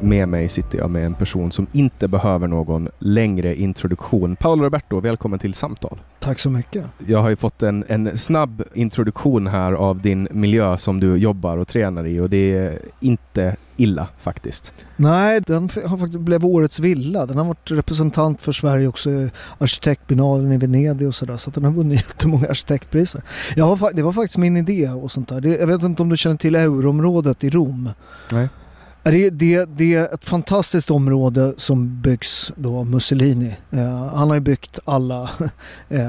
Med mig sitter jag med en person som inte behöver någon längre introduktion. Paolo Roberto, välkommen till Samtal. Tack så mycket. Jag har ju fått en, en snabb introduktion här av din miljö som du jobbar och tränar i och det är inte illa faktiskt. Nej, den har faktiskt blev årets villa. Den har varit representant för Sverige också i arkitektbiennalen i Venedig och sådär. Så den har vunnit jättemånga arkitektpriser. Jag har, det var faktiskt min idé och sånt där. Jag vet inte om du känner till euroområdet i Rom. Nej. Det, det, det är ett fantastiskt område som byggs då av Mussolini. Eh, han har ju byggt alla eh,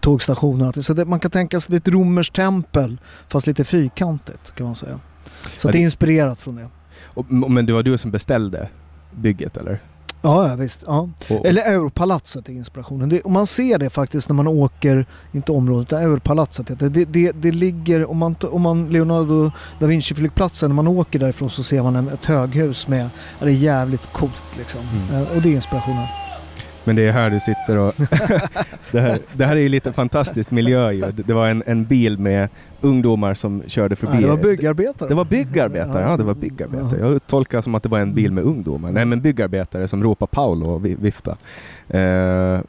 tågstationer. Så det, man kan tänka sig det är ett romerskt tempel fast lite fyrkantigt kan man säga. Så Ja, att det är det- inspirerat från det. Och, men det var du som beställde bygget eller? Ja, ja visst. Ja. Och, Eller Europalatset är inspirationen. Det, och man ser det faktiskt när man åker, inte området, utan Europalatset det. Det, det, det ligger, om man, om man Leonardo da Vinci-flygplatsen, när man åker därifrån så ser man en, ett höghus med, det är jävligt coolt liksom. Mm. Eh, och det är inspirationen. Men det är här du sitter och... det, här, det här är ju lite fantastiskt miljö ju. Det var en, en bil med ungdomar som körde förbi. Nej, det var byggarbetare. Det var byggarbetare, ja det var byggarbetare. Jag tolkar som att det var en bil med ungdomar. Nej men byggarbetare som ropar Paolo och vi- vifta. Eh,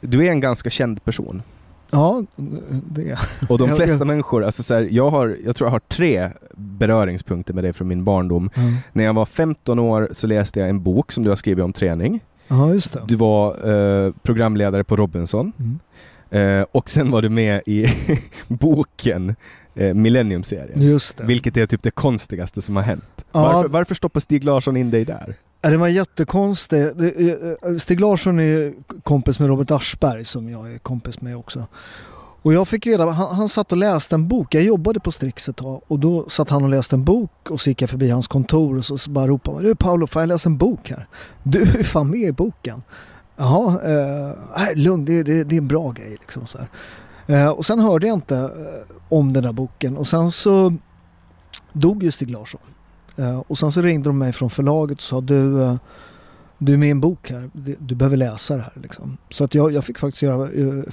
du är en ganska känd person. Ja, det är Och de flesta människor, alltså så här, jag, har, jag tror jag har tre beröringspunkter med dig från min barndom. När jag var 15 år så läste jag en bok som du har skrivit om träning. Ja, just det. Du var eh, programledare på Robinson. Mm. Eh, och sen var du med i boken eh, Millennium-serien. Vilket är typ det konstigaste som har hänt. Ja. Varför, varför stoppar Stig Larsson in dig där? Det var jättekonstigt. Det, eh, Stig Larsson är kompis med Robert Aschberg som jag är kompis med också. Och jag fick reda han, han satt och läste en bok. Jag jobbade på Strix ett tag och då satt han och läste en bok och så gick jag förbi hans kontor och så, så bara ropade han Du Paolo, får jag läsa en bok här? Du är fan med i boken. Jaha, eh, lugn, det, det, det är en bra grej liksom så här. Eh, och sen hörde jag inte eh, om den där boken och sen så dog ju Stig Larsson. Eh, och sen så ringde de mig från förlaget och sa du, eh, du är med i en bok här, du, behöver läsa det här. Liksom. Så att jag, jag fick faktiskt göra, eh,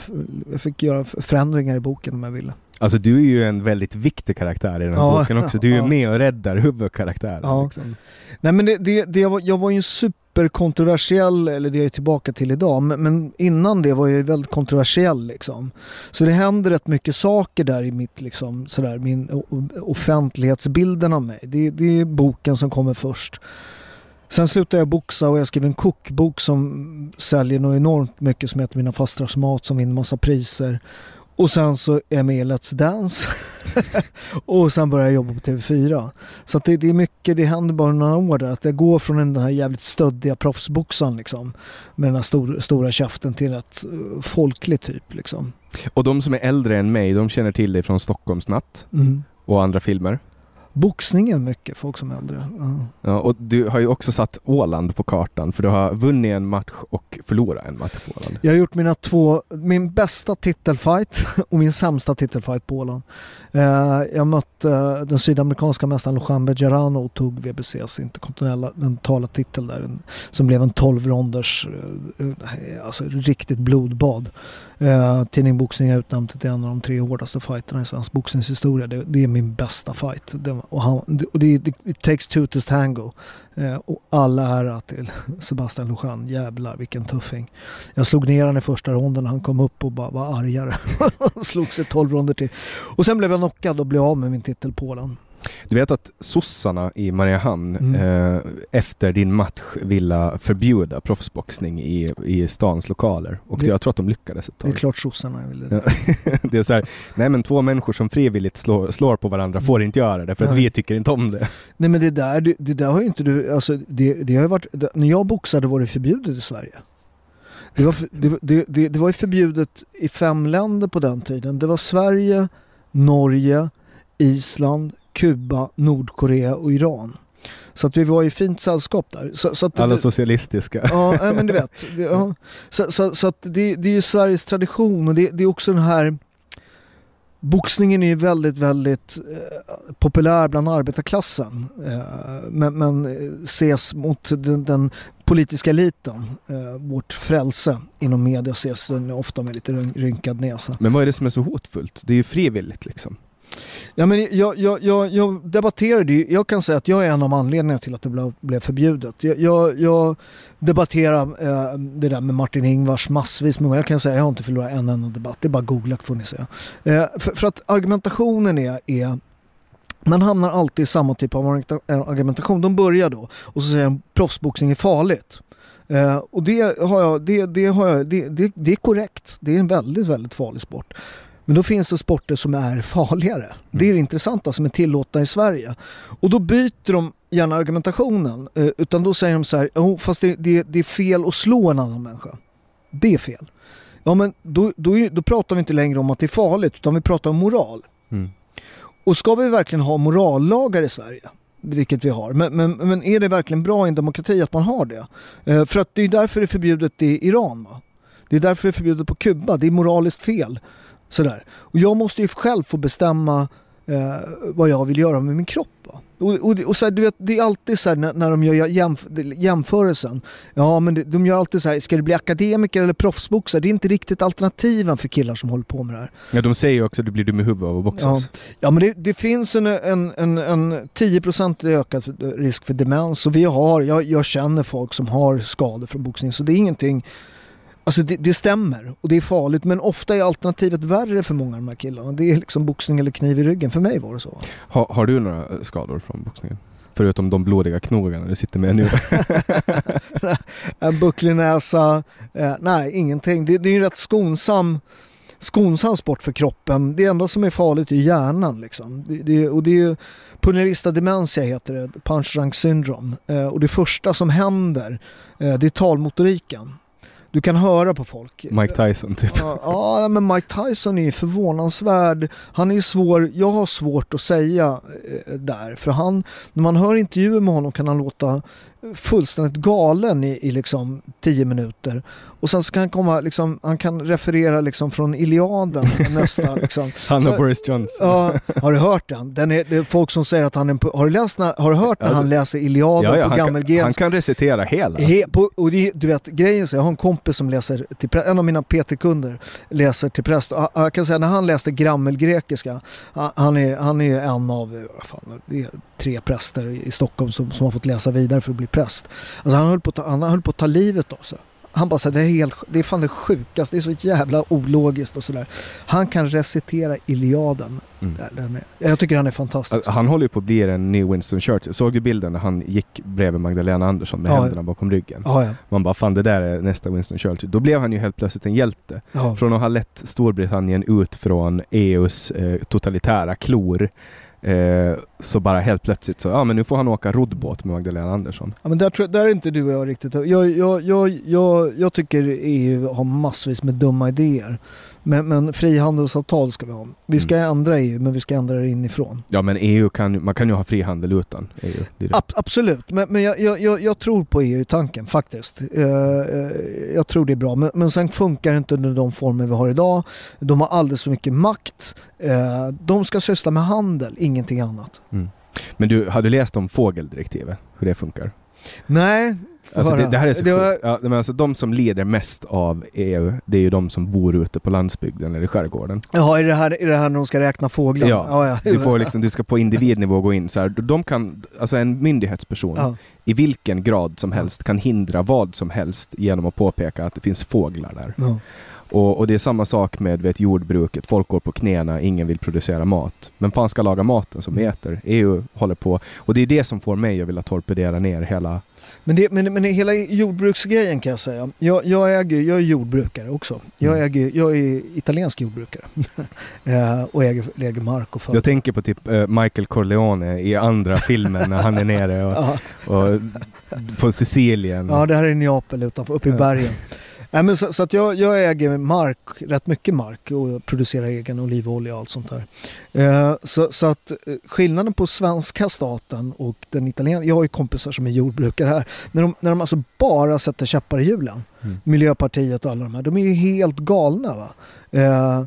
jag fick göra förändringar i boken om jag ville. Alltså du är ju en väldigt viktig karaktär i den här Ja, boken också. Du är ja. med och räddar huvudkaraktären. Ja. Liksom. Nej men det, det, det jag, var, jag var ju en superkontroversiell, eller det är jag tillbaka till idag, men, men innan det var jag ju väldigt kontroversiell liksom. Så det händer rätt mycket saker där i mitt liksom, sådär, min offentlighetsbilden av mig. Det, det är boken som kommer först. Sen slutade jag boxa och jag skrev en kokbok som säljer något enormt mycket som heter Mina fastrars mat som vinner massa priser. Och sen så är jag med i Let's Dance. och sen började jag jobba på TV4. Så att det, det är mycket, det händer bara några år där. Att jag går från den här jävligt stöddiga proffsboxaren liksom. Med den här stor, stora käften till ett uh, folklig typ liksom. Och de som är äldre än mig, de känner till dig från Stockholmsnatt Mm. och andra filmer. Boxningen mycket, folk som är äldre. Ja. Ja, och du har ju också satt Åland på kartan för du har vunnit en match och förlorat en match på Åland. Jag har gjort mina två, min bästa titelfight och min sämsta titelfight på Åland. Eh, jag mötte eh, den sydamerikanska mästaren Lujan Bejarano och tog WBCs interkontinentala titel där. en- Som blev en 12 ronders, eh, alltså riktigt blodbad. Eh, Tidning Boxning har utnämnt det till en av de tre hårdaste fighterna i svensk boxningshistoria. Det, det är min bästa fight. Det, och han, och det, det, it takes two to tango. Eh, och alla ära till Sebastian Lujan. Jävlar vilken tuffing. Jag slog ner honom i första ronden och han kom upp och bara var argare. Han slog sig 12 ronder till. Och sen blev jag knockad och blev av med min titel Polen. Du vet att sossarna i Mariehamn Mm. eh, efter din match ville förbjuda proffsboxning i, i stans lokaler. Och Det- jag tror att de lyckades ett Det är tag. klart sossarna ville det. Det är så här, nej men två människor som frivilligt slår, slår på varandra får inte göra det för att Nej. vi tycker inte om det. Nej men det där, det, det där har ju inte du, alltså det, det har varit, det, när jag boxade var det förbjudet i Sverige. Det var, det, det, det var ju förbjudet i fem länder på den tiden. Det var Sverige, Norge, Island, Kuba, Nordkorea och Iran. Så att vi var i fint sällskap där. Så, så att det- Alla socialistiska. Ja, men du vet. Ja. Så, så, så att det, det är ju Sveriges tradition och det, det är också den här Boxningen är ju väldigt, väldigt eh, populär bland arbetarklassen eh, men, men eh, ses mot den, den politiska eliten, eh, vårt frälse inom media ses den ofta med lite ryn- rynkad näsa. Men vad är det som är så hotfullt? Det är ju frivilligt liksom. Ja, men jag, jag, jag, jag debatterade ju, jag kan säga att jag är en av anledningarna till att det blev, förbjudet. Jag, jag, jag debatterar eh, det där med Martin Ingvars massvis med. Jag kan säga att jag har inte förlorat en enda debatt, det är bara googla får ni se. Eh, för, för att argumentationen är, är man hamnar alltid i samma typ av eh, argumentation. De börjar då och så säger de proffsboxning är farligt. Eh, och det, har jag, det, det, har jag, det, det, det är korrekt. Det är en väldigt, väldigt farlig sport. Men då finns det sporter som är farligare. Det är det intressanta som är tillåtna i Sverige. Och då byter de gärna argumentationen. Eh, utan då säger de så här, oh, fast det, det, det är fel att slå en annan människa. Det är fel. Ja men då, då, då pratar vi inte längre om att det är farligt utan vi pratar om moral. Mm. Och ska vi verkligen ha morallagar i Sverige? Vilket vi har. Men, men, men är det verkligen bra i en demokrati att man har det? Eh, för att det är därför det är förbjudet i Iran. Va? Det är därför det är förbjudet på Kuba. Det är moraliskt fel. Sådär. Och jag måste ju själv få bestämma eh, vad jag vill göra med min kropp. Va? Och, och, och så här, du vet, det är alltid så här när, när de gör jämf jämförelsen. Ja men det, de gör alltid så här, ska du bli akademiker eller proffsboxare? Det är inte riktigt alternativen för killar som håller på med det här. Ja, de säger ju också att du blir dum i huvudet av att Ja, boxas. ja men det, det finns en, en, en, en 10% ökad risk för demens och vi har, jag, jag känner folk som har skador från boxning så det är ingenting Alltså det, det stämmer och det är farligt men ofta är alternativet värre för många av de här killarna. Det är liksom boxning eller kniv i ryggen. För mig var det så. Ha, har du några eh, skador från boxningen? Förutom de blodiga knogarna du sitter med nu. en bucklig näsa, eh, nej ingenting. Det, det är en rätt skonsam, skonsam sport för kroppen. Det enda som är farligt är hjärnan liksom. Det, det, och det är ju Punerista dementia heter det, punch drunk syndrome. Eh, och det första som händer, eh, det är talmotoriken. Du kan höra på folk. Mike Tyson typ. Ja, ja, men Mike Tyson är ju förvånansvärd. Han är svår, jag har svårt att säga eh, där. För han, när man hör intervjuer med honom kan han låta fullständigt galen i, i liksom 10 minuter. Och sen så kan han komma, liksom, han kan referera liksom från Iliaden nästa. Liksom. Han och Boris Johnson. Ja, har du hört den? den är, det är folk som säger att han är har du, läst när, har du hört när Alltså, han läser Iliaden Ja, ja, på gammelgrenska? han kan recitera hela. He, på, och det, du vet grejen är jag har en kompis som läser till prä- en av mina PT-kunder läser till präst. Och, Jag kan säga när han läste gammelgrekiska, han- han är, han är en av fan, tre präster i Stockholm som, som har fått läsa vidare för att bli präst. Alltså han höll på att ta, han höll på att ta livet av sig. Han bara så här, det är helt, det är fan det sjukaste, det är så jävla ologiskt och sådär. Han kan recitera Iliaden. Mm. Där, jag tycker han är fantastisk. Alltså, Han håller ju på att bli en ny Winston Churchill. Såg du bilden när han gick bredvid Magdalena Andersson med Ja. händerna bakom ryggen? Ja, ja. Man bara fan det där är nästa Winston Churchill. Då blev han ju helt plötsligt en hjälte. ja. Från att ha lett Storbritannien ut från EUs eh, totalitära klor Eh, så bara helt plötsligt så, ja men nu får han åka roddbåt med Magdalena Andersson. Ja, men där, tror där är inte du och jag riktigt. Jag, jag, jag, jag, jag tycker EU har massvis med dumma idéer. Men, men frihandelsavtal ska vi ha. Vi ska ändra EU men vi ska ändra det inifrån. Ja men EU kan, man kan ju ha frihandel utan EU. Ab- absolut, men, men jag, jag, jag, tror på EU-tanken faktiskt. Eh, eh, jag tror det är bra. Men, men sen funkar det inte under de former vi har idag. De har alldeles för mycket makt. Eh, de ska syssla med handel, ingenting annat. Men du, har du läst om fågeldirektivet? Hur det funkar? Nej, Alltså det, det här är så Det var- ja, men alltså De som lider mest av EU, det är ju de som bor ute på landsbygden eller i skärgården. Jaha, är det, här, är det här när de ska räkna fåglar? Ja, ja. Du, får liksom, du ska på individnivå gå in så här. De kan, alltså en myndighetsperson Ja. i vilken grad som helst kan hindra vad som helst genom att påpeka att det finns fåglar där. Ja. Och, och det är samma sak med vet, jordbruket. Folk går på knäna, ingen vill producera mat. Men fan ska laga maten som vi äter? EU håller på. Och det är det som får mig att vilja torpedera ner hela... Men, det, men, men hela jordbruksgrejen kan jag säga. Jag, jag, äger, jag är jordbrukare också. Jag, Mm. äger, jag är italiensk jordbrukare. eh, och äger, äger mark och företag. Jag tänker på typ eh, Michael Corleone i andra filmen när han är nere och, Ja, och på Sicilien. ja, det här är Neapel utanför, uppe i bergen. Nej, men så, så att jag, jag äger mark, rätt mycket mark och producerar egen olivolja och allt sånt där. Eh, så, så att eh, skillnaden på svenska staten och den italienska, jag har ju kompisar som är jordbrukare här, när de, när de alltså bara sätter käppar i hjulen, Mm. Miljöpartiet och alla de här, de är ju helt galna. Va? Eh,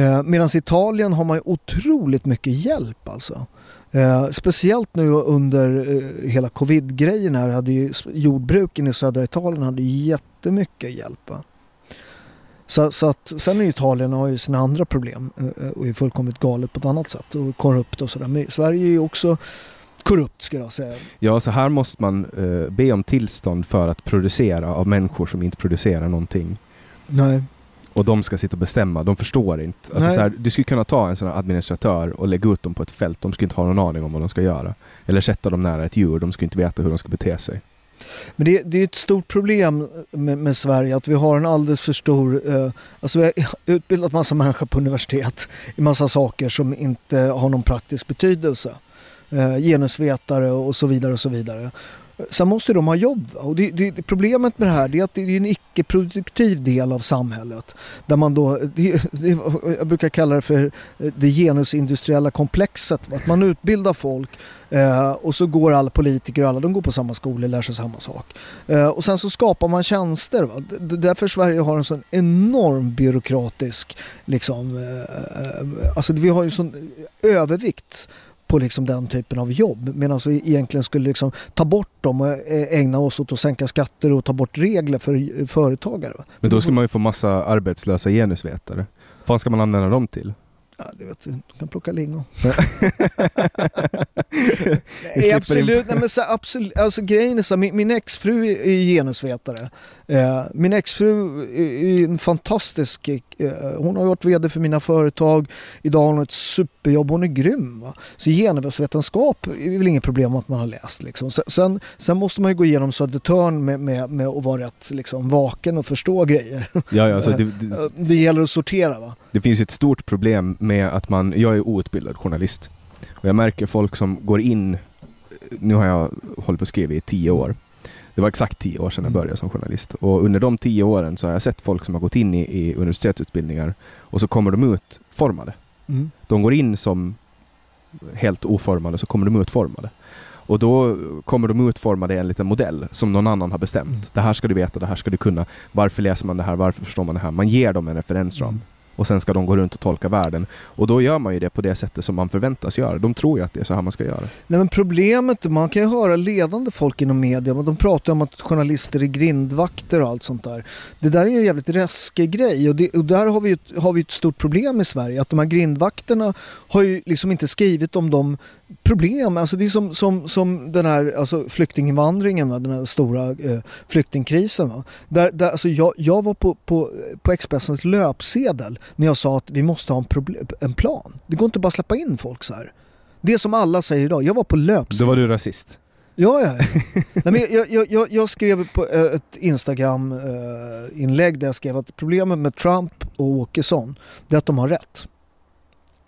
eh, Medan i Italien har man ju otroligt mycket hjälp alltså. Eh, speciellt nu under eh, hela covid-grejen här hade ju jordbruken i södra Italien hade jättemycket hjälp. Va? Så, så att, sen är Italien har ju sina andra problem eh, och är fullkomligt galet på ett annat sätt och korrupt och sådär. Men Sverige är ju också korrupt skulle jag säga. Ja, så här måste man eh, be om tillstånd för att producera av människor som inte producerar någonting. Nej. Och de ska sitta och bestämma, de förstår inte. Alltså, här, du skulle kunna ta en sån här administratör och lägga ut dem på ett fält, de skulle inte ha någon aning om vad de ska göra. Eller sätta dem nära ett djur, de skulle inte veta hur de ska bete sig. Men det, det är ett stort problem med, med Sverige att vi har en alldeles för stor... Eh, alltså vi har utbildat massa människor på universitet i massa saker som inte har någon praktisk betydelse. Eh, genusvetare och så vidare och så vidare. Sen måste de ha jobb. Och det, det, problemet med det här är att det är en icke-produktiv del av samhället. Där man då, det, det, jag brukar kalla det för eh, det genusindustriella komplexet. Att man utbildar folk eh, och så går alla politiker och alla de går på samma skola och lär sig samma sak. Eh, och sen så skapar man tjänster. Va? Det, är därför Sverige har en sån enorm byråkratisk, liksom, eh, eh alltså vi har ju sån övervikt på liksom den typen av jobb medan vi egentligen skulle liksom ta bort dem och eh, ägna oss åt att sänka skatter och ta bort regler för eh, företagare. Men då skulle man ju få massa arbetslösa genusvetare. Vad fan ska man använda dem till? Ja, du vet, du kan plocka lingon. Nej, absolut. Nej, men så, absolut. Alltså, grejen är så min, min exfru är genusvetare. Eh, min exfru är, en fantastisk... Eh, hon har varit VD för mina företag. Idag har hon ett superjobb. Hon är grym. Va? Så genusvetenskap är väl inget problem att man har läst. Liksom. Sen, sen, måste man ju gå igenom Södertörn med, med, med att vara rätt liksom, vaken och förstå grejer. Ja, ja, alltså, det, Eh, det, Det gäller att sortera. va? det finns ju ett stort problem med att man, jag är outbildad journalist. Och jag märker folk som går in, nu har jag hållit på att skriva i tio år. Det var exakt tio år sedan jag Mm. började som journalist. Och under de tio åren så har jag sett folk som har gått in i, i universitetsutbildningar och så kommer de ut formade. Mm. De går in som helt oformade, så kommer de ut formade. Och då kommer de utformade enligt en modell som någon annan har bestämt. Mm. Det här ska du veta, det här ska du kunna. Varför läser man det här? Varför förstår man det här? Man ger dem en referensram. Mm. Och sen ska de gå runt och tolka världen. Och då gör man ju det på det sättet som man förväntas göra. De tror ju att det är så här man ska göra. Nej men problemet, man kan ju höra ledande folk inom media, men de pratar om att journalister är grindvakter och allt sånt där. Det där är ju en jävligt läskig grej och, det, och där har vi, ju har vi ett stort problem i Sverige. Att de här grindvakterna har ju liksom inte skrivit om de problem, alltså det är som, som, som den här alltså flyktinginvandringen, va? den här stora eh, flyktingkrisen. Va? Där, där, alltså jag, jag var på, på, på Expressens löpsedel när jag sa att vi måste ha en, proble- en plan. Det går inte bara att släppa in folk så här. Det som alla säger idag. Jag var på Då löpsedel. var du rasist. Ja, ja. Nej, men jag, jag, jag, skrev på eh, ett Instagram-inlägg där jag skrev att problemet med Trump och Åkesson det är att de har rätt.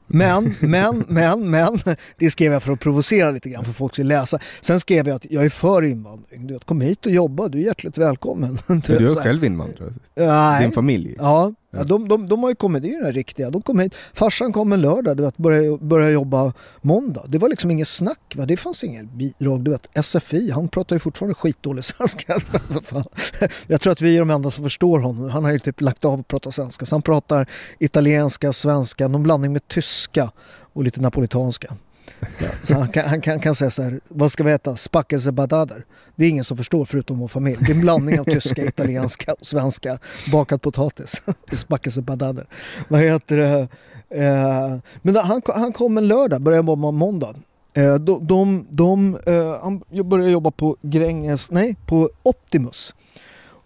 Men, men, men, men. Det skrev jag för att provocera lite grann för folk skulle läsa. Sen skrev jag att jag är för invandring. Du vet, kom hit och jobba, du är hjärtligt välkommen. Du, vet, är själv invandrare? Nej. Din familj? Ja, ja de, de, de har ju kommit, det är ju den riktiga. De kom hit, farsan kom en lördag, du vet, började, började jobba måndag. Det var liksom inget snack, va? det fanns inget bidrag. Du vet, SFI, han pratar ju fortfarande skitdålig svenska. Jag tror att vi är de enda som förstår honom. Han har ju typ lagt av att prata svenska. Så han pratar italienska, svenska, någon blandning med tyska och lite napolitanska. Så, så han, kan, han kan, kan säga så här, vad ska vi äta? Spackelse badader. Det är ingen som förstår förutom vår familj. Det är en blandning av tyska, italienska och svenska. Bakad potatis. Spackelse badader. Vad heter det? Eh, men han, han kom en lördag, började jobba måndag. Eh, de, de, de, eh, han började jobba på Gränges, nej på Optimus.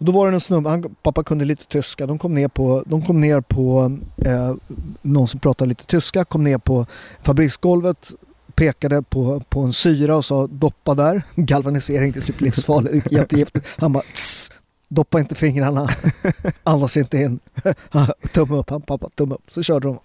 Och då var det en snubbe, han, pappa kunde lite tyska, de kom ner på, de kom ner på eh, någon som pratade lite tyska, kom ner på fabriksgolvet, pekade på, på en syra och sa doppa där. Galvanisering, är typ livsfarligt, jättegiftigt. Han bara tss, doppa inte fingrarna, andas inte in. tumme upp, han pappa, tumme upp. Så körde de.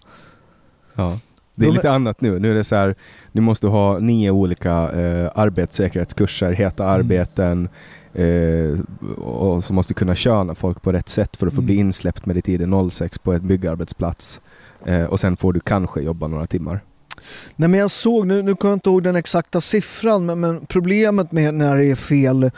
Ja. Det är lite annat nu. Nu är det så här, ni måste ha nio olika eh, arbetssäkerhetskurser, heta Mm. arbeten eh, och så måste kunna köna folk på rätt sätt för att få Mm. bli insläppt med ditt ID 06 på ett byggarbetsplats. Eh, och sen får du kanske jobba några timmar. Nej men jag såg, nu, nu kommer jag inte ihåg den exakta siffran, men, men problemet med när det är fel,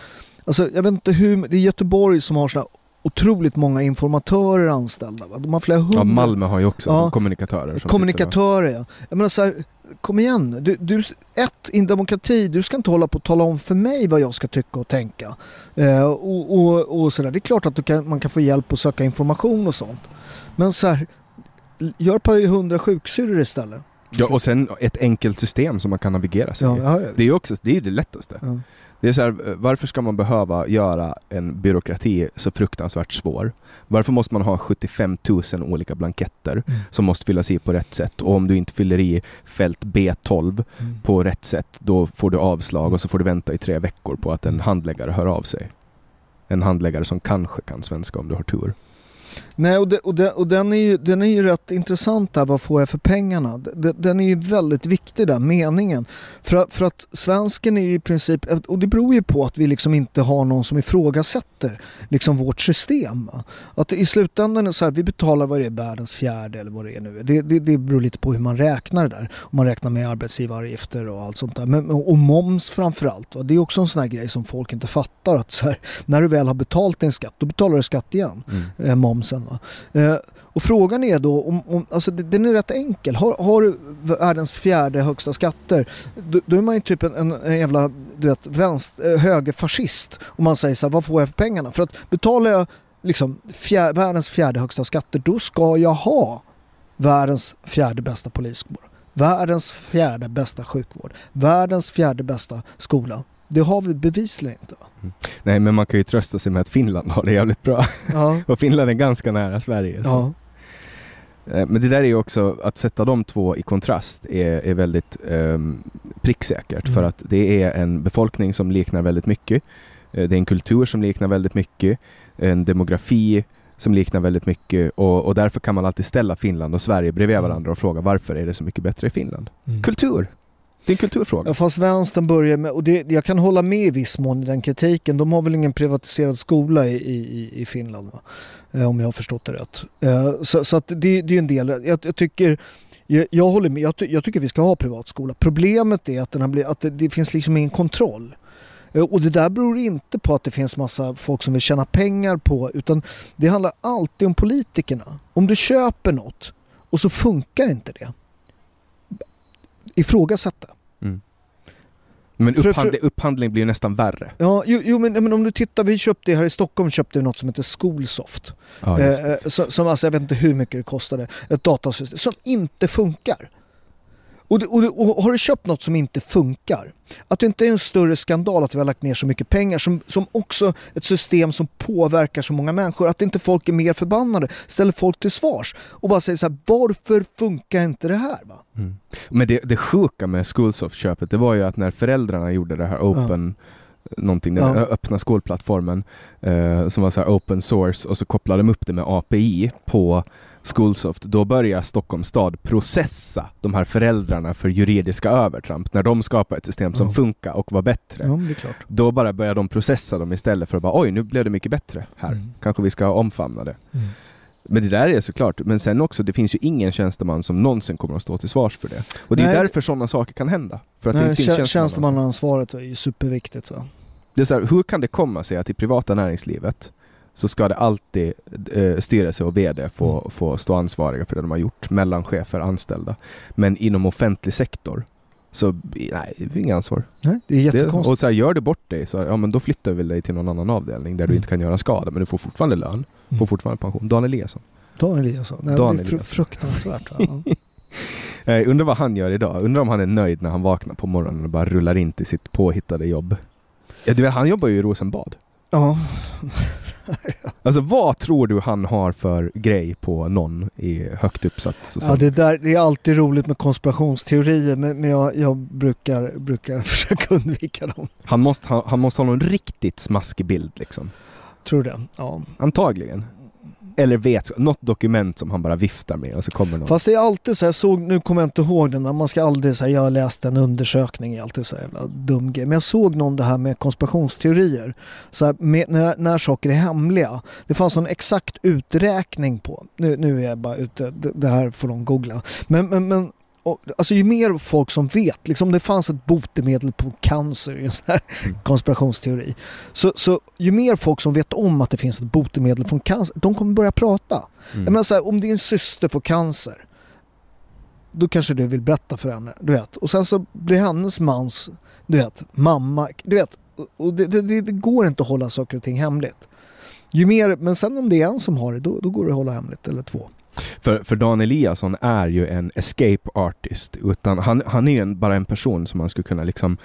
alltså jag vet inte hur, det är Göteborg som har såna otroligt många informatörer anställda. Va? De har flera hundra. Ja, Malmö har ju också Ja. kommunikatörer. Kommunikatörer ja. Jag menar så här, kom igen. Du, du, ett, i en demokrati, du ska inte hålla på och tala om för mig vad jag ska tycka och tänka. Eh, och, och, och sådär. Det är klart att du kan, man kan få hjälp att söka information och sånt. Men så här, gör på 100 sjuksyrror istället. Ja, och sen ett enkelt system som man kan navigera sig Ja, ja, ja. Det är ju också det, är det lättaste. Ja. Det är så här, eh, varför ska man behöva göra en byråkrati så fruktansvärt svår? Varför måste man ha 75 000 olika blanketter Mm. som måste fyllas i på rätt sätt? Och om du inte fyller i fält B12 Mm. på rätt sätt, då får du avslag och så får du vänta i tre veckor på att en handläggare hör av sig. En handläggare som kanske kan svenska om du har tur. Nej, och, det, och, det, och den, är ju, den är ju rätt intressant där, vad får jag för pengarna? Den, den är ju väldigt viktig där, meningen. För, för att svensken är ju i princip, och det beror ju på att vi liksom inte har någon som ifrågasätter liksom vårt system. Att i slutändan är så här, vi betalar vad det är, världens fjärde eller vad det är nu. Det, det, det beror lite på hur man räknar det där. Om man räknar med arbetsgivaravgifter och allt sånt där. Men, och moms framförallt. Va? Det är också en sån här grej som folk inte fattar. Att här, när du väl har betalt din skatt, då betalar du skatt igen eh, momsen. Va? Eh, och frågan är då, om, om, alltså den är rätt enkel. Har, har du världens fjärde högsta skatter, då, då är man ju typ en, en, en jävla du vet, vänster, eh, högerfascist. Om man säger så här, vad får jag för pengarna? För att betalar jag liksom fjär, världens fjärde högsta skatter, då ska jag ha världens fjärde bästa poliskår. Världens fjärde bästa sjukvård. Världens fjärde bästa skola. Det har vi bevisligen inte. va? Nej, men man kan ju trösta sig med att Finland har det jävligt bra. Ja, Och Finland är ganska nära Sverige. ja. Eh, Men det där är ju också, att sätta de två i kontrast är, är väldigt um, pricksäkert. Mm. För att det är en befolkning som liknar väldigt mycket. Eh, Det är en kultur som liknar väldigt mycket. En demografi som liknar väldigt mycket. Och, och därför kan man alltid ställa Finland och Sverige bredvid Mm. varandra och fråga varför är det så mycket bättre i Finland? Mm. Kultur! Det är en kulturfråga. Ja, fast vänstern börjar med, och det, jag kan hålla med i viss mån i den kritiken, de har väl ingen privatiserad skola i, i, i Finland va? Eh, om jag har förstått det rätt. Eh, så så att det, det är ju en del, jag, jag tycker jag, jag håller med, jag, ty, jag tycker vi ska ha privatskola. Problemet är att, den har blivit, att det, det finns liksom ingen kontroll. Eh, och det där beror inte på att det finns massa folk som vill tjäna pengar på utan det handlar alltid om politikerna. Om du köper något och så funkar inte det. Ifrågasätt det. Men För- för- upphandling, upphandling blir ju nästan värre. Ja, jo, jo men, men om du tittar, vi köpte här i Stockholm köpte vi något som heter Skolsoft. Ja, eh, eh, som, som alltså, jag vet inte hur mycket det kostade, ett datasystem som inte funkar. Och, och, och har du köpt något som inte funkar, att det inte är en större skandal att vi har lagt ner så mycket pengar, som, som också ett system som påverkar så många människor, att inte folk är mer förbannade, ställer folk till svars och bara säger så här, varför funkar inte det här? Va? Mm. Men det, det sjuka med Schoolsoft-köpet, det var ju att när föräldrarna gjorde det här open, någonting, den Ja. öppna skolplattformen, eh, som var så här open source, och så kopplade de upp det med API på Schoolsoft, då börjar Stockholms stad processa de här föräldrarna för juridiska övertramp när de skapar ett system som Ja. funkar och var bättre. Ja, det är. Då bara börjar de processa dem istället för att bara oj, nu blev det mycket bättre här. Mm. Kanske vi ska omfamna det. Mm. Men det där är såklart, men sen också, det finns ju ingen tjänsteman som någonsin kommer att stå till svars för det. Och det är Nej, därför sådana saker kan hända. För att det Nej, inte finns tjä- tjänstemän. tjänstemannaansvaret är ju superviktigt. Va? Det är så här, hur kan det komma sig att i privata näringslivet så ska det alltid eh, styrelse och VD få, Mm. få stå ansvariga för det de har gjort, mellan chefer och anställda. Men inom offentlig sektor så, nej, det är inget ansvar. Nej, det är Det, jättekonstigt. och så här, gör du bort dig, så ja men då flyttar vi dig till någon annan avdelning där du Mm. inte kan göra skada, men du får fortfarande lön, får Mm. fortfarande pension. Dan Eliasson. Dan Eliasson. Nej, Dan det är fr- fruktansvärt. Eh, undrar vad han gör idag? Undrar om han är nöjd när han vaknar på morgonen och bara rullar in till sitt påhittade jobb. Ja, du vet, han jobbar ju i Rosenbad. ja. Alltså vad tror du han har för grej på någon i högt uppsatt Ja, social... det, där, det är alltid roligt med konspirationsteorier men, men jag, jag brukar, brukar försöka undvika dem. han, måste, ha, han måste ha någon riktigt smaskig bild liksom. Tror det. Ja. Antagligen. Eller vet, något dokument som han bara viftar med och så kommer någon. Fast det är alltid så här, jag såg, nu kommer jag inte ihåg den, man ska aldrig säga jag har läst en undersökning, är alltid så här jävla dum grej. Men jag såg någon det här med konspirationsteorier. Så här, med, när, när saker är hemliga. Det fanns en exakt uträkning på, nu, nu är jag bara ute, det, det här får de googla. Men, men, men och, alltså ju mer folk som vet, liksom det fanns ett botemedel på cancer i en sån här Mm. konspirationsteori. Så, så ju mer folk som vet om att det finns ett botemedel från cancer, de kommer börja prata. Mm. Jag menar så här, om din syster får cancer, då kanske du vill berätta för henne, du vet. Och sen så blir hennes mans, du vet, mamma, du vet. Och det, det, det, det går inte att hålla saker och ting hemligt. Ju mer, men sen om det är en som har det, då, då går det att hålla hemligt, eller två. För, för Dan Eliasson är ju en escape artist. Utan han, han är en, bara en person som man skulle kunna liksom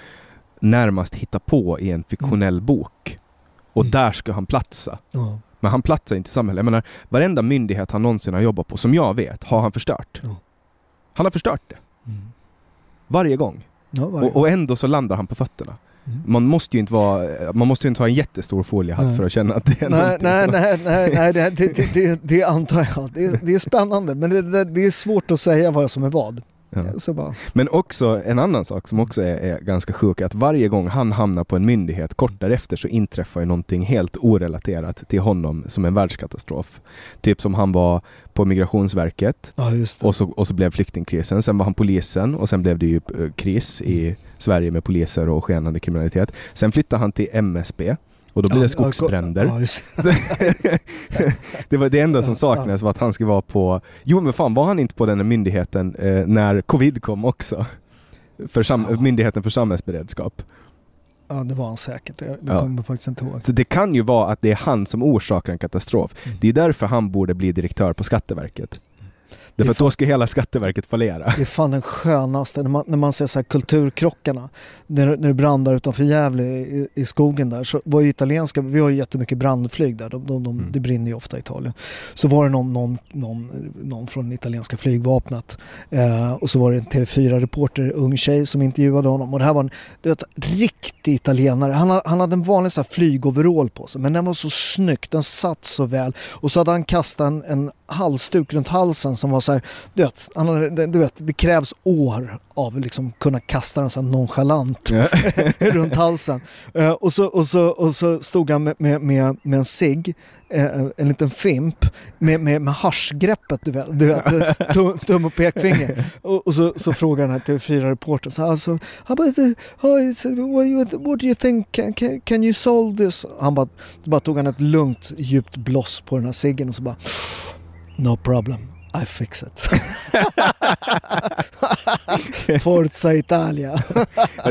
närmast hitta på i en fiktionell bok. Och Mm. där ska han platsa. Ja. Men han platsar inte i samhället. Jag menar, varenda myndighet han någonsin har jobbat på, som jag vet, har han förstört. Ja. Han har förstört det. Mm. Varje gång. Ja, varje- Och, och ändå så landar han på fötterna. Mm. Man måste ju inte vara, man måste inte ha en jättestor foliehatt Nej. för att känna att det är Nej, nej, nej, nej, nej det, det, det, det, antar jag. Det, är- spännande, men det är svårt att säga vad som är vad. Ja. Men också en annan sak som också är, är ganska sjuk, är att varje gång han hamnar på en myndighet, kort därefter så inträffar ju någonting helt orelaterat till honom som en världskatastrof. Typ som han var på Migrationsverket ja och så, och så blev flyktingkrisen, sen var han polisen och sen blev det ju eh, kris i Sverige med poliser och skenande kriminalitet. Sen flyttade han till MSB och då blev det skogsbränder. Det. var det enda som saknades var att han skulle vara på... Jo men fan var han inte på den här myndigheten eh, när covid kom också? För sam-. Myndigheten för samhällsberedskap. ja, det var han säkert. Det, det Ja. kommer jag faktiskt inte ihåg. Så det kan ju vara att det är han som orsakar en katastrof. Mm. Det är därför han borde bli direktör på Skatteverket. Därför att då ska hela Skatteverket fallera. Det är fan den skönaste när man, när man ser så här kulturkrockarna. När, när det brann där utanför Gävle i, i skogen där. Så var ju italienska, vi har ju jättemycket brandflyg där. De, de, de, Mm. Det brinner ju ofta i Italien. Så var det någon, någon, någon, någon från italienska flygvapnet. Eh, och så var det en TV4-reporter, ung tjej som intervjuade honom. Och det här var en du vet, riktig italienare. Han, ha- han hade en vanlig så här flygoverall på sig. Men den var så snyggt, den satt så väl. Och så hade han kastat en, en halsduk runt halsen som var så här, du vet, han du vet det krävs år av liksom kunna kasta den så här nonchalant runt halsen. Eh, och, så, och, så, och så stod han med, med, med, med en cigg, eh, en liten fimp, med, med, med haschgreppet, du vet, du vet tum, tum och pekfinger. Och, och så, så frågar den här TV4-reportern så alltså, how about the, it's, what, do you think, can, can, can you solve this? Han bara, bara tog han ett lugnt djupt bloss på den här ciggen och så bara No problem, I fix it. Forza Italia.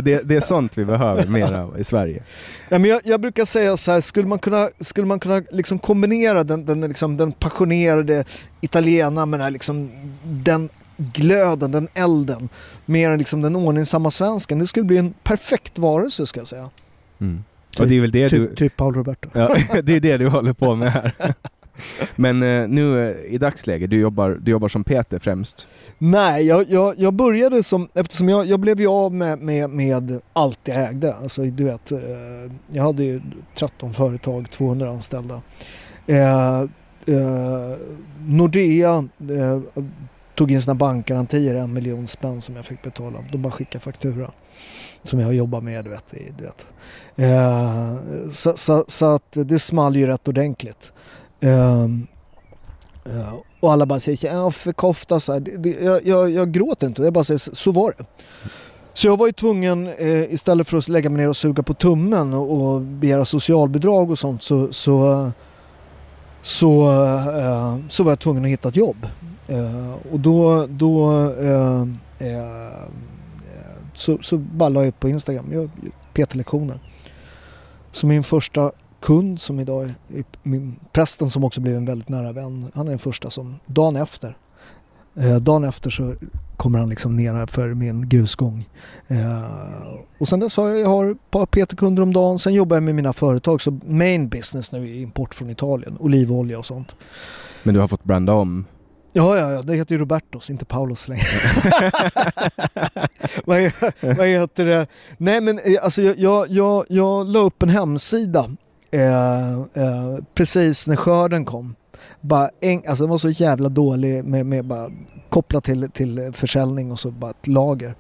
Det, det är sånt vi behöver mer av i Sverige. Ja, men jag, jag brukar säga så här, skulle man kunna, skulle man kunna liksom kombinera den, den, liksom, den passionerade italienaren med den, här, liksom, den glöden, den elden med den, liksom, den ordningsamma svensken. Det skulle bli en perfekt varelse ska jag säga. Mm. Och det är väl det du... Typ, typ Paul Roberto. Ja, det är det du håller på med här. Men eh, nu eh, i dagsläget, du jobbar, du jobbar som Peter främst. Nej, jag, jag, jag började som, eftersom jag, jag blev ju av med, med, med allt jag ägde. Alltså du vet, eh, jag hade ju 13 företag, 200 anställda. Eh, eh, Nordea eh, tog in sina bankgarantier, en miljon spänn som jag fick betala. De bara skickade faktura. Som jag har jobbat med, du vet. Du vet. Eh, så, så, så att det small ju rätt ordentligt. Ehm, eh, och alla bara säger ja för kofta så här. Det, det, jag, jag, jag gråter inte, jag bara säger så, var det. Så jag var ju tvungen, eh, istället för att lägga mig ner och suga på tummen och, och begära socialbidrag och sånt så, så, så, eh, så var jag tvungen att hitta ett jobb. Eh, och då, då eh, eh, så, så bara la jag upp på Instagram, jag PT-lektioner. Så min första kund som idag är min, prästen som också blev en väldigt nära vän, han är den första som dagen efter Eh, dagen efter så kommer han liksom ner här för min grusgång. Eh, och sen dess har jag, jag har ett par PT-kunder om dagen. Sen jobbar jag med mina företag. Så main business nu är import från Italien. Olivolja och sånt. Men du har fått branda om? Ja, ja, ja. Det heter ju Robertos, inte Paulos längre. vad, vad heter det? Nej men eh, alltså jag, jag, jag, jag la upp en hemsida eh, eh, precis när skörden kom. Bara en, alltså den var så jävla dålig med, med bara kopplat till, till försäljning och så bara ett lager.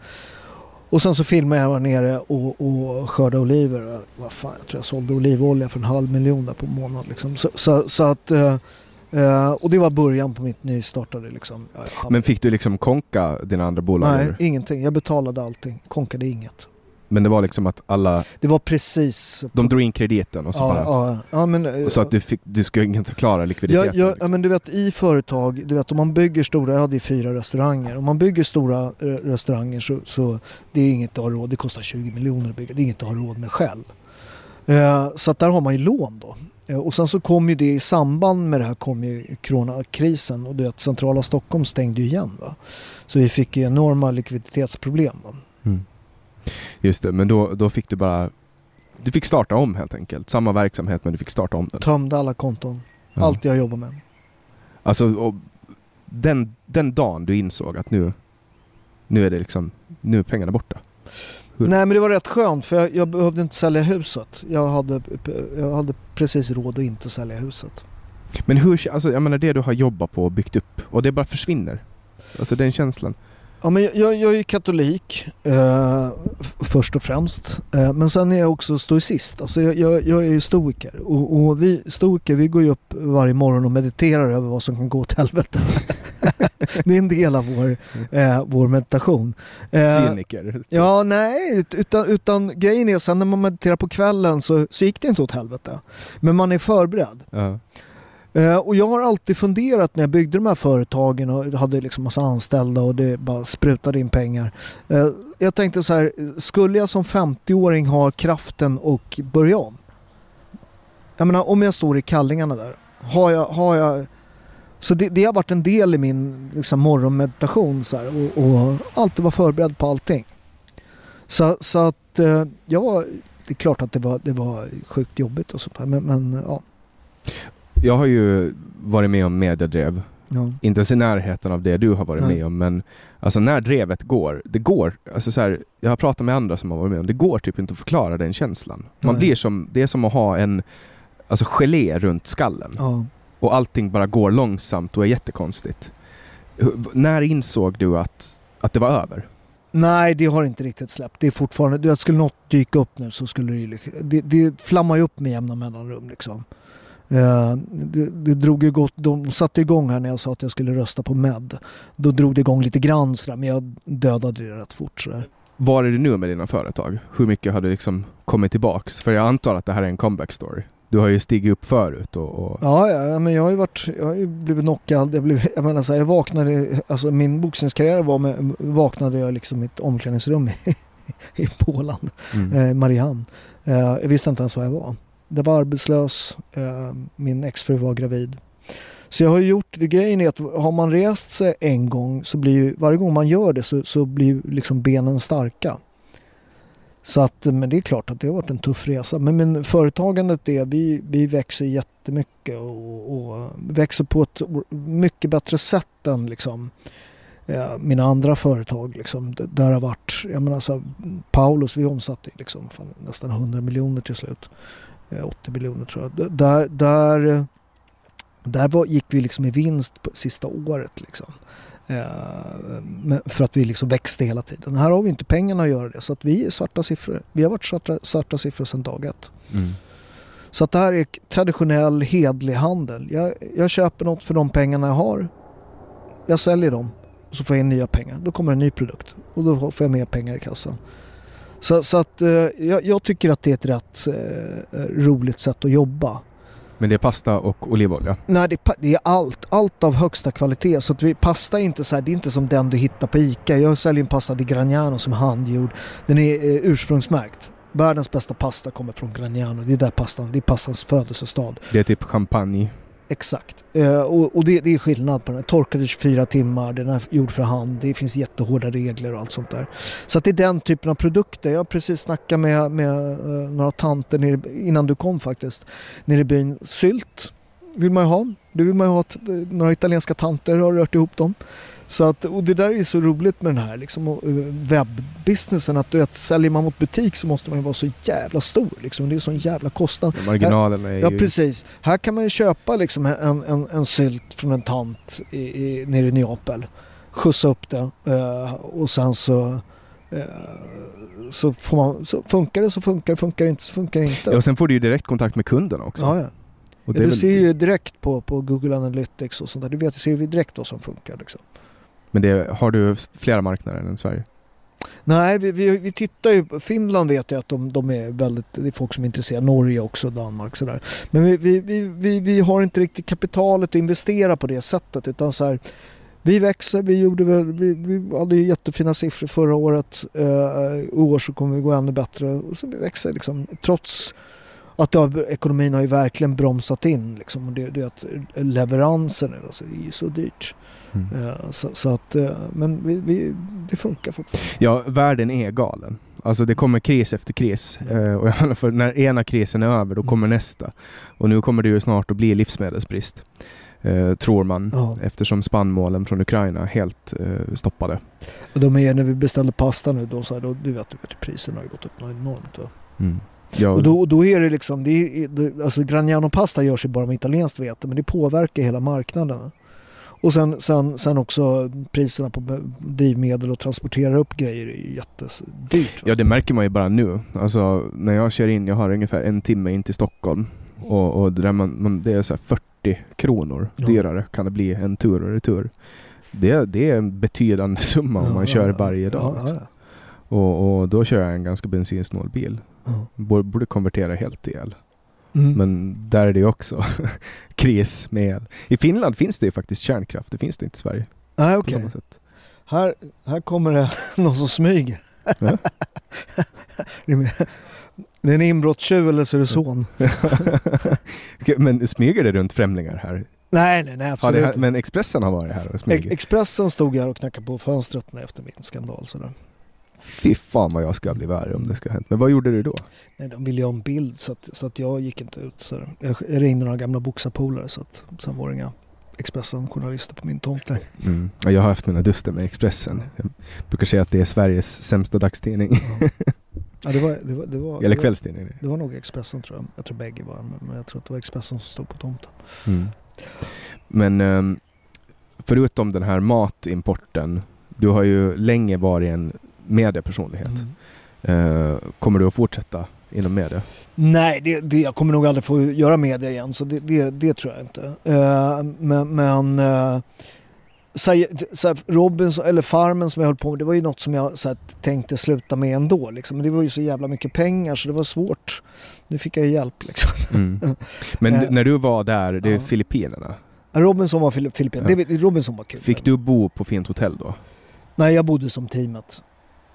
Och sen så filmade jag var nere och, och skördade oliver. Vad fan, jag tror jag sålde olivolja för en halv miljon där på månad. Liksom. Så, så, så att, eh, eh, och det var början på mitt nystartade. Liksom. Men fick du liksom konka dina andra bolag? Nej, eller? ingenting. Jag betalade allting. Konkade inget. Men det var liksom att alla, Det var precis... de drog in krediten och så ja, bara... ja, ja, men, Och så att du, fick, du skulle inte klara likviditeten? Ja, liksom. men du vet i företag, du vet om man bygger stora, jag hade ju fyra restauranger. Om man bygger stora eh, restauranger så, så det är inget att ha råd, det kostar 20 miljoner att bygga, det är inget att ha råd med själv. Eh, så att där har man ju lån då. Eh, och sen så kom ju det i samband med det här kom ju coronakrisen och du vet centrala Stockholm stängde ju igen va. Så vi fick ju enorma likviditetsproblem. Mm. Just det, men då, då fick du bara... Du fick starta om helt enkelt. Samma verksamhet men du fick starta om den. Tömde alla konton, Ja. allt jag jobbar med. Alltså, den, den dagen du insåg att nu, nu är det liksom, nu är pengarna borta. Hur- Nej men det var rätt skönt för jag, jag behövde inte sälja huset. Jag hade, jag hade precis råd att inte sälja huset. Men hur, alltså jag menar det du har jobbat på och byggt upp och det bara försvinner. Alltså den känslan. Ja, men jag, jag, är katolik eh, först och främst. Eh, men sen är jag också stoicist. Alltså jag, jag, jag är stoiker. Och, och vi stoiker vi går ju upp varje morgon och mediterar över vad som kan gå åt helvete. det är en del av vår, eh, vår meditation. Eh, Cyniker. Ja, nej, ut- utan, utan grejen är sen när man mediterar på kvällen så, så gick det inte åt helvete. Men man är förberedd. Ja. Eh, och jag har alltid funderat när jag byggde de här företagen och hade liksom massa anställda och det bara sprutade in pengar. Eh, jag tänkte så här, skulle jag som 50-åring ha kraften och börja om? Jag menar om jag står i kallingarna där, har jag, har jag så det, det har varit en del i min liksom, morgonmeditation så här, och, och alltid vara förberedd på allting. Så, så att eh, jag var, det är klart att det var, det var sjukt jobbigt och sånt där, men, men ja. Jag har ju varit med om mediedrev. ja. Inte ens i närheten av det du har varit Nej. med om men alltså när drevet går, det går, alltså så här, jag har pratat med andra som har varit med om det går typ inte att förklara den känslan. Man Nej. blir som, det är som att ha en alltså gelé runt skallen ja. och allting bara går långsamt och är jättekonstigt. Hur- När insåg du att, att det var över? Nej, det har inte riktigt släppt. Det är fortfarande, skulle något dyka upp nu så skulle det det, det flammar ju upp med jämna mellanrum liksom. Eh, det, det drog gott, de satte igång här när jag sa att jag skulle rösta på Med. Då drog det igång lite grann sådär, men jag dödade det rätt fort sådär. Var är du nu med dina företag? Hur mycket har du liksom kommit tillbaks? För jag antar att det här är en comeback story. Du har ju stigit upp förut och, och Ja, ja, men jag har ju varit, jag har blivit knockad. Jag, blev, jag menar så här, jag vaknade, alltså min boxningskarriär var med, vaknade jag liksom i ett omklädningsrum i, i Polen. mm. eh, Mariehamn. Eh, jag visste inte ens var jag var. Jag var arbetslös, eh, min exfru var gravid. Så jag har gjort, grejen är att har man rest sig en gång så blir ju, varje gång man gör det så, så blir ju liksom benen starka. Så att, men det är klart att det har varit en tuff resa. Men, men företagandet är, vi, vi växer jättemycket och, och växer på ett mycket bättre sätt än liksom eh, mina andra företag. Liksom. Där har varit, jag menar så här, Paulus, vi omsatte liksom fan, nästan 100 miljoner till slut. Eh, 80 miljoner tror jag. Där, där, eh, Där var, gick vi liksom i vinst på sista året liksom. Eh, för att vi liksom växte hela tiden. Här har vi inte pengarna att göra det så att vi är svarta siffror. Vi har varit svarta, svarta siffror sedan dag ett. Mm. Så att det här är traditionell hedlig handel. Jag, jag köper något för de pengarna jag har. Jag säljer dem och så får jag in nya pengar. Då kommer en ny produkt och då får jag mer pengar i kassan. Så, så att eh, jag, jag tycker att det är ett rätt eh, roligt sätt att jobba. Men det är pasta och olivolja. Nej, det är, det är allt. Allt av högsta kvalitet. Så att vi, pasta är inte så här, det är inte som den du hittar på ICA. Jag säljer en pasta di Gragnano som är handgjord. Den är eh, ursprungsmärkt. Världens bästa pasta kommer från Gragnano. Det är där pastan, det är pastans födelsestad. Det är typ champagne. Exakt. Eh, och och det, det är skillnad på den. Torkade 24 timmar, den är gjord för hand, det finns jättehårda regler och allt sånt där. Så att det är den typen av produkter. Jag har precis snackat med, med eh, några tanter nere, innan du kom faktiskt, nere i byn. Sylt vill man ju ha. Du vill man ju ha. Att, eh, några italienska tanter har rört ihop dem. Så att, och det där är så roligt med den här liksom, eh, webbbusinessen. Att du vet, säljer man mot butik så måste man ju vara så jävla stor. Liksom. Det är sån jävla kostnad. Marginalerna är Ja ju... precis. Här kan man ju köpa liksom en, en, en sylt från en tant i, i, nere i Neapel. Skjutsa upp det eh, och sen så, eh, så, får man, så funkar det så funkar det, funkar det inte så funkar det inte. Ja, och sen får du ju direkt kontakt med kunderna också. ja, ja. Ja, du väl- ser ju direkt på, på Google Analytics och sånt där. Du vet, du ser ju direkt vad som funkar. Liksom. Men det, har du flera marknader än Sverige? Nej, vi, vi, vi tittar ju på Finland vet jag att de, de är väldigt, det är folk som är intresserade. Norge också, Danmark sådär. Men vi, vi, vi, vi, vi har inte riktigt kapitalet att investera på det sättet utan så här vi växer, vi gjorde väl, vi, vi hade ju jättefina siffror förra året. Eh, I år så kommer vi gå ännu bättre. Och så vi växer liksom trots att det har, ekonomin har ju verkligen bromsat in liksom. Och det, det är att leveranser nu, alltså, det är ju så dyrt. Mm. Eh, så, så att, eh, men vi, vi, det funkar fortfarande. Ja, världen är galen. Alltså det kommer kris efter kris. Eh, och när ena krisen är över, då kommer nästa. Och nu kommer det ju snart att bli livsmedelsbrist. Eh, tror man. Ja. Eftersom spannmålen från Ukraina helt eh, stoppade. Och de är, när vi beställde pasta nu, då, så här, då, du vet, du vet priserna har gått upp något enormt. Va? Mm. Ja, Och då, då är det liksom, det är, alltså Gragnano pasta görs ju bara med italienskt vete men det påverkar hela marknaden. Och sen, sen, sen också priserna på drivmedel och transportera upp grejer är jättedyrt. va? ja, det märker man ju bara nu. Alltså när jag kör in, jag har ungefär en timme in till Stockholm. Och, och där man, man, det är så här 40 kronor Ja. dyrare kan det bli en tur och retur. Det, det är en betydande summa om Ja, man kör ja, varje dag. Och, och då kör jag en ganska bensinsnål bil. borde konvertera helt till el. Mm. Men där är det också kris med el. I Finland finns det ju faktiskt kärnkraft. Det finns det inte i Sverige. Nej, På okej. sätt. Här, här kommer det någon som smyger. Ja. det, är, en inbrottstjuv eller så är det son. Men smyger det runt främlingar här? Nej, nej, nej absolut inte. men Expressen har varit här och smugit? Expressen stod här och knackade på fönstret efter min skandal. Sådär. Fy fan vad jag ska bli värre om det ska hända. Men vad gjorde du då? Nej, de ville ju ha en bild så att, så att jag gick inte ut. Så jag jag ringde några gamla boxarpolare så att sen var det inga Expressen-journalister på min tomt där. Mm. Ja, Jag har haft mina duster med Expressen. Jag brukar säga att det är Sveriges sämsta dagstidning. Ja, det, var, det, var, det, var, Eller kvällstidning. det var nog Expressen tror jag. Jag tror bägge var men, men jag tror att det var Expressen som stod på tomten. Mm. Men ehm, förutom den här matimporten. Du har ju länge varit en mediepersonlighet. Mm. Kommer du att fortsätta inom media? Nej, det, det, jag kommer nog aldrig få göra media igen så det, det, det tror jag inte. Eh, men men så, så här, Robinson, eller Farmen som jag höll på med, det var ju något som jag så här, tänkte sluta med ändå. Liksom. Men det var ju så jävla mycket pengar så det var svårt. Nu fick jag hjälp liksom. Mm. Men Eh, när du var där, det är ja. Filippinerna. Robinson var Fili- Filippin. Ja. Robinson var kul. Fick du bo på fint hotell då? Nej, jag bodde som teamet.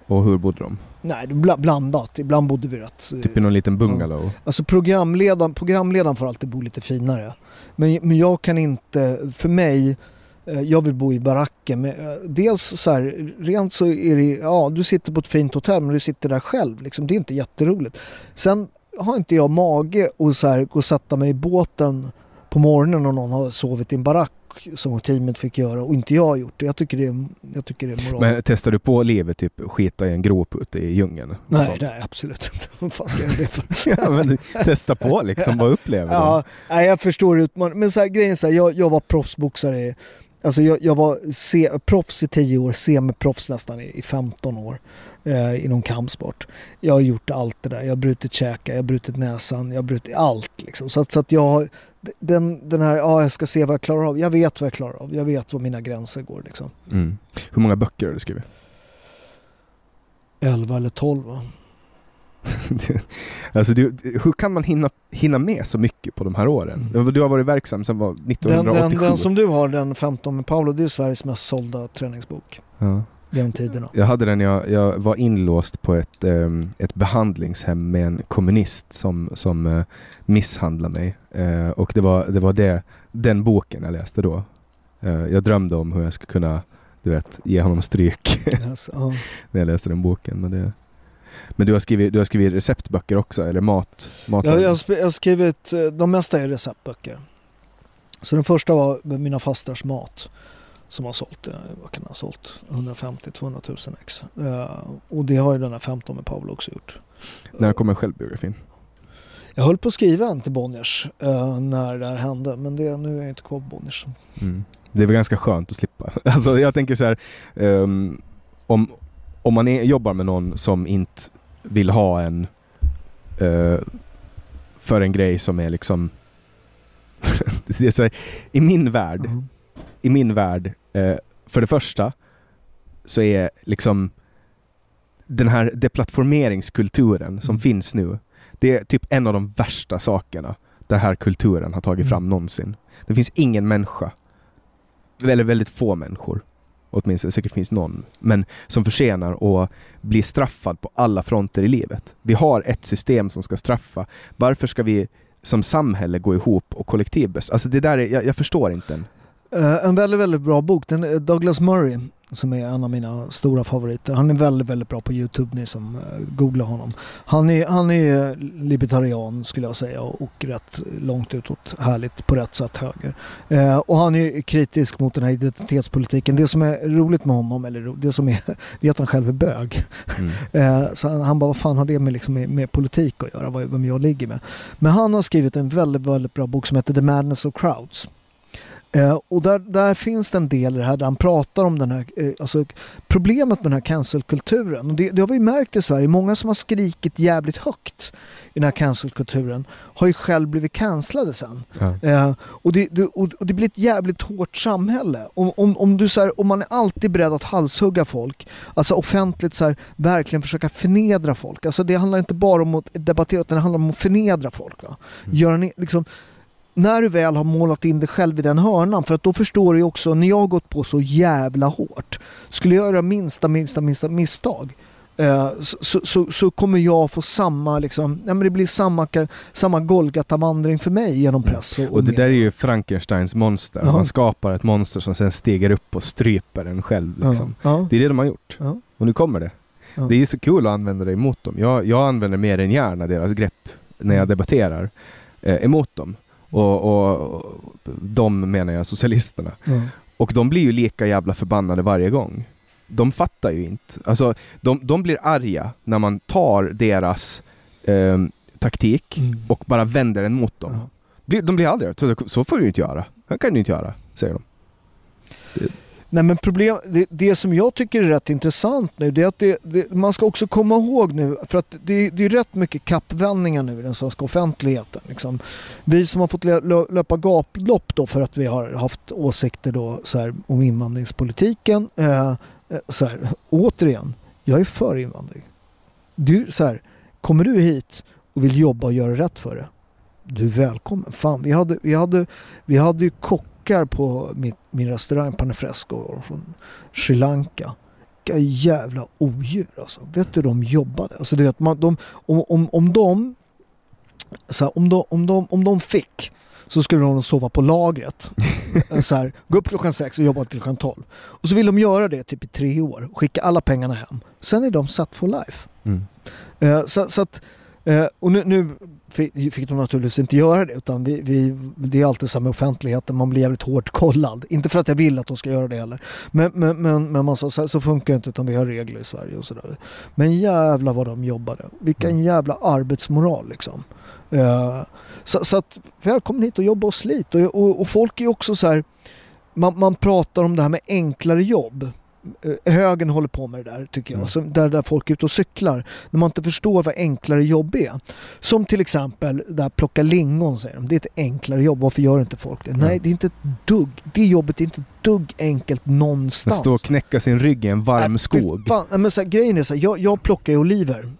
Och hur bodde de? Nej, blandat. Ibland bodde vi rätt. eh, Typ i någon liten bungalow? Alltså programledaren, programledaren får alltid bo lite finare. Men, men jag kan inte, för mig, eh, jag vill bo i baracken. Men, eh, dels så här, rent så är det, ja du sitter på ett fint hotell men du sitter där själv. Liksom, det är inte jätteroligt. Sen har inte jag mage att så här, gå och sätta mig i båten på morgonen och någon har sovit i en barack som teamet fick göra och inte jag har gjort det. Jag tycker det är, jag tycker det är moral. Men testar du på livet, typ skita i en grop ute i djungeln? nej, nej absolut inte. Vad fan ska jag göra det för? ja, men testa på liksom, vad upplever Ja, nej, jag förstår utmaningen. Men så här, grejen är så här, jag, jag var proffsboxare. Alltså jag, jag var se, proffs i 10 år, semiproffs nästan i, i 15 år eh, inom kampsport. Jag har gjort allt det där. Jag har brutit käkar, jag har brutit näsan, jag har brutit allt. Liksom. Så, att, så att jag den, den här, ja jag ska se vad jag klarar av. Jag vet vad jag klarar av. Jag vet var mina gränser går. Liksom. Mm. Hur många böcker har du skrivit? 11 eller 12 va? alltså, du, hur kan man hinna, hinna med så mycket på de här åren? Mm. Du har varit verksam sedan var Den, 1987. den, den som du har, den 15 med Paolo, det är Sveriges mest sålda träningsbok ja. Genom tiderna. Jag hade den, jag, jag var inlåst på ett, ehm, ett behandlingshem med en kommunist som, som eh, misshandlade mig. Eh, och det var, det var det, den boken jag läste då. Eh, jag drömde om hur jag skulle kunna, du vet, ge honom stryk Alltså, ja. när jag läste den boken. Men, det, men du, har skrivit, du har skrivit receptböcker också, eller mat? mat Jag, jag, jag har skrivit, de mesta är receptböcker. Så den första var mina fastrars mat. Som har sålt, eh, vad kan den ha sålt? 150-200 000 ex. Eh, och det har ju den här 15 med Pavlo också gjort. När kommer självbiografin? Jag höll på att skriva en till Bonniers eh, när det här hände. Men det, nu är jag inte kvar på Bonniers. Mm. Det är väl ganska skönt att slippa. Alltså jag tänker så här, ehm, om, om man är, jobbar med någon som inte vill ha en eh, för en grej som är liksom det är så här, I min värld, Ja. I min värld, eh, för det första så är liksom den här deplattformeringskulturen som Mm. finns nu, det är typ en av de värsta sakerna den här kulturen har tagit Mm. fram någonsin. Det finns ingen människa, eller väldigt få människor, åtminstone säkert finns någon, men som förtjänar att bli straffad på alla fronter i livet. Vi har ett system som ska straffa. Varför ska vi som samhälle gå ihop och kollektivbest? Alltså det där är, jag, jag förstår inte. Eh, en väldigt, väldigt bra bok. Den Douglas Murray som är en av mina stora favoriter. Han är väldigt, väldigt bra på Youtube, ni som uh, googlar honom. Han är, han är libertarian skulle jag säga och rätt långt utåt härligt på rätt sätt höger. Eh, och han är kritisk mot den här identitetspolitiken. Det som är roligt med honom, eller det som är, det är att han själv är bög. Mm. Eh, så han, han bara, vad fan har det med, liksom, med, med politik att göra, vad, vem jag ligger med? Men han har skrivit en väldigt, väldigt bra bok som heter The Madness of Crowds. Eh, och där, där finns det en del i det här där han pratar om den här, eh, alltså problemet med den här cancelkulturen. Och det, det har vi märkt i Sverige, många som har skrikit jävligt högt i den här cancelkulturen har ju själv blivit cancellade sen. Ja. Eh, och, det, det, och och det blir ett jävligt hårt samhälle. Om, om, om, du, så här, om man är alltid beredd att halshugga folk, alltså offentligt så här, verkligen försöka förnedra folk. Alltså det handlar inte bara om att debattera utan det handlar om att förnedra folk. Va? Göra ne- liksom, när du väl har målat in dig själv i den hörnan, för att då förstår du också, när jag har gått på så jävla hårt, skulle jag göra minsta, minsta, minsta misstag eh, så, så, så, kommer jag få samma, liksom, ja, men det blir samma, samma Golgata-vandring för mig genom press. Och, Och det media. där är ju Frankensteins monster. Ja. Man skapar ett monster som sen stiger upp och stryper en själv. Liksom. ja, Det är det de har gjort. ja, Och nu kommer det. ja. Det är så kul att använda det emot dem. Jag, jag använder mer än gärna deras grepp när jag Mm. debatterar eh, emot dem. Och, och, och de menar jag socialisterna. ja. Och de blir ju lika jävla förbannade varje gång. De fattar ju inte. Alltså, de, de blir arga när man tar deras eh, taktik Mm. och bara vänder den mot dem. Ja. De blir aldrig så, så får du ju inte göra. Det kan du inte göra, säger de. Nej men problem, det, det som jag tycker är rätt intressant nu det är att det, det, man ska också komma ihåg nu för att det, det är rätt mycket kappvändningar nu i den svenska offentligheten. Liksom. Vi som har fått löpa gaplopp då för att vi har haft åsikter då så här, om invandringspolitiken. Eh, eh, så här, återigen, jag är för invandring. Du, så här, kommer du hit och vill jobba och göra rätt för det? Du är välkommen. Fan, vi hade, vi hade, vi hade ju kockar på mitt, min restaurang Panefresco från Sri Lanka. Vilka jävla odjur alltså. Vet du hur de jobbade? Alltså du vet, man, de, om, om, om de så här, om, de, om, de, om de fick så skulle de sova på lagret. så här, gå upp klockan sex och jobba till klockan tolv. Och så vill de göra det typ i tre år. Skicka alla pengarna hem. Sen är de satt for life. Mm. Eh, Så, så att, Eh, och nu, nu fick, de naturligtvis inte göra det utan vi, vi, det är alltid så här med offentligheten, man blir jävligt hårt kollad. Inte för att jag vill att de ska göra det heller. Men, men, men, men man sa, så, här, så funkar det inte utan vi har regler i Sverige och sådär. Men jävla vad de jobbade. Vilken Mm. jävla arbetsmoral liksom. Eh, så, så att välkommen hit och jobba och slit. Och, och, och folk är ju också så här, man, man pratar om det här med enklare jobb. Eh, Högern håller på med det där tycker jag. Mm. Där, där folk är ute och cyklar. När man inte förstår vad enklare jobb är. Som till exempel där plocka lingon säger de. Det är ett enklare jobb. Varför gör inte folk det? Nej, Mm. det är inte ett dugg. Det jobbet är inte ett dugg enkelt någonstans. stå och knäcka sin rygg i en varm Äh, skog. Fan. Nej, Men så här, grejen är så här, jag, jag plockar ju oliver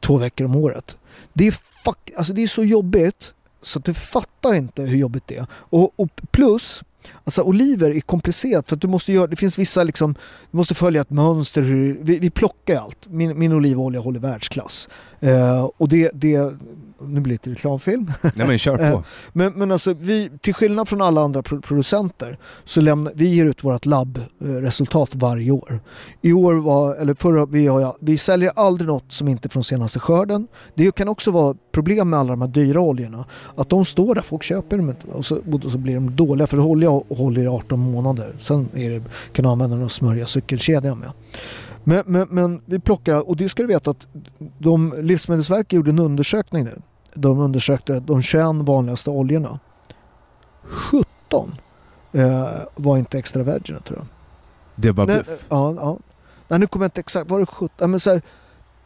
två veckor om året. Det är, fuck, alltså det är så jobbigt så att du fattar inte hur jobbigt det är. Och, och plus, alltså oliver är komplicerat för att du måste göra, det finns vissa liksom, du måste följa ett mönster. Hur, vi, vi plockar allt. Min, min olivolja håller världsklass. Eh, och det, det, nu blir det reklamfilm. Nej men kör på. Men, men alltså vi, till skillnad från alla andra pro- producenter så lämnar vi ger ut vårt labbresultat varje år. I år var, eller förra, vi, har, vi säljer aldrig något som inte är från senaste skörden. Det kan också vara problem med alla de här dyra oljorna. Att de står där, folk köper dem inte och så, och så blir de dåliga för och håller i 18 månader. Sen är det, kan du använda den och smörja cykelkedjan med. Men, men, men vi plockar, och det ska du veta att de, Livsmedelsverket gjorde en undersökning nu. De undersökte de 21 vanligaste oljorna. 17 eh, var inte extra virgin tror jag. Det var Nej, bluff. ja, ja. Nej, nu kommer jag inte exakt, var det 17? Ja, men så här,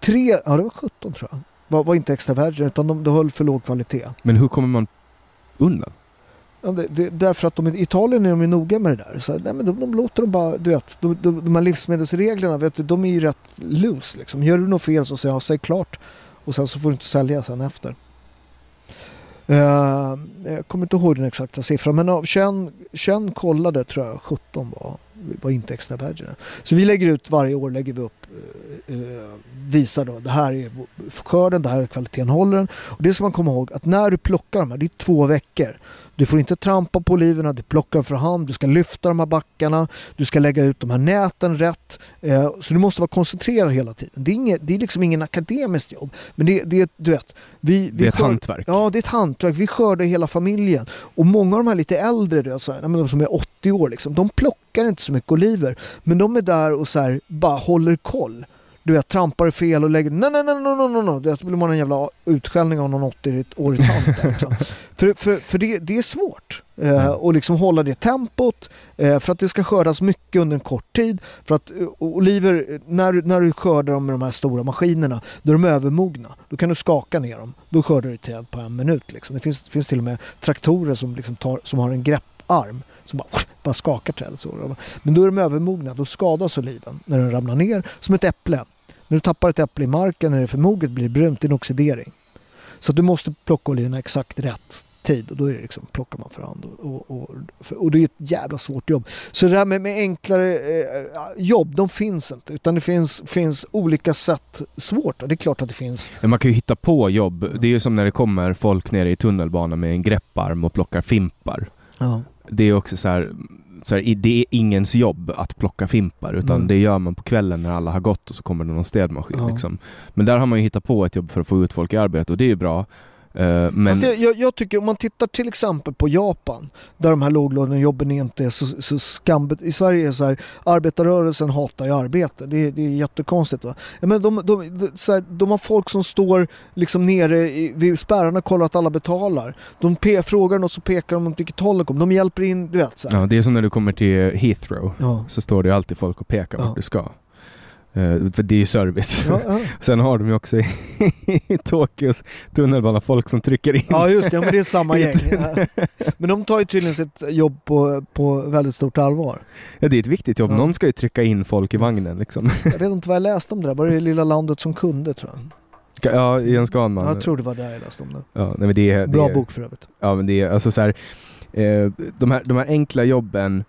tre, ja det var 17 tror jag. Var, var inte extra virgin utan de, de höll för låg kvalitet. Men hur kommer man undan? Det, det, därför att de, i Italien är de ju noga med det där. Så, nej, men de, de låter dem bara, du vet, de, de, de här livsmedelsreglerna, vet du, de är ju rätt loose liksom. Gör du något fel så säger jag, säg klart. Och sen så får du inte sälja sen efter. Uh, jag kommer inte ihåg den exakta siffran men av 21, 21 kollade tror jag 17 var, var inte extra badgerna. Så vi lägger ut varje år, lägger vi upp, uh, visar då, det här är skörden, det här är kvaliteten håller den. Och det ska man komma ihåg att när du plockar de här, det är två veckor. Du får inte trampa på oliverna, du plockar för hand, du ska lyfta de här backarna, du ska lägga ut de här näten rätt. Eh, så du måste vara koncentrerad hela tiden. Det är, inget, det är liksom ingen akademiskt jobb. Men det, det är, du vet, vi, vi Det är ett skör- hantverk. Ja, det är ett hantverk. Vi skördar hela familjen. Och många av de här lite äldre, du vet, så här, de som är 80 år, liksom, de plockar inte så mycket oliver. Men de är där och så här, bara håller koll. Du vet, trampar fel och lägger nej, nej, nej, nej, nej, nej, nej. Det blir man en jävla utskällning av någon 80-årig tant. Liksom. för för, för det, det är svårt. Eh, Mm. och liksom hålla det tempot eh, för att det ska skördas mycket under en kort tid. För att eh, oliver, när, när du skördar dem med de här stora maskinerna, då är de övermogna. Då kan du skaka ner dem. Då skördar du träd på en minut. Liksom. Det finns, finns till och med traktorer som, liksom tar, som har en grepparm som bara, bara skakar trädet. Men då är de övermogna. Då skadas oliven när den ramlar ner. Som ett äpple. När du tappar ett äpple i marken när det är för moget blir det brunt. Det är en oxidering. Så du måste plocka oliverna exakt rätt tid och då är det liksom, plockar man för hand. Och, och, och, och det är ett jävla svårt jobb. Så det här med, med enklare eh, jobb, de finns inte. Utan det finns, finns olika sätt svårt. Och det är klart att det finns. Man kan ju hitta på jobb. Det är ju som när det kommer folk nere i tunnelbanan med en grepparm och plockar fimpar. Ja. Det är också så här, så här, det är ingens jobb att plocka fimpar utan Mm. det gör man på kvällen när alla har gått och så kommer det någon städmaskin. Ja. Liksom. Men där har man ju hittat på ett jobb för att få ut folk i arbete och det är ju bra. Eh, men Fast jag, jag, tycker om man tittar till exempel på Japan där de här låglönejobben inte är så, så skambet. I Sverige är det så här, arbetarrörelsen hatar ju arbete. Det, är- det är jättekonstigt. Va? Men de, de, de, så här, de har folk som står liksom nere i, vid spärrarna och kollar att alla betalar. De pe- frågar något så pekar de åt vilket håll de kommer. De hjälper in, du vet. Så här. ja, det är som när du kommer till Heathrow Ja. så står det alltid folk och pekar Ja. vart du ska. Eh, för det är ju service. Ja, ja. Sen har de ju också i, Tokyos tunnelbana folk som trycker in. ja just det, ja, men det är samma gäng. Men de tar ju tydligen sitt jobb på, på väldigt stort allvar. Ja, det är ett viktigt jobb. Någon ska ju trycka in folk i vagnen liksom. Jag vet inte vad jag läste om det där. Var det Lilla landet som kunde tror jag? Ja, Jens Ganman. Jag tror det var där jag läste om det. Ja, nej, men det är, det Bra bok för övrigt. Ja men det är alltså så här, eh, de, här, de här enkla jobben,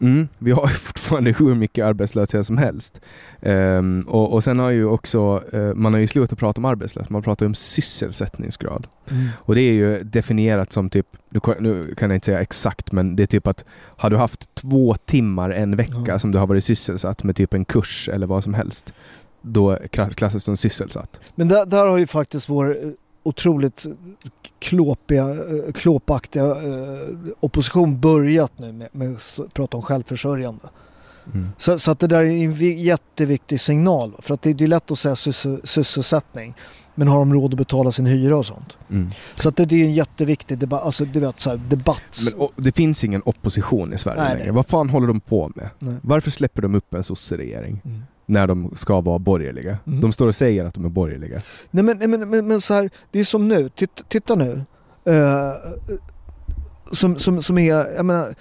mm, vi har fortfarande hur mycket arbetslöshet som helst. Ehm, och, och sen har ju också, eh, man har ju slutat prata om arbetslöshet, man pratar om sysselsättningsgrad. Och det är ju definierat som typ, nu kan- nu kan jag inte säga exakt men det är typ att har du haft två timmar en vecka Ja. som du har varit sysselsatt med typ en kurs eller vad som helst. då kla- klassas som sysselsatt. Men där, där har ju faktiskt vår eh, otroligt klåpiga, eh, klåpaktiga eh, opposition börjat nu med, med att prata om självförsörjande. Mm. Så, så att det där är en vi- jätteviktig signal. För att det, det är lätt att säga syssel, sysselsättning. Men har de råd att betala sin hyra och sånt? Mm. Så att det, det är en jätteviktig debatt. Alltså du vet så här, debatt. Men och, det finns ingen opposition i Sverige Nej, längre. Vad fan håller de på med? Nej. Varför släpper de upp en sosseregering Mm. När de ska vara borgerliga? Mm. De står och säger att de är borgerliga. Nej men, men, men, men så här, det är som nu. Titta, titta nu. Eh, som, som, som är, jag menar,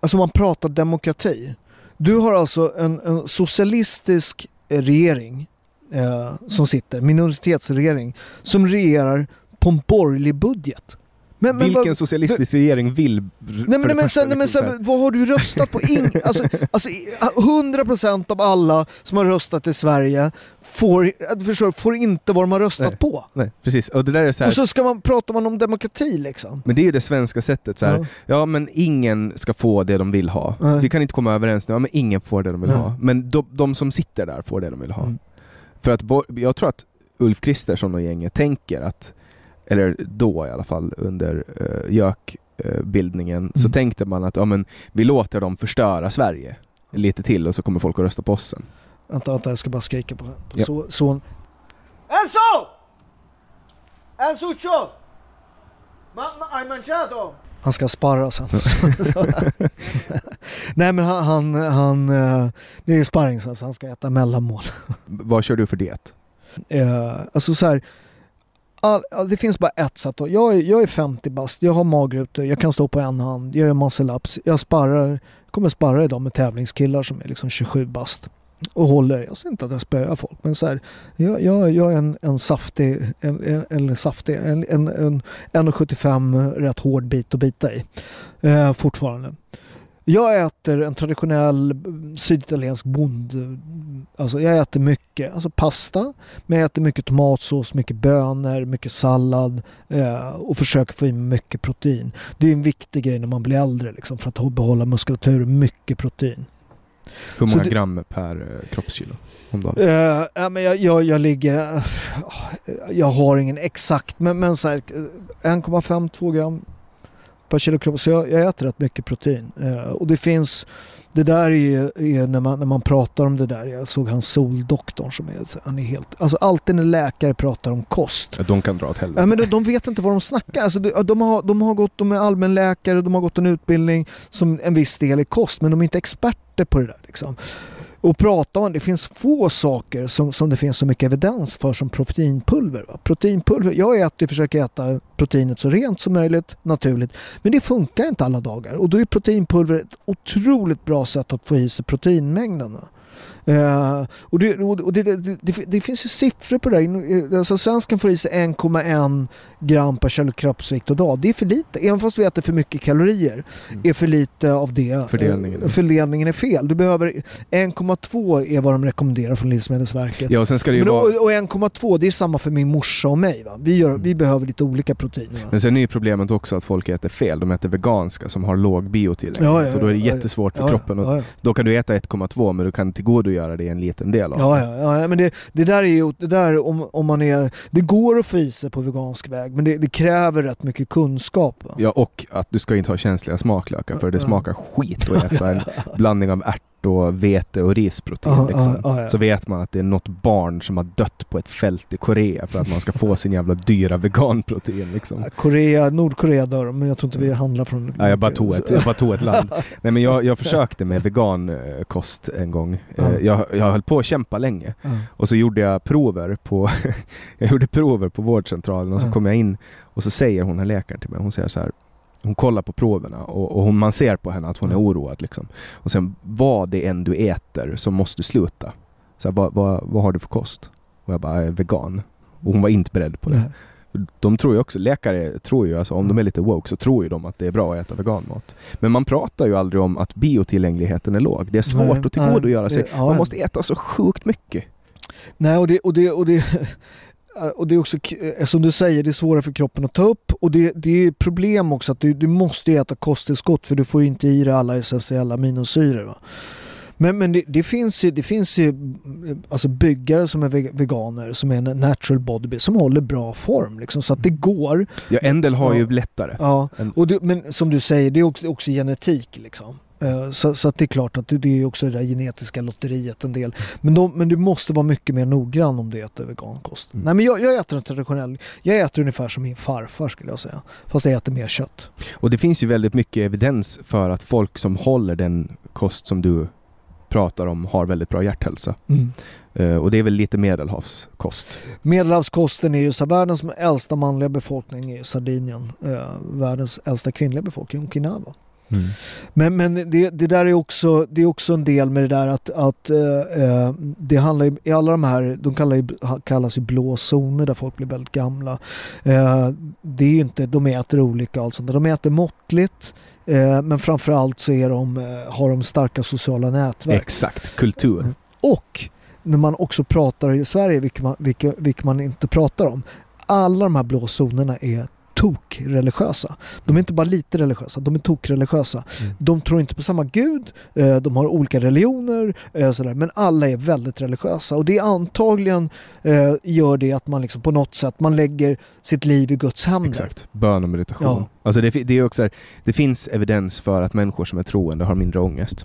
alltså man pratar demokrati. Du har alltså en, en socialistisk regering eh, som sitter, minoritetsregering, som regerar på en borgerlig budget. Men, men Vilken socialistisk regering vill... Nej men, men, sen, men sen, vad har du röstat på? Ing, alltså, alltså, i- 100% av alla som har röstat i Sverige får, du förstår, får inte vad de har röstat Nej. på. Nej, precis. Och det där är så här, Och så ska man, pratar man om demokrati liksom. Men det är ju det svenska sättet så här. Ja. Ja men ingen ska få det de vill ha. Nej. Vi kan inte komma överens nu, ja men ingen får det de vill Nej. ha. Men de, de som sitter där får det de vill ha. Mm. För att jag tror att Ulf Kristersson och gänget tänker att, eller då i alla fall under uh, JÖK-bildningen, så Mm. tänkte man att ja, men, vi låter dem förstöra Sverige lite till och så kommer folk att rösta på oss sen. Vänta, vänta, jag ska bara skrika på, på Ja. så, son. Enzo! Enzuccio! Ma, ma, hai mangiato? Han ska sparra sen. Så- Nej men han, han, han eh, det är sparring så han ska äta mellanmål. Vad kör du för diet? Eh, alltså så här, all, all, det finns bara ett sätt. att- Jag är, jag är 50 bast, jag har magrutor, jag kan stå på en hand, jag gör muscle ups, jag sparrar, kommer sparra idag med tävlingskillar som är liksom 27 bast. Och håller, jag säger inte att jag spöar folk, men så här, jag, jag, jag är en, en saftig, en, en, en saftig, en, en, en 1,75 rätt hård bit att bita i. Eh, fortfarande. Jag äter en traditionell syditaliensk bond... Alltså jag äter mycket, alltså pasta, men jag äter mycket tomatsås, mycket bönor, mycket sallad eh, och försöker få i mig mycket protein. Det är en viktig grej när man blir äldre liksom, för att behålla muskulatur, mycket protein. Hur många det- gram per eh, kroppskilo om dagen? Eh, ja, men jag, jag, jag ligger... eh, jag har ingen exakt, men, men så här, eh, 1,5-2 gram per kilo kropp. Så jag, jag äter rätt mycket protein. Eh, och det finns... Det där är, är när, man, när man pratar om det där. Jag såg han Soldoktorn som är, han är helt... Alltså alltid när läkare pratar om kost. Ja, de kan dra åt helvete. Ja, men de, de vet inte vad de snackar. Alltså, de, de, har, de har gått, de är allmänläkare, de har gått en utbildning som en viss del i kost, men de är inte experter på det där. Liksom. Och pratar man, det finns få saker som, som det finns så mycket evidens för som proteinpulver. Va? Proteinpulver, jag äter, försöker äta proteinet så rent som möjligt, naturligt, men det funkar inte alla dagar. Och då är proteinpulver ett otroligt bra sätt att få i sig proteinmängderna. Eh, och det, och det, det, det, finns ju siffror på det där. Alltså svensken får i sig 1,1 gram per kilo kroppsvikt och dag. Det är för lite. Även fast vi äter för mycket kalorier är för lite av det. Fördelningen. Eh, fördelningen är fel. Du behöver 1,2 är vad de rekommenderar från Livsmedelsverket. Ja, och sen ska det ju Men, vara... och, och 1,2 det är samma för min morsa och mig. Va? Vi, gör, vi behöver lite olika proteiner. Va? Men sen är ju problemet också att folk äter fel. De äter veganska som har låg biotillgänglighet. Ja, ja, och då är det ja, ja. jättesvårt för Ja, kroppen. Ja, ja. Då kan du äta 1,2 men du kan tillgodogöra dig en liten del av Ja, det. ja, ja, men det, det där är ju, det där om, om man är, det går att få i sig på vegansk väg men det, det kräver rätt mycket kunskap. Va? Ja, och att du ska inte ha känsliga smaklökar för det smakar skit att äta en blandning av ärt och vete och risprotein. Ja, liksom. ja, ja. Så vet man att det är något barn som har dött på ett fält i Korea för att man ska få sin jävla dyra veganprotein. Liksom. Korea, Nordkorea dör men jag tror inte vi handlar från... Ja, jag, bara tog ett, jag bara tog ett land. Nej, men jag, jag försökte med vegankost en gång. Eh, Jag, jag höll på att kämpa länge. Och så gjorde jag prover på, jag gjorde prover på vårdcentralen och så kom jag in och så säger hon, här läkaren till mig, hon säger så här hon kollar på proverna och, och hon, man ser på henne att hon är Ja. oroad. Liksom. Och sen, vad det än du äter så måste du sluta. Så här, vad, vad, vad har du för kost? Och jag bara, jag är vegan. Och hon var inte beredd på det. Nej. De tror ju också, läkare tror ju, alltså om Mm. de är lite woke så tror ju de att det är bra att äta veganmat. Men man pratar ju aldrig om att biotillgängligheten är låg. Det är svårt Nej, att tillgodogöra sig. Man måste äta så sjukt mycket. Nej, och det, och det, och det, och det är också, eh, som du säger, det är svårare för kroppen att ta upp och det, det är problem också att du, du måste äta kosttillskott för du får inte i dig alla essentiella aminosyror. Va? Men, men det, det, finns ju, det finns ju alltså byggare som är ve- veganer som är en natural bodybuilder som håller bra form liksom, så att det går. Ja, en del har Ja. ju lättare. Ja. Och det, men som du säger, det är också, också genetik liksom. Eh, Så, så det är klart att det är också det där genetiska lotteriet en del. Men, de, men du måste vara mycket mer noggrann om du äter vegankost. Mm. Nej men jag, jag äter en traditionell, jag äter ungefär som min farfar skulle jag säga. Fast jag äter mer kött. Och det finns ju väldigt mycket evidens för att folk som håller den kost som du pratar om har väldigt bra hjärthälsa. Eh, och det är väl lite medelhavskost. Medelhavskosten är ju så världens äldsta manliga befolkning är Sardinien. Eh, världens äldsta kvinnliga befolkning är Okinawa. Men, men det, det där är också, det är också en del med det där att, att eh, eh, det handlar i alla de här, de kallar kallas ju blå zoner där folk blir väldigt gamla. Eh, det är ju inte, de äter olika och allt sånt. De äter måttligt eh, men framförallt så är de, eh, har de starka sociala nätverk. Exakt, kultur. Mm. Och när man också pratar i Sverige, vilket man, vilket, vilket man inte pratar om, alla de här blå zonerna är tokreligiösa. De är inte bara lite religiösa, de är tokreligiösa. Mm. De tror inte på samma gud, eh, de har olika religioner, eh, sådär, men alla är väldigt religiösa. Och det antagligen eh, gör det att man liksom på något sätt, man lägger sitt liv i Guds händer. Exakt, bön och meditation. Ja. Alltså det, det, är också, så här, det finns evidens för att människor som är troende har mindre ångest.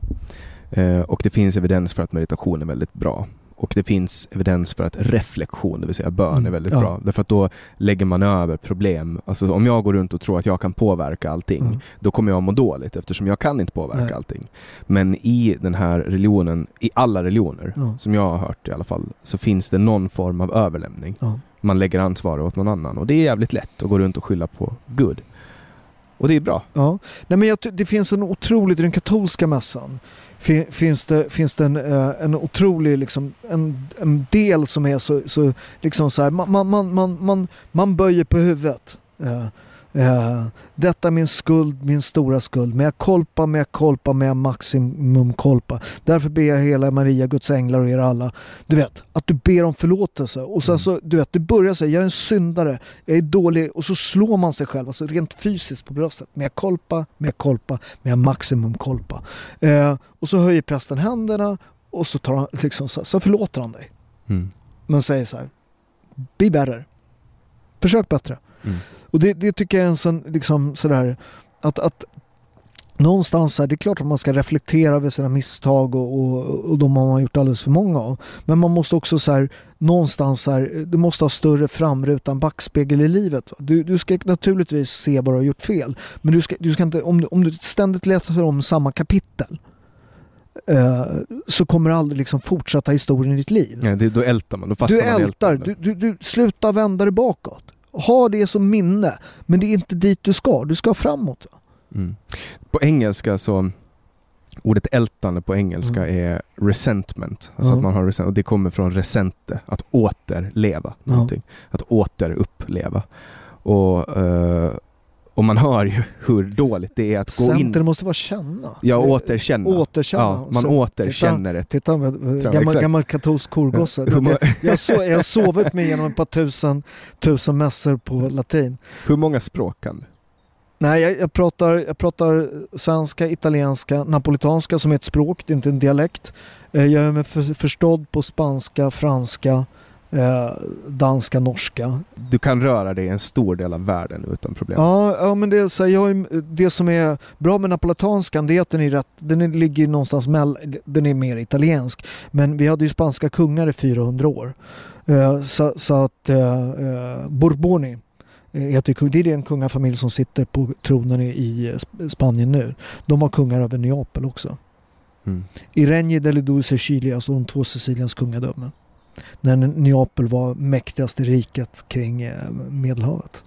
Och det finns evidens för att meditation är väldigt bra. Och det finns evidens för att reflektion, det vill säga bön, Mm, är väldigt ja. bra. Därför att då lägger man över problem. Alltså om jag går runt och tror att jag kan påverka allting, Mm. då kommer jag må dåligt eftersom jag kan inte påverka Nej. allting. Men i den här religionen, i alla religioner, Ja. som jag har hört i alla fall, så finns det någon form av överlämning. Ja. Man lägger ansvaret åt någon annan och det är jävligt lätt att gå runt och skylla på Gud. Och det är bra. Ja, nej men jag, det finns en otroligt, i den katolska mässan fin, finns det, finns det en, eh, en otrolig, liksom, en, en del som är så, så liksom så här, man, man, man, man, man, man böjer på huvudet. Eh, Eh, detta är min skuld, min stora skuld. Med kolpa, med kolpa, med maximum kolpa. Därför ber jag hela Maria, Guds änglar och er alla. Du vet, att du ber om förlåtelse. Och sen så, du vet, du börjar säga, jag är en syndare, jag är dålig. Och så slår man sig själv, alltså rent fysiskt på bröstet. Med kolpa, med kolpa, med maximum kolpa. Eh, och så höjer prästen händerna och så, tar han, liksom, så, så förlåter han dig. Mm. Men säger så här, be better. Försök bättre. Mm. Och det, det tycker jag är en sån, liksom sådär, att, att någonstans här, det är klart att man ska reflektera över sina misstag och, och, och de har man gjort alldeles för många av. Men man måste också så här, någonstans här, du måste ha större framruta än backspegel i livet. Du, du ska naturligtvis se vad du har gjort fel. Men du ska, du ska inte, om, du, om du ständigt läser om samma kapitel eh, så kommer du aldrig liksom fortsätta historien i ditt liv. Ja, det, då ältar man, då Du ältar, du, du, du slutar vända dig bakåt. Ha det som minne, men det är inte dit du ska. Du ska framåt. Mm. På engelska så Ordet ältande på engelska är resentment. Alltså Ja. att man har resent, och det kommer från resente, att återleva någonting. Att återuppleva. Och, eh, och man hör ju hur dåligt det är att gå Center in... måste vara känna. Ja, återkänna. Återkänna. Ja, man Så, återkänner ett... Titta, titta Tror- gammal, gammal katolsk korgosse. Jag, jag, jag har sovit mig igenom ett par tusen, tusen mässor på latin. Hur många språk kan du? Nej, jag, jag, pratar, jag pratar svenska, italienska, napolitanska som är ett språk, det är inte en dialekt. Eh, Jag är mig för, förstådd på spanska, franska, eh, danska, norska. Du kan röra dig i en stor del av världen utan problem. Ja, ja men det, är så här, jag det som är bra med napolitanskan det är att den, är rätt, den ligger någonstans mellan, den är mer italiensk. Men vi hade ju spanska kungar i 400 år. Eh, så, så att eh, eh, Borboni eh, heter ju kung. Det är den kungafamilj som sitter på tronen i, Sp- Spanien nu. De var kungar över Neapel också. Mm. I Regni delle Due Sicilia, alltså de två Siciliens kungadömen. När Neapel var mäktigaste riket kring eh, Medelhavet.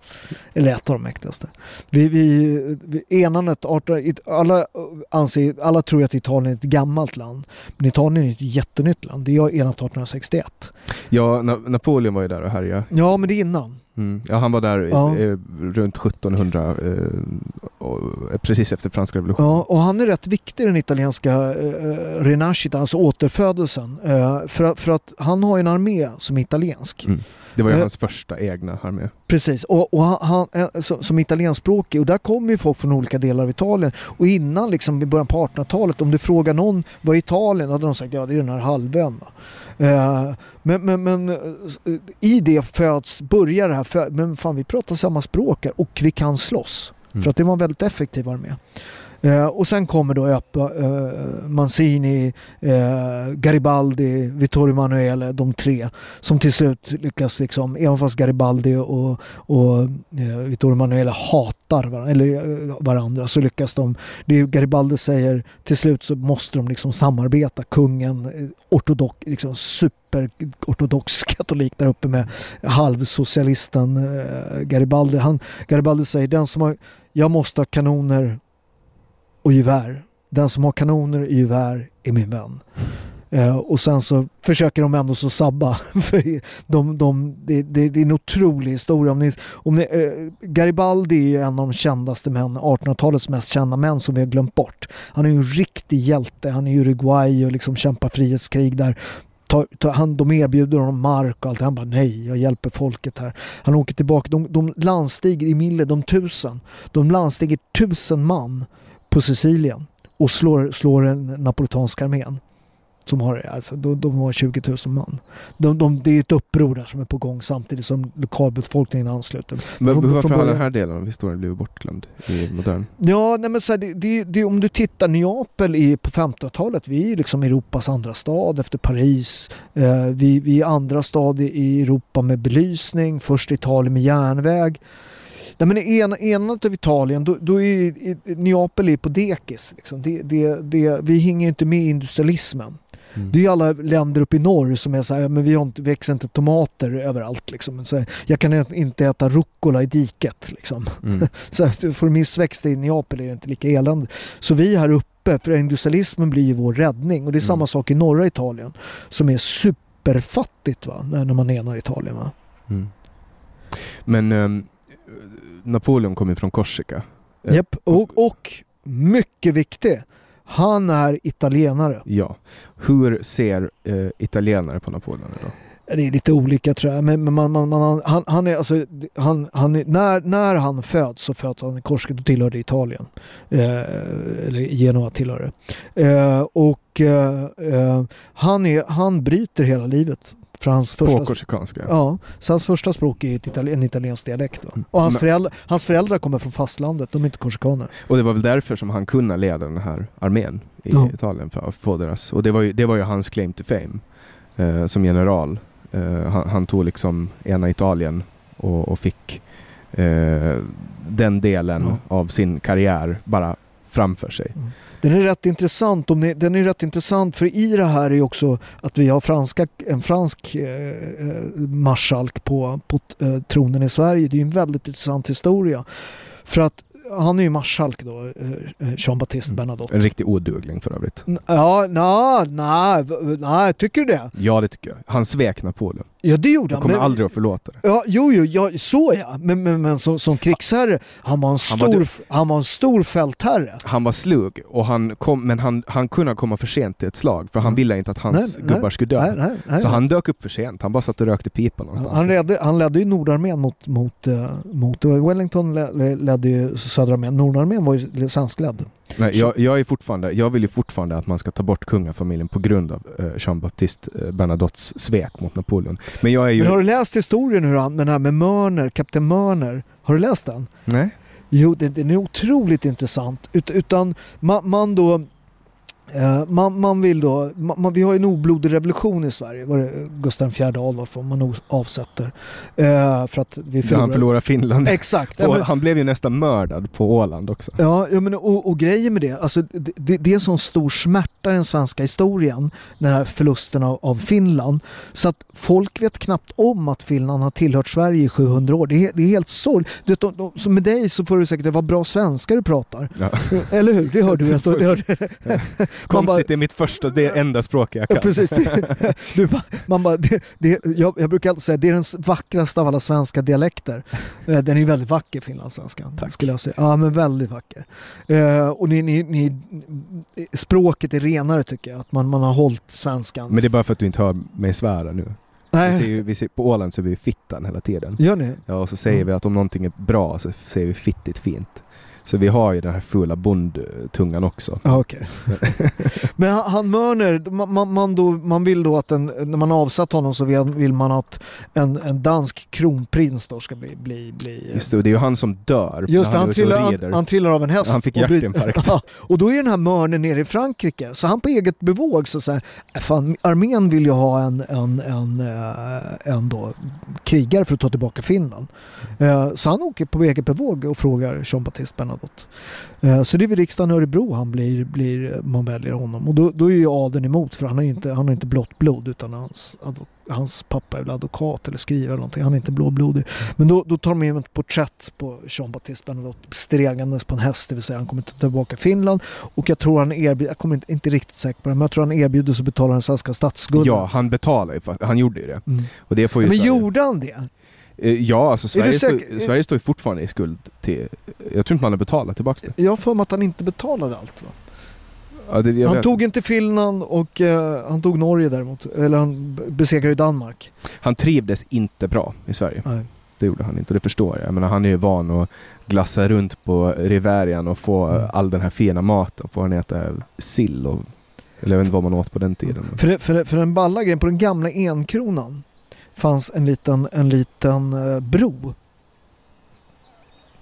Eller ett av de mäktigaste. Vi, vi, vi, enandet, 18 it- alla, anser, alla tror att Italien är ett gammalt land. Men Italien är ett jättenytt land. Det är enat 1861. Ja, Na- Napoleon var ju där och härjade. Ja, men det är innan. Mm. Ja, han var där Ja. eh, runt 1700 eh, och, precis efter franska revolutionen. Ja, och han är rätt viktig i den italienska eh, renascita, alltså återfödelsen. Eh, för, att- för att han har en armé som är italiensk. Mm. Det var ju Eh, hans första egna armé. Precis, och, och han, han, eh, som, italienskspråkig och där kommer ju folk från olika delar av Italien. Och innan liksom i början på 1800-talet, om du frågar någon vad är Italien? Hade de sagt ja det är den här halvön. Eh, men, men, men eh, i det föds, börjar det här, fö- men fan vi pratar samma språk här och vi kan slåss. Mm. För att det var en väldigt effektiv armé. Eh, och sen kommer då Öpa, eh, Mancini, eh, Garibaldi, Vittorio Emanuele, de tre som till slut lyckas, liksom, även fast Garibaldi och, och eh, Vittorio Emanuele hatar varandra, eller, eh, varandra så lyckas de. Det är, Garibaldi säger till slut så måste de liksom samarbeta. Kungen, eh, ortodox, liksom superortodox katolik där uppe med halvsocialisten eh, Garibaldi. Han, Garibaldi säger den som har, jag måste ha kanoner och gevär. Den som har kanoner och gevär är min vän. Eh, och sen så försöker de ändå så sabba. För de, de, det, det, det är en otrolig historia. Om ni, om ni, eh, Garibaldi är ju en av de kändaste män, 1800-talets mest kända män som vi har glömt bort. Han är ju en riktig hjälte. Han är i Uruguay och liksom kämpar frihetskrig där. Ta, ta, han, de erbjuder honom mark och allt. Han bara nej, jag hjälper folket här. Han åker tillbaka. De, de landstiger i Mille, de tusen. De landstiger tusen man på Sicilien och slår, slår en napolitansk armén. Som har, alltså, de, de har 20 000 man. De, de, det är ett uppror där som är på gång samtidigt som lokalbefolkningen ansluter. Men Från- varför från har den här delen av historien blivit bortglömd i modern? Ja, nej men så här, det, det, det, om du tittar Neapel i, på 1500-talet, vi är liksom Europas andra stad efter Paris. Eh, vi, vi är andra stad i Europa med belysning, först Italien med järnväg. Nej, men i en, enat av Italien, då, då är ju- i, Neapel är på dekis. Liksom. Det, det, det, vi hänger inte med i industrialismen. Mm. Det är ju alla länder uppe i norr som är så här, men vi har inte, växer inte tomater överallt. Liksom. Så här, jag kan inte äta rucola i diket. Liksom. Mm. Så får du missväxt i Neapel är det inte lika elände. Så vi här uppe, för industrialismen blir ju vår räddning. Och det är samma Mm. sak i norra Italien som är superfattigt va? När, man enar Italien. Va? Mm. Men ehm, Napoleon kom ju från Korsika. Eh, Japp. Och, och mycket viktigt, han är italienare. Ja. Hur ser eh, italienare på Napoleon idag? Det är lite olika tror jag. Men, men man, man, man, han, han är alltså, han, han är, när, när han föds så föds han i Korsika, då tillhör det Italien. Eh, eller Genua tillhör det. Eh, och eh, eh, han, är, han bryter hela livet. För hans första, ja, så hans första språk är itali- en italiensk dialekt. Då. Mm. Och hans, Men- föräldrar, hans föräldrar kommer från fastlandet, de är inte korsikaner. Och det var väl därför som han kunde leda den här armén i Ja. Italien för att få deras. Och det var ju, det var ju hans claim to fame eh, som general. Eh, han, han tog liksom ena Italien och, och fick eh, den delen Ja. av sin karriär bara framför sig. Mm. Den är rätt intressant. Om ni, den är rätt intressant för i det här är också att vi har franska, en fransk eh, eh, marskalk på, på eh, tronen i Sverige. Det är ju en väldigt intressant historia. För att han är ju marskalk då, eh, eh, Jean-Baptiste Mm. Bernadotte. En riktig odugling för övrigt. Ja, nej, nej, nej, tycker du det? Ja, det tycker jag. Han svek Napoleon. Ja, det gjorde Jag han. kommer men- aldrig att förlåta det. Ja, jo, jo, ja, så ja. Men, men, men som, som krigsherre, han var en Han var stor, han var en stor fältherre. Han var slug, och han kom, men han, han kunde komma för sent till ett slag för han Mm. ville inte att hans Nej, nej, gubbar skulle dö. Nej, nej, nej, Så nej. han dök upp för sent. Han bara satt och rökte pipa någonstans. Han ledde, han ledde ju Nordarmén mot, mot, eh, mot Wellington le- le- ledde ju södra armén. Nordarmén var ju svenskledd. Nej, jag, jag, är fortfarande, jag vill ju fortfarande att man ska ta bort kungafamiljen på grund av eh, Jean-Baptiste eh, Bernadottes svek mot Napoleon. Men jag är ju... Men har du läst historien hur han, den här med Mörner, kapten Mörner? Har du läst den? Nej? Jo, den, den är otroligt intressant. Ut, utan man, man då man, man vill då, man, vi har en oblodig revolution i Sverige, var det Gustav IV Adolf om man avsätter. Eh, för att vi För han förlorade Finland. Exakt. Ja, men- han blev ju nästan mördad på Åland också. Ja, ja men och, och grejen med det, alltså det, det, är en sån stor smärta i den svenska historien, den här förlusten av, av Finland, så att folk vet knappt om att Finland har tillhört Sverige i 700 år. Det är, det är helt sorgligt. Du med dig så får du säkert, det var bra svenska du pratar. Ja. Eller hur? Det hör du. Det hör, Man bara, Konstigt, det är mitt första, det är enda språk jag kan. Precis. Det, du, man bara, det, det, jag, jag brukar alltid säga det är den vackraste av alla svenska dialekter. Eh, Den är väldigt vacker, finlandssvenskan. Tack. Skulle jag säga. Ja, men väldigt vacker. Eh, och ni, ni, ni, språket är renare tycker jag. Att man, man har hållit svenskan. Men det är bara för att du inte hör mig svära nu. Vi ser Nej, ju, vi ser, på Åland så är vi fittan hela tiden. gör ni? Ja, och så säger Mm. vi att om någonting är bra så säger vi fittigt fint. Så vi har ju den här fula bondtungan också. Okej. Men han, han Mörner, man, man, då, man vill då att en, när man avsatt honom så vill, vill man att en, en dansk kronprins då ska bli... bli, bli Just det, och det är ju han som dör. Just det, han, och trillar, han, han trillar av en häst. Han fick och hjärtinfarkt. Ja, och då är den här Mörner nere i Frankrike. Så han på eget bevåg så säger fan, armén vill ju ha en, en, en, eh, en då, krigare för att ta tillbaka Finland. Eh, Så han åker på eget bevåg och frågar Jean-Baptiste Bernadotte. Eh, Så det är vid riksdagen i Örebro han blir, blir, man väljer honom. Och då, då är ju adeln emot för han har inte, han har inte blått blod utan hans, hans pappa är väl advokat eller skrivare eller någonting. Han är inte blåblodig. Men då, då tar de in ett porträtt på Jean-Baptiste Bernadotte stregandes på en häst, det vill säga han kommer inte tillbaka Finland. Och jag tror han erbjuder, jag kommer inte, inte riktigt säker på det, men jag tror han erbjuder sig att betala den svenska statsskulden. Ja, han betalar ju, han gjorde ju det. Mm. Och det får ju Men Sverige. gjorde han det? Eh, Ja, alltså Sverige, står, säker- Sverige står ju fortfarande i skuld till... Jag tror inte man har betalat tillbaka det. Jag har för mig att han inte betalade allt. Va? Ja, det Han vet. tog inte Finland och eh, han tog Norge däremot. Eller han besegrade ju Danmark. han trivdes inte bra i Sverige. Nej. Det gjorde han inte och det förstår jag. Jag menar, han är ju van att glassa runt på Riverian och få Mm. all den här fina maten. Får han äta sill och... Eller jag vet inte vad man åt på den tiden. För, för, för den balla grejen, på den gamla enkronan fanns en liten, en liten eh, bro.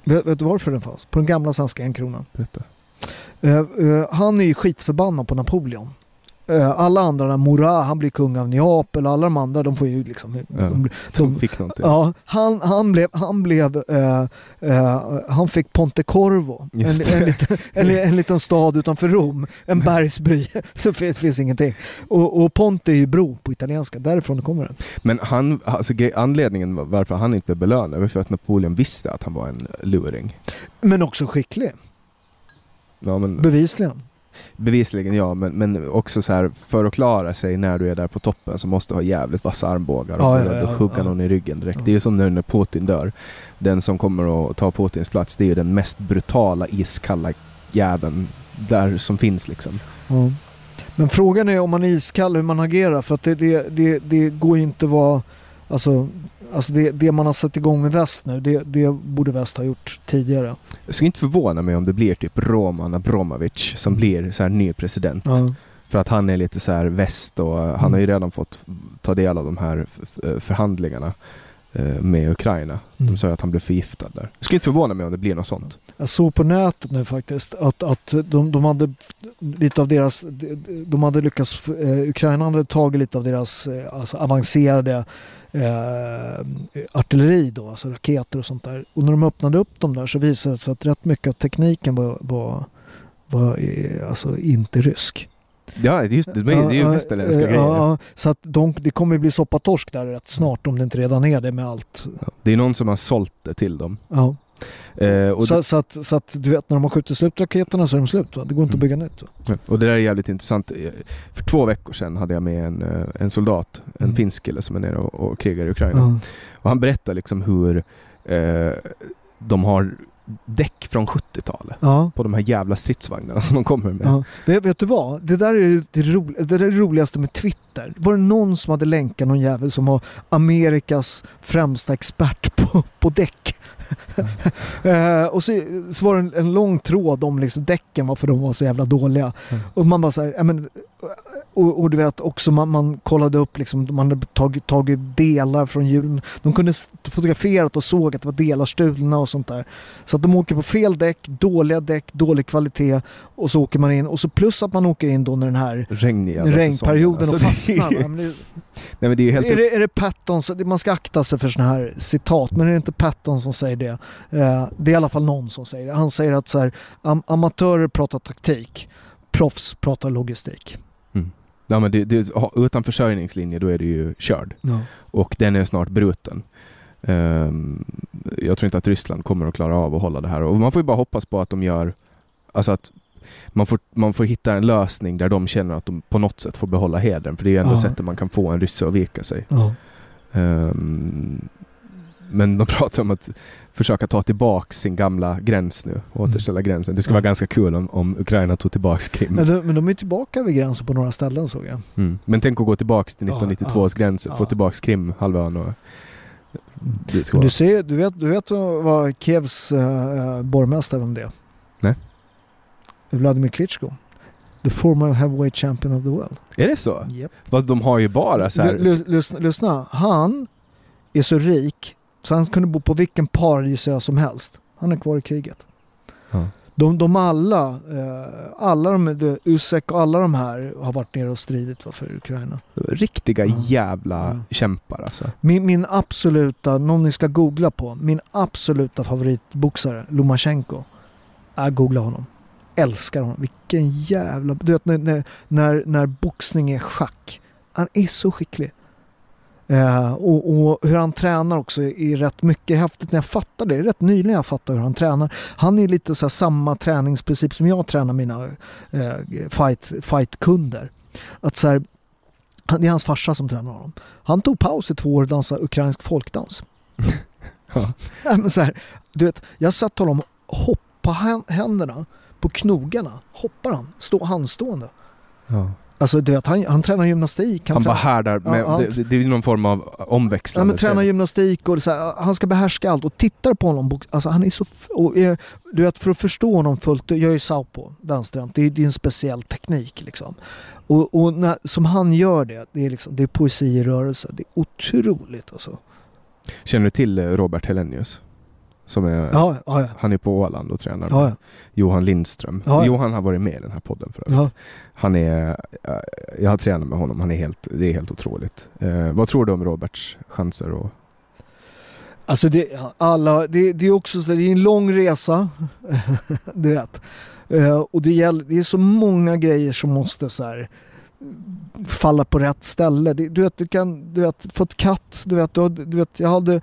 Vet, vet du varför den fanns? På den gamla svenska enkronan. Berätta. Eh, han är ju skitförbannad på Napoleon. Eh, alla andra, Murat, han blir kung av Neapel, alla de andra de får ju liksom... Ja. De, De fick någonting. ja, han, han blev, han blev, eh, eh, han fick Pontecorvo, en, en, liten, en, en liten stad utanför Rom, en bergsbry. Så finns, finns ingenting. Och, och Ponte är ju bro på italienska, därifrån kommer den. Men han, alltså, anledningen var- varför han inte blev belönad var för att Napoleon visste att han var en luring. Men också skicklig, Ja, men, bevisligen. Bevisligen ja, men, men också så här för att klara sig när du är där på toppen så måste du ha jävligt vassa armbågar och Ja, ja, ja, ja, hugga någon i ryggen direkt. Det är ju som nu när Putin dör. Den som kommer att ta Putins plats, det är ju den mest brutala, iskalla jäveln där som finns liksom. Men frågan är om man är iskall hur man agerar för att det, det, det, det går ju inte vara Alltså, alltså det, det man har satt igång med väst nu det, det borde väst ha gjort tidigare. Jag skulle inte förvåna mig om det blir typ Roman Abramovic som blir så här ny president. Ja. För att han är lite så här väst och han har ju redan fått ta del av de här förhandlingarna med Ukraina. De Mm. sa ju att han blev förgiftad där. Jag skulle inte förvåna mig om det blir något sånt. Jag såg på nätet nu faktiskt att, att de, de hade lite av deras, de hade lyckats, eh, Ukraina hade tagit lite av deras eh, alltså avancerade eh, artilleri då, alltså raketer och sånt där. Och när de öppnade upp dem där så visade det sig att rätt mycket av tekniken var, var, var eh, alltså inte rysk. Ja, det just, det, det är ju Ja, västerländska ja, grejer. ja, så att de, det kommer bli soppatorsk där rätt snart om det inte redan är det med allt. Ja, Det är någon som har sålt det till dem. Ja. Eh, så, så, att, så att du vet när de har skjutit slut raketerna så är de slut. Va? Det går inte att bygga nytt. Det, och det där är jävligt intressant. Eh, För två veckor sedan hade jag med en, eh, en soldat, en Mm. finsk kille som är nere och, och krigar i Ukraina. Ja. Och han berättar liksom hur eh, de har däck från 70-talet Ja. på de här jävla stridsvagnarna som de kommer med. Ja. Vet, vet du vad? Det där är det, ro, det, där är det roligaste med Twitter. Var det någon som hade länkat någon jävel som var Amerikas främsta expert på, på däck? eh, och så, så var det en, en lång tråd om liksom däcken, varför de var så jävla dåliga. Mm. Och man bara såhär, ja, men, och, och du vet också man, man kollade upp liksom, man hade tagit, tagit delar från hjulen. De kunde fotograferat och såg att det var delar stulna och sånt där. Så att de åker på fel däck, dåliga däck, dålig kvalitet och så åker man in och så plus att man åker in då när den här Regniga regnperioden och fastnar. Alltså, va? Men det, Nej men det är helt... är, det, är det Patton, så- man ska akta sig för såna här citat, men är det inte Patton som säger det? Eh, det är i alla fall någon som säger det. Han säger att så här, am, amatörer pratar taktik, proffs pratar logistik. Ja, men det, det, utan försörjningslinje då är det ju körd. Ja. Och den är snart bruten. Ehm, jag tror inte att Ryssland kommer att klara av att hålla det här. Och man får ju bara hoppas på att de gör... Alltså att man, får, man får hitta en lösning där de känner att de på något sätt får behålla hedern. För det är ju ändå Ja. sättet man kan få en rysse att vika sig. Ja. Ehm, men de pratar om att försöka ta tillbaka sin gamla gräns nu. Återställa gränsen. Det skulle Ja. vara ganska kul om, om Ukraina tog tillbaka Krim. Men, de, men de är tillbaka vid gränsen på några ställen såg jag. Mm. Men tänk att gå tillbaka till Ja, 1992 års. Få ja. tillbaka Krimhalvön och... Det ska Men vara. du, ser, du, vet, du vet vad Kievs uh, borgmästare om det Nej. Vladimir Klitschko. The former heavyweight champion of the world. Är det så? Yep. Fast de har ju bara så här... L- lyssna, lyssna, han är så rik så han kunde bo på vilken paradisö som helst. Han är kvar i kriget. Ja. De, de alla, eh, alla de, Usek och alla de här har varit nere och stridit va, för Ukraina. Riktiga Ja. jävla Ja. kämpar alltså. Min, min absoluta, någon ni ska googla på, min absoluta favoritboxare, Lomachenko. Jag googlar honom. Älskar honom. Vilken jävla... Du vet när, när, när boxning är schack. Han är så skicklig. Eh, och, och hur han tränar också är rätt mycket häftigt när jag fattar det. Det är rätt nyligen jag fattar hur han tränar. Han är lite så samma träningsprincip som jag tränar mina eh, fight, fightkunder. Att så här, han- det är hans farsa som tränar honom. Han tog paus i två år och dansade ukrainsk folkdans. Ja. Men så här, du vet, jag satt honom hoppa hän- händerna på knogarna. Hoppar han, stå handstående. Ja. Alltså du vet, han, han tränar gymnastik. Han bara tränar, härdar med... Ja, ja. Det, det, är någon form av ja, omväxlande men tränar gymnastik och så här, han ska behärska allt. Och tittar på honom, alltså han är så... Och, eh, du vet, för att förstå honom fullt, jag är ju southpaw, vänsterhänt. Det det är en speciell teknik liksom. Och, och när, som han gör det, det är, liksom, det är poesi i rörelse. Det är otroligt alltså. Känner du till eh, Robert Helenius? Som är... Ja, ja. Han är på Åland och tränar Ja, med. Johan Lindström. Johan har varit med i den här podden förut. ja. Han är... eh, Jag har tränat med honom. Han är helt... Det är helt otroligt. Eh, vad tror du om Roberts chanser? Och, Alltså det, alla, det, det är också så, det är en lång resa. du vet. Eh, och det, gäller, det är så många grejer som måste så här, falla på rätt ställe. Det, du vet, du kan, du vet, fått katt, du vet, du, du vet, jag hade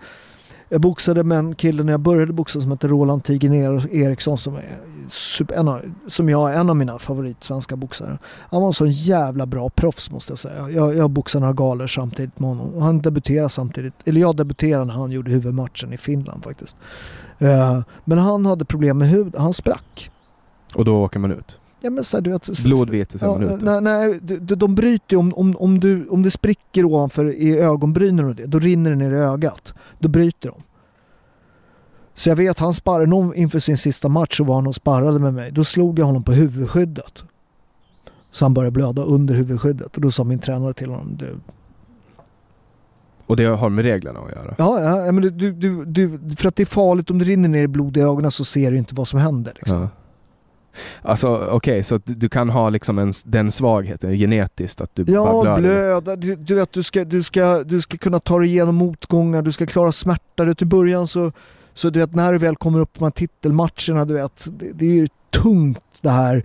jag boxade med en kille när jag började boxa som heter Roland Tigener Eriksson som är super, en av, som jag är en av mina favoritsvenska boxare. Han var en sån jävla bra proffs måste jag säga. Jag, jag boxade några galor samtidigt med honom och han debuterade samtidigt, eller jag debuterade när han gjorde huvudmatchen i Finland faktiskt. Eh, men han hade problem med huden, han sprack. och då åker man ut? Ja, men så här, du vet, Blodvete är Ja, man nej, nej de, de- bryter ju om, om, om, du, om det spricker ovanför i ögonbrynen och det, då rinner det ner i ögat. Då bryter de. Så jag vet, han sparrade någon inför sin sista match så var han och sparrade med mig. Då slog jag honom på huvudskyddet. Så han började blöda under huvudskyddet och då sa min tränare till honom du, Och det har med reglerna att göra? Ja, ja men du, du, du, för att det är farligt om det rinner ner blod i ögonen så ser du inte vad som händer. Liksom. Ja. Alltså okej, så att du- kan ha liksom en, den svagheten genetiskt att du bara Ja, blöder? blöda. Du, du vet, du ska, du, ska, du ska kunna ta dig igenom motgångar, du ska klara smärta. Du, I början så, så du vet, när du väl kommer upp på de här titelmatcherna, du vet, det, det är ju tungt det här.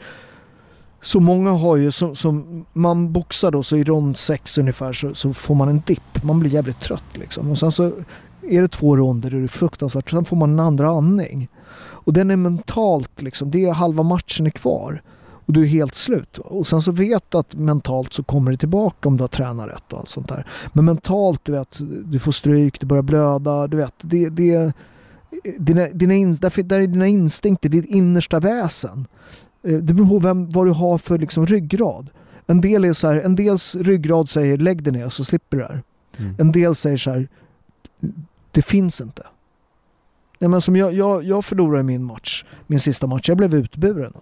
Så många har ju, som, som man boxar då, så i rond sex ungefär så, så får man en dipp. Man blir jävligt trött liksom. Och sen så är det två ronder där det är fruktansvärt, sen får man en andra andning. Och den är mentalt liksom, det är halva matchen är kvar och du är helt slut. Och sen så vet du att mentalt så kommer det tillbaka om du har tränat rätt och allt sånt där. Men mentalt, du vet, du får stryk, du börjar blöda, du vet, det, det dina, dina in, därför, där är dina instinkter, ditt innersta väsen. Eh, Det beror på vem, vad du har för liksom ryggrad. En del är så här, en dels ryggrad säger lägg dig ner så slipper du det här. Mm. En del säger så här, det finns inte. Nej, men som jag, jag, jag förlorade min match, min sista match, jag blev utburen.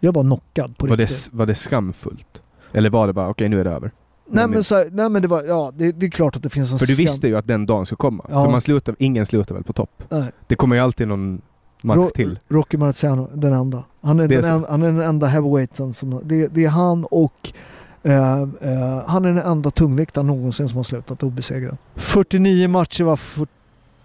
Jag var knockad på Var riktigt. det, var det skamfullt? Eller var det bara okej nu är det över? Nej men, så här, nej men det var, ja det, det är klart att det finns en För du skam. visste ju att den dagen skulle komma. Ja. För man slutar, ingen slutar väl på topp? Nej. Det kommer ju alltid någon match Ro- till. Rocky Marciano, den enda. Han är, Det den, en, han är den enda heavyweighten som... Det, det är han och... eh, eh, han är den enda tungviktaren någonsin som har slutat obesegrad. 49 matcher var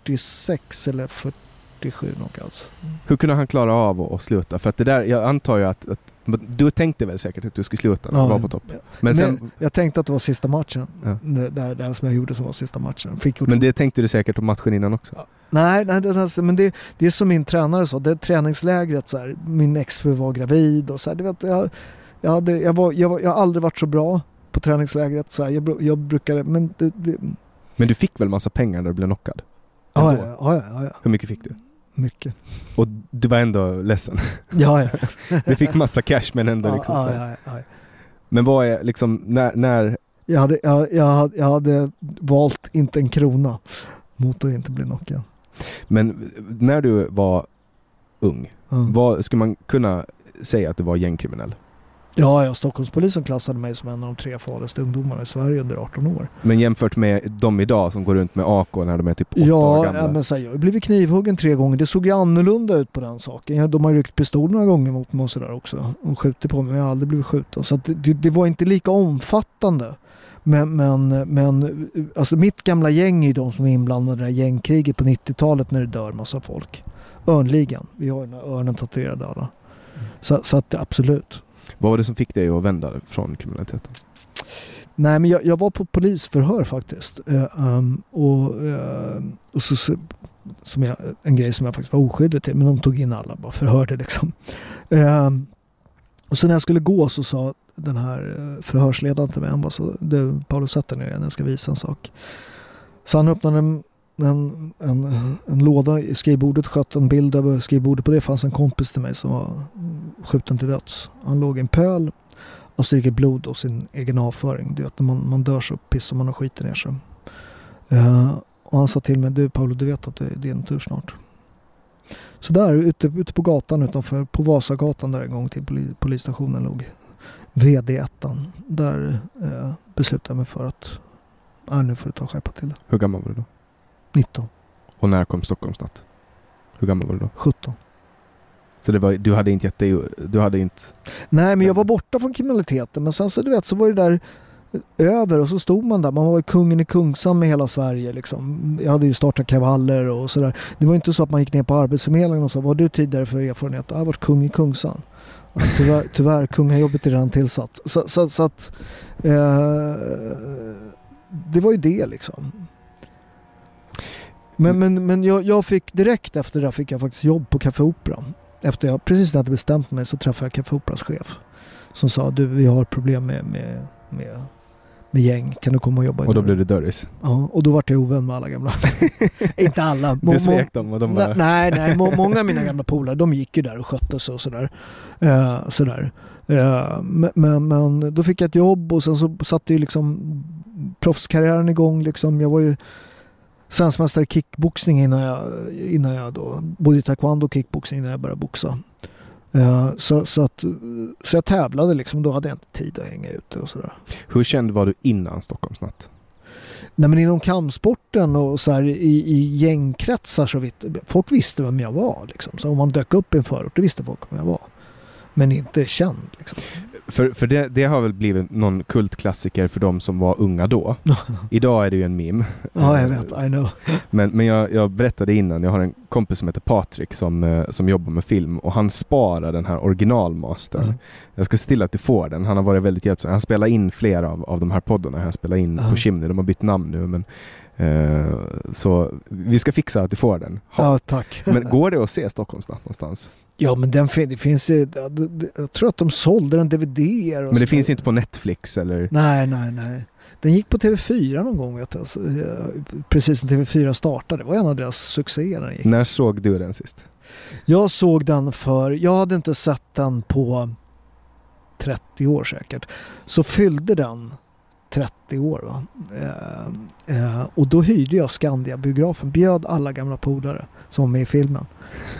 46 eller 47 knockouts. Hur kunde han klara av att, sluta? För att det där, jag antar ju att, att du tänkte väl säkert att du skulle sluta när du var på topp? Men, Men sen, jag tänkte att det var sista matchen. Ja. Det, det, det här som jag gjorde som var sista matchen. Fick men det tänkte du säkert om matchen innan också? Nej, nej den här, men det, det är som min tränare sa, det träningslägret så här, min exfru var gravid och så här, du vet, jag, jag, hade, jag, var, jag, var, jag har aldrig varit så bra på träningslägret så här, jag, jag brukade, men det, det, Men du fick väl massa pengar när du blev knockad? Ja, ja, ja, ja, Hur mycket fick du? mycket. Och du var ändå ledsen? Ja, ja. Du fick massa cash men ändå ja, liksom ja, ja, ja. Men vad är liksom, när, när Jag, hade, jag, jag, hade, jag hade valt inte en krona mot att inte bli knockad. men när du var ung, Ja. vad, skulle man kunna säga att du var gängkriminell? Ja, ja, Stockholmspolisen klassade mig som en av de tre farligaste ungdomarna i Sverige under 18 år. Men jämfört med de idag som går runt med AK när de är typ åtta år Ja, gamla. ja, men så här, jag har blivit knivhuggen tre gånger. Det såg ju annorlunda ut på den saken. De har ju ryckt pistol några gånger mot mig och sådär också. Och skjutit på mig, men jag har aldrig blivit skjuten. Så det, det, det var inte lika omfattande. Men, men, men alltså mitt gamla gäng är de som är inblandade i det här gängkriget på 90-talet när det dör massa folk. Örnligan. Vi har ju den här örnen tatuerade alla. Så, så att absolut. Vad var det som fick dig att vända från kriminaliteten? Nej men jag, jag var på polisförhör faktiskt. Eh, um, och eh, och så, så, som jag, en grej som jag faktiskt var oskyldig till. Men de tog in alla bara förhörde liksom. Eh, och så när jag skulle gå så sa den här eh, förhörsledaren till mig. Han bara så, du Paulus sätt dig ner igen, jag ska visa en sak. Så han öppnade en, en, en, en låda i skrivbordet, sköt en bild över skrivbordet. På det fanns en kompis till mig som var skjuten till döds. Han låg i en pöl och så gick det blod och sin egen avföring. Du vet, när man, man dör så pissar man och skiter ner sig. Eh, och han sa till mig, du Paolo, du vet att det är din tur snart. Så där ute, ute på gatan utanför, på Vasagatan där en gång till poli, polisstationen låg VD1. Där eh, beslutade jag mig för att, äh, nu får du ta och skärpa till det. Hur gammal var du då? 19, Och när kom Stockholmsnatt? Hur gammal var du då? 17. Så var, du hade inte gett dig, du hade inte... Nej, men jag var borta från kriminaliteten. Men sen så du vet så var det där över och så stod man där. Man var kungen i Kungsan med hela Sverige liksom. Jag hade ju startat kravaller och sådär. Det var inte så att man gick ner på Arbetsförmedlingen och sa vad har du tidigare för erfarenhet? Jag har varit kung i Kungsan. Tyvärr, tyvärr kungajobbet är redan tillsatt. Så, så, så att eh, det var ju det liksom. Men, men, men jag, jag fick direkt efter det där fick jag faktiskt jobb på Café Opera. Efter jag precis hade bestämt mig så träffade jag Café Operas chef. Som sa du vi har problem med, med, med, med gäng. Kan du komma och jobba i Och då dörren?" blev det dörris. Ja, och då vart jag ovän med alla gamla. Inte alla. Må- Du svek dem och de bara... Nej, nej, nej. Må, många av mina gamla polare de gick ju där och skötte sig och sådär. Eh, sådär. Men, men, men då fick jag ett jobb och sen så satte ju liksom proffskarriären igång. Liksom. Jag var ju svenskmästare i kickboxning innan jag, innan jag då, både i taekwondo och kickboxning innan jag började boxa. Eh, så, så, att, så jag tävlade liksom, då hade jag inte tid att hänga ute och sådär. Hur känd var du innan Stockholmsnatt? Nej men inom kampsporten och så här, i, i gängkretsar så vitt, folk visste vem jag var. Liksom. Så om man dök upp i en förort, då visste folk vem jag var. Men inte känd. Liksom. För, för det, det har väl blivit någon kultklassiker för de som var unga då. Idag är det ju en meme. ja, jag vet. I know. Men, men jag, jag berättade innan, jag har en kompis som heter Patrik som, eh, som jobbar med film och han sparar den här originalmastern. Mm. Jag ska se till att du får den. Han har varit väldigt hjälpsam. Han spelar in flera av, av de här poddarna. Han spelar in Ja. på Chimney. De har bytt namn nu men eh, så vi ska fixa att du får den. Ha. Ja, tack. Men går det att se Stockholmsnatt någonstans? Ja, men den fin- det finns ju, jag tror att de sålde den DVD. Men det så- finns inte på Netflix eller? Nej, nej, nej. Den gick på TV4 någon gång, vet. Alltså, eh, precis när TV4 startade. Det var en av deras succéer när den gick. När såg du den sist? Jag såg den för, jag hade inte sett den på 30 år säkert. Så fyllde den 30 år. Va? Eh, eh, och då hyrde jag Skandia-biografen, bjöd alla gamla polare som var med i filmen.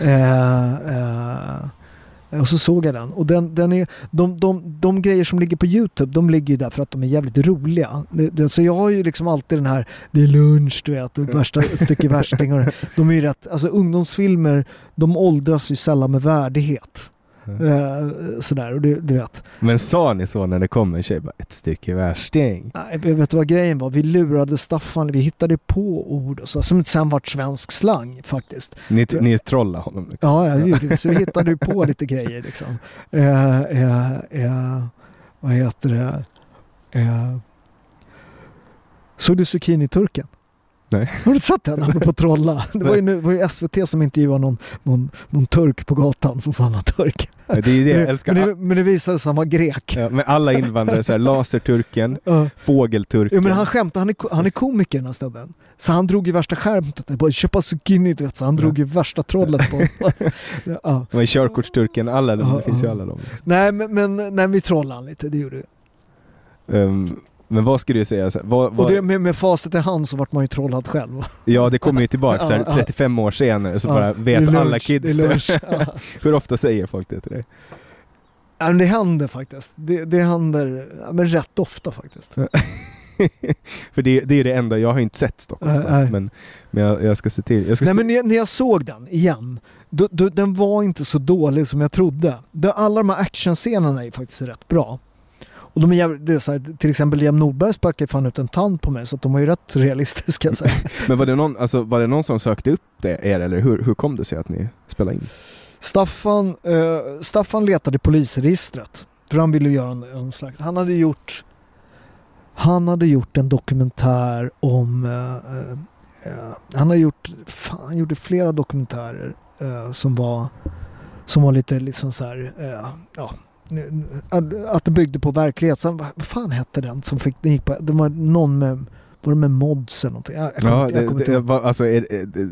Eh, eh, och så såg jag den. Och den, den är, de, de, de grejer som ligger på Youtube, de ligger ju där för att de är jävligt roliga. Det, det, så jag har ju liksom alltid den här, det är lunch du vet, och värsta stycke värsting. Och, de är ju rätt, alltså ungdomsfilmer, de åldras ju sällan med värdighet. Eh, sådär, och du, du vet. Men sa ni så när det kom en tjej? Bara, ett stycke värsting. Nej, vet du vad grejen var? Vi lurade Staffan, vi hittade på ord och så, som sen vart svensk slang faktiskt. Ni, ni trollade honom? Liksom. Ja, ja, det gjorde vi. så vi hittade på lite grejer liksom. Eh, eh, eh, vad heter det? Eh, såg du Zucchini-turken? Nej. Har du sett den? Apropå trolla. Det var ju, det var ju SVT som intervjuade någon, någon, någon turk på gatan som sa han var turk. Det är det jag men, älskar. men, det, men det visade sig att han var grek. Ja, men alla invandrare, så här, laserturken, Ja. fågelturken. Ja, men han skämtar, han är, han är komiker den här snubben. Så han drog ju värsta skämtet, bara köpa zucchini du vet, så han drog ju värsta trollet på alltså, ja. Men körkortsturken, alla, Ja, det finns ju alla de. liksom. Nej men, men nej, vi trollade han lite, det gjorde vi. Ehm, men vad skulle du säga? Vad, vad, Och det, med, med facit i hand så vart man ju trollad själv. Ja, det kommer ju tillbaka så här, Ja, ja. 35 år senare så bara vet alla lunch, kids det. Hur ofta säger folk det till dig? Ja, men det händer faktiskt. Det, det händer ja, men rätt ofta faktiskt. För det, det är det enda, jag har inte sett Stockholm Nej, nej. men, men jag, jag ska se till. Jag ska Nej se, men när jag, när jag såg den igen, då, då, den var inte så dålig som jag trodde. Alla de här actionscenerna är faktiskt rätt bra. Och de är jävligt, det är så här, till exempel Liam Nordberg sparkade fan ut en tand på mig så de var ju rätt realistiska. Så men var det, någon, alltså, var det någon som sökte upp det, er eller hur, hur kom det sig att ni spelade in? Staffan, eh, Staffan letade i polisregistret. För han ville göra en, en slags... Han hade gjort... Han hade gjort en dokumentär om... Eh, eh, han har gjort... Fan, han gjorde flera dokumentärer eh, som var... Som var lite liksom så här... Eh, ja, att, det byggde på verklighet. Sen, vad fan hette den som fick... Den gick på, det var någon med... Var det med mods eller någonting? Jag, jag Ja, inte- jag det, det, var, alltså, är, det,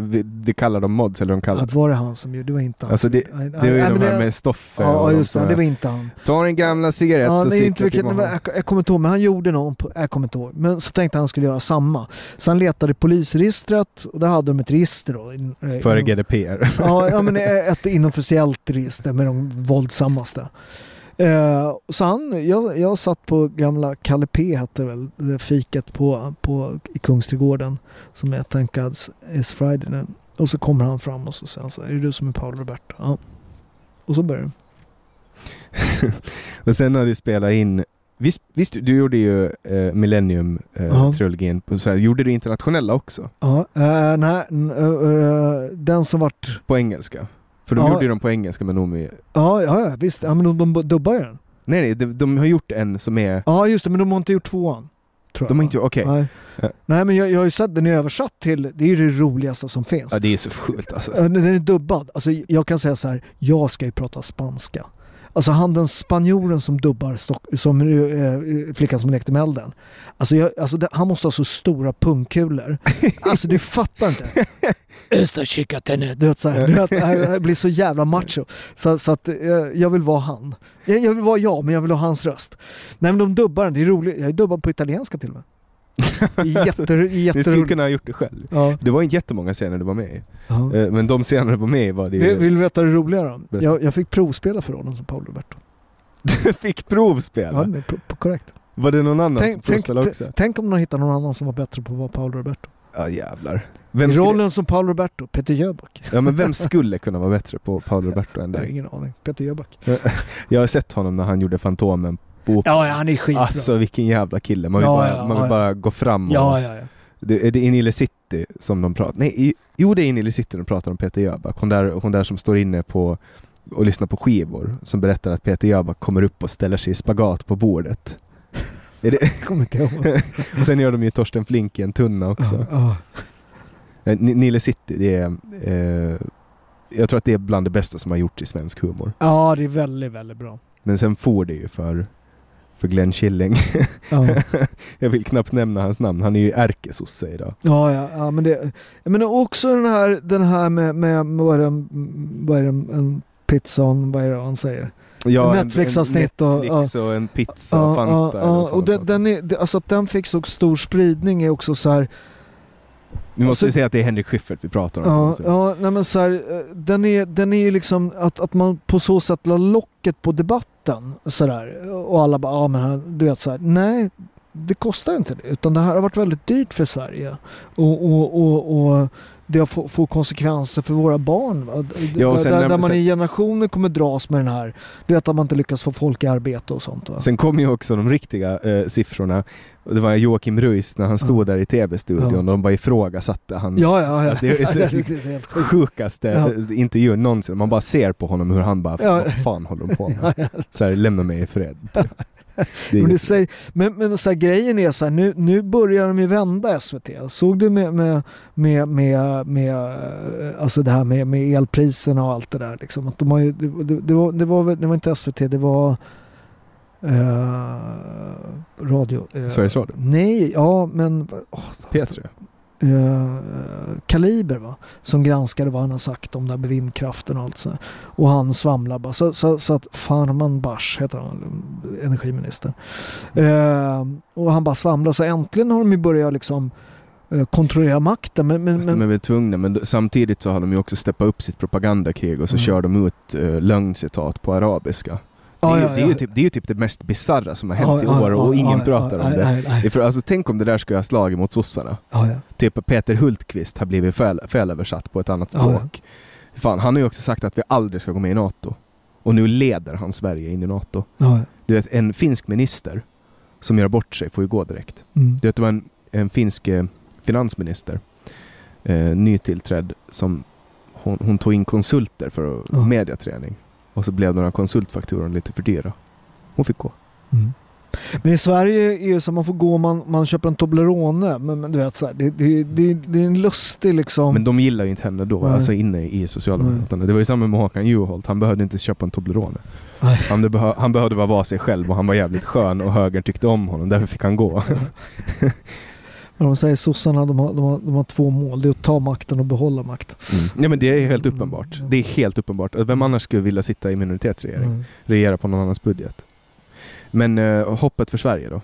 det, det, kallar de mods, eller de kallar Att var det han som gjorde? Det var inte han. Alltså det, det var ju nej, de här med Stoffe Ja, just det. Det var inte han. Ta en gamla cigarett Ja, och nej, inte vilket, jag, jag kommer inte ihåg, men han gjorde någon, på, jag kommer inte ihåg. Men så tänkte han skulle göra samma. Så han letade i polisregistret och där hade de ett register då. in- eh, Före GDPR. Ja, ja men ett inofficiellt register med de våldsammaste. Eh, så han, jag, jag satt på gamla Kalle P hette väl, det fiket på, på, i Kungsträdgården som är Thank God's is Friday nu. Och så kommer han fram och så säger han så här, är det du som är Paolo Roberto? Ja. Och så börjar det. Men sen har du spelat in Visst, visst du gjorde ju eh. Millennium-trilogin, gjorde du internationella också? Ja, eh, nej, eh, eh, den som vart... På engelska? För de Ja. gjorde ju dem på engelska med Noomi. Ja, ja, ja visst. Ja, men de, de dubbar ju den. Nej nej, de, de har gjort en som är... Ja, just det, men de har inte gjort tvåan. Tror De jag, har inte va? okej. Nej. Ja. nej, men jag, jag har ju sett den är översatt till... Det är ju det roligaste som finns. Ja det är så sjukt alltså. Eh, Den är dubbad. Alltså, jag kan säga så här, jag ska ju prata spanska. Alltså han den spanjoren som dubbar Stock, som eh, flickan som lekte med elden. Alltså, jag, alltså det, han måste ha så stora pungkulor. Alltså du fattar inte. Esta chica tene. Du vet, så här, du vet, jag blir så jävla macho. Så, så att eh, jag vill vara han. Jag, jag vill vara jag, men jag vill ha hans röst. Nej men de dubbar den, det är roligt. Jag är dubbad på italienska till och med. Jätte, Ni skulle kunna ha gjort det själv. Ja. Det var inte jättemånga scener du var med i. Ja. Eh, Men de scener du var med i var det Vill, du veta det roliga då? Jag, jag fick provspela för rollen som Paolo Roberto. Du fick provspela? Ja, det är korrekt. Var det någon annan Tänk, som tänk, provspelade också? tänk om de hittar någon annan som var bättre på att vara Paolo Roberto. Ja jävlar. I Vem skulle, rollen som Paolo Roberto, Peter Jöback. ja men vem skulle kunna vara bättre på Paolo Roberto än Jag har dig? ingen aning. Peter Jöback. Jag har sett honom när han gjorde Fantomen på. Ja, ja, han är skitbra. Alltså vilken jävla kille. Man vill Ja, bara, ja, man vill bara gå fram och... ja, ja, ja. Det, är det i Nile City som de pratar? Nej, i, jo det är i Nile City de pratar om Peter Jöback. Hon där, hon där som står inne på och lyssnar på skivor. Som berättar att Peter Jöback kommer upp och ställer sig i spagat på bordet. Är det? Jag kommer inte ihåg. och sen gör de ju Torsten Flink i en tunna också. Ja, Eh, Ni- Nile City, det är... Eh, jag tror att det är bland det bästa som har gjorts i svensk humor. ja, det är väldigt, väldigt bra. Men sen får det ju för, för Glenn Killing. Ja, jag vill knappt nämna hans namn. Han är ju ärkesosse idag. ja, ja, ja men det... Menar också den här, den här med, med, vad är det, vad är det, en pizza vad är det han säger? Ja, Netflix-avsnitt och- Netflix och, en pizza och Fanta. fan och de den, den är, alltså att den fick så stor spridning är också så här, Vi måste alltså- ju säga att det är Henrik Schyffert vi pratar om. Ja, alltså. ja nej men så här, eh, den är, den är ju liksom att, att man på så sätt la locket på debatten sådär och alla bara, ja men du vet så här, nej det kostar inte det utan det här har varit väldigt dyrt för Sverige och, och, och, och det får, får konsekvenser för våra barn. Ja, där, där, när- där man sen- i generationer kommer dras med den här, du vet att man inte lyckas få folk i arbete och sånt. Va? Sen kom ju också de riktiga eh, siffrorna. Det var Joakim Ruist när han stod där i tv-studion Ja. och de bara ifrågasatte hans ja, ja, ja. det är så- det är helt sjukaste Ja. intervjun någonsin. Man bara ser på honom hur han bara, Ja. vad fan håller de på med? Ja, ja. Så här, lämna mig i fred. Men, det säger, men, men så här, grejen är så här, nu, nu börjar de ju vända SVT. Såg du med, med, med, med, med, eh, alltså det här med, med elpriserna och allt det där? Liksom, att de har ju, det, det, det, var, det, var, det var inte SVT, det var eh, radio. eh, Sveriges Radio? Nej, ja men åh, P3? Eh, Kaliber va? Som granskade vad han har sagt om här med vindkraften och allt så här. Och han svamlar bara. Så, så, så att Farman Bach heter han, energiministern. Eh, och han bara svamlar. Så äntligen har de ju börjat liksom eh, kontrollera makten. Men, men, Fast de är men, väl tvungna, men samtidigt så har de ju också steppat upp sitt propagandakrig och så Mm. kör de ut uh, lögncitat på arabiska. Det är, Ja, det, är typ, det är ju typ det mest bisarra som har hänt i år och ingen pratar om det. nej. Ifrån, alltså, tänk om det där skulle ha slagit mot sossarna. Typ Peter Hultqvist har blivit fel, felöversatt på ett annat språk. Fan, han har ju också sagt att vi aldrig ska gå med i NATO. Och nu leder han Sverige in i NATO. Du vet, en finsk minister som gör bort sig får ju gå direkt. mm. Du vet, det var en, en finsk eh, finansminister, eh, nytillträdd, som hon, hon tog in konsulter för mediaträning. Och så blev de här konsultfakturorna lite för dyra. Hon fick gå. Mm. Men i Sverige är det så att man får gå om man, man köper en Toblerone. Men, men du vet så här, det, det, det, det är en lustig liksom... Men de gillar ju inte henne då, Nej. alltså inne i Socialdemokraterna. Det var ju samma med Håkan Juholt, han behövde inte köpa en Toblerone. Nej. Han, behö- han behövde bara vara sig själv och han var jävligt skön och högern tyckte om honom, därför fick han gå. Men de säger sossarna de har, de, har, de har två mål. Det är att ta makten och behålla makten. Mm. Ja men det är helt uppenbart. Det är helt uppenbart. Vem annars skulle vilja sitta i minoritetsregering? Mm. regera på någon annans budget. Men eh, hoppet för Sverige då?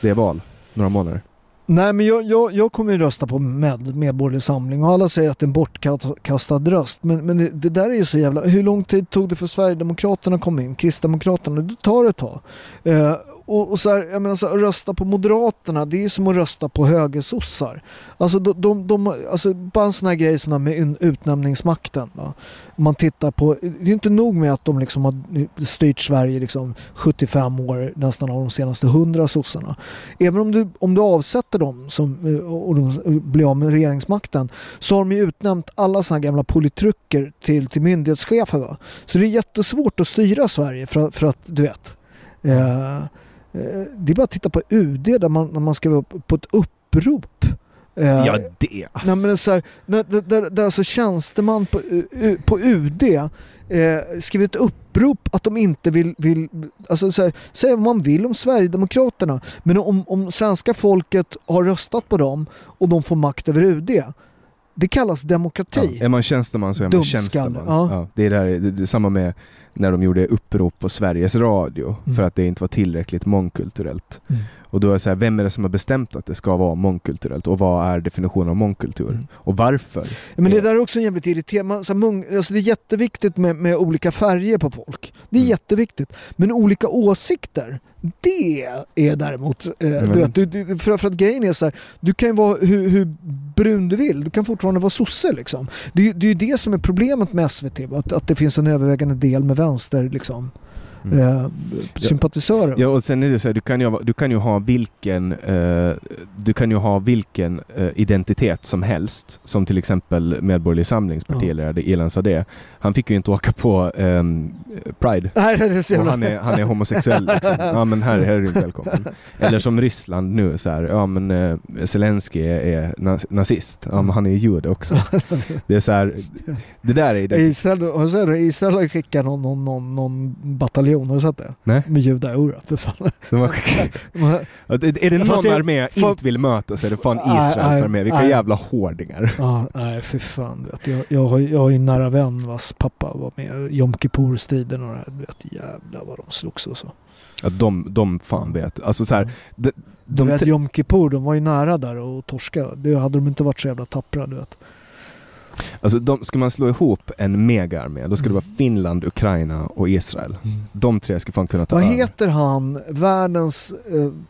Det är val, några månader. Nej men jag, jag, jag kommer ju rösta på med, Medborgerlig Samling och alla säger att det är en bortkastad röst. Men, men det, det där är ju så jävla... Hur lång tid tog det för Sverigedemokraterna kom in? Kristdemokraterna? Det tar ett tag. Eh, och, och så här, jag menar så här, att rösta på Moderaterna det är som att rösta på högersossar. Alltså, de, de, de, alltså bara en sån här grej som här med utnämningsmakten. Va? Om man tittar på, det är inte nog med att de liksom har styrt Sverige liksom 75 år nästan av de senaste 100 sossarna. Även om du, om du avsätter dem som, eh, och de blir av med regeringsmakten så har de ju utnämnt alla såna här gamla politruker till, till myndighetschefer. Va? Så det är jättesvårt att styra Sverige för, att- för att du vet. Eh, det är bara att titta på UD där man, när man skriver upp på ett upprop. Eh, Ja det alltså. Nej, men det är så här, när, där, där, där alltså tjänsteman på, på UD eh, skriver ett upprop att de inte vill, vill alltså så här, säga vad man vill om Sverigedemokraterna men om, om svenska folket har röstat på dem och de får makt över UD det kallas demokrati. Ja, är man tjänsteman så är man Dumskalle, tjänsteman. ja. Ja. det, är där, det, det är samma med när de gjorde upprop på Sveriges Radio Mm. för att det inte var tillräckligt mångkulturellt. Mm. Och då är det så här, vem är det som har bestämt att det ska vara mångkulturellt och vad är definitionen av mångkultur? Mm. Och varför? Men det där är också en jävligt irriterande. Alltså det är jätteviktigt med, med olika färger på folk. Det är Mm. jätteviktigt. Men olika åsikter, det är däremot... Eh, Mm. du vet, du, du, för, för att grejen är så här, du kan ju vara hur, hur brun du vill. Du kan fortfarande vara sosse liksom. Det, är- det är ju det som är problemet med SVT. Att, att det finns en övervägande del med vänster liksom. Mm. Eh, sympatisörer. Ja och sen är det så här, du kan ju, du kan ju ha vilken, eh, du kan ju ha vilken eh, identitet som helst. Som till exempel Medborgerlig Samlings Ja. partiledare Elan Sade. Han fick ju inte åka på ehm, Pride. Nej, det är så Och han, är, han är homosexuell liksom. Ja men här, här är du välkommen. Eller som Ryssland nu så här, ja men eh, Zelensky är, är na- nazist. Ja men han är jude också. Det är så här, det där är det. Israel? Israel har skickat någon, någon, någon, någon bataljon, har du sett det? Nej. Med judar, jodå, för fan. De det- Är det någon det- armé jag inte vill möta så är det fan Israels armé. Vilka nej. jävla hårdingar. Ja, nej för fan. Du vet, jag, jag, har, jag har ju en nära vän vars pappa var med i Jom Kippur-striden och det här. Du vet, jävlar vad de slogs och så. Ja, de, de fan vet. Alltså så här, de, Du de, vet, te- Jom Kippur, de var ju nära där och torska. Det hade de inte varit så jävla tappra, du vet. Alltså de, ska man slå ihop en megaarmé, då ska det Mm. vara Finland, Ukraina och Israel. De tre ska fan kunna ta Vad över. heter han, världens,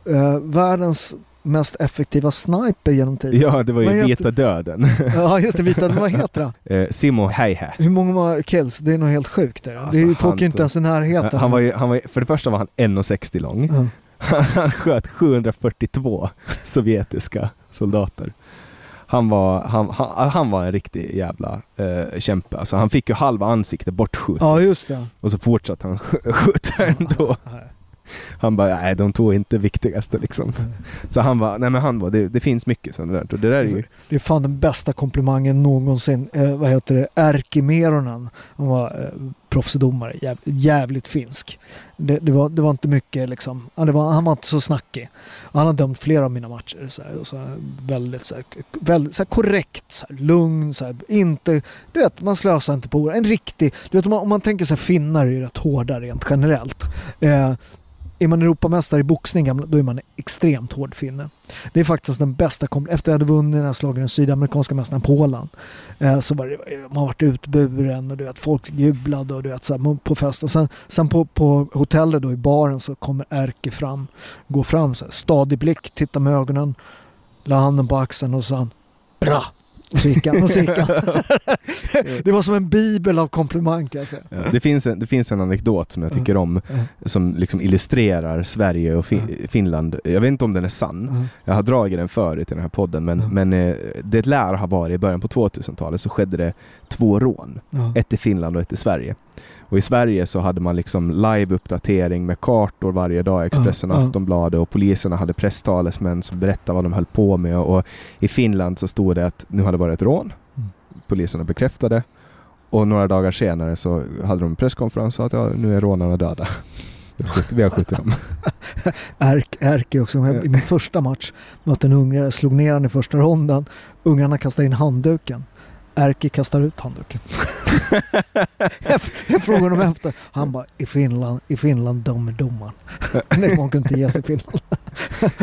eh, eh, världens mest effektiva sniper genom tiden? Ja, det var ju Vad heter- Vita Döden. Ja, just det. Vita, vad heter han? eh, Simo Heihe. Hur många kills? Det är nog helt sjukt. Det. Alltså, det är, han folk är inte ens i närheten. Han var ju, han var, för det första var han 1,60 lång. Ja. Han sköt 742 sovjetiska soldater. Han var, han, han, han var en riktig jävla eh, kämpe. Alltså, han fick ju halva ansiktet bortskjutet ja, just det. och så fortsatte han sk- skjuta ändå. Nej. Han bara, nej de två är inte viktigaste liksom. Så han var, nej men han var, det, det finns mycket sånt där. Och det där är ju, Det är fan den bästa komplimangen någonsin. Eh, vad heter det? Erkki Meronen. Han var eh, proffsdomare. Jäv, jävligt finsk. Det, det, var, det var inte mycket liksom. Han, var, han var inte så snackig. Han har dömt flera av mina matcher. Så här, och så här, väldigt, så här, väldigt så här, korrekt, så här, lugn. Så här, inte, du vet, man slösar inte på ord. En riktig... Du vet, om man, om man tänker sig finnar är ju rätt hårda rent generellt. Eh, är man Europamästare i boxning då är man extremt hård finne. Det är faktiskt den bästa kombinationen. Efter jag hade vunnit den här slagen den sydamerikanska mästaren Polen eh, så var det, man varit utburen och du vet, folk jublade och du vet, så här, på festen. Sen, sen på, på hotellet då i baren så kommer Erke fram, går fram så här, stadig blick, tittar med ögonen, la handen på axeln och sa Bra! Och så gick han. Och så gick han. det var som en bibel av komplimang kan jag säga. ja, det, finns en, det finns en anekdot som jag tycker om Ja. som liksom illustrerar Sverige och fin- Finland. Jag vet inte om den är sann. Ja. Jag har dragit den förut i den här podden men, Ja. men eh, det lär ha varit i början på 2000-talet så skedde det två rån. Ja. Ett i Finland och ett i Sverige. Och i Sverige så hade man liksom live-uppdatering med kartor varje dag, Expressen och. Aftonbladet och poliserna hade presstalesmän som berättade vad de höll på med och i Finland så stod det att nu hade det varit ett rån. Mm. Poliserna bekräftade och några dagar senare så hade de en presskonferens och sa att ja, nu är rånarna döda. Vi har skjutit- dem. Erk, också. I min första match mötte en ungrare, slog ner han i första ronden. Ungrarna kastar in handduken. Erke kastar ut handduken. jag, jag frågar honom efter. Han bara, i Finland, i Finland dömer domaren. Nej, man kunde inte ge sig i Finland.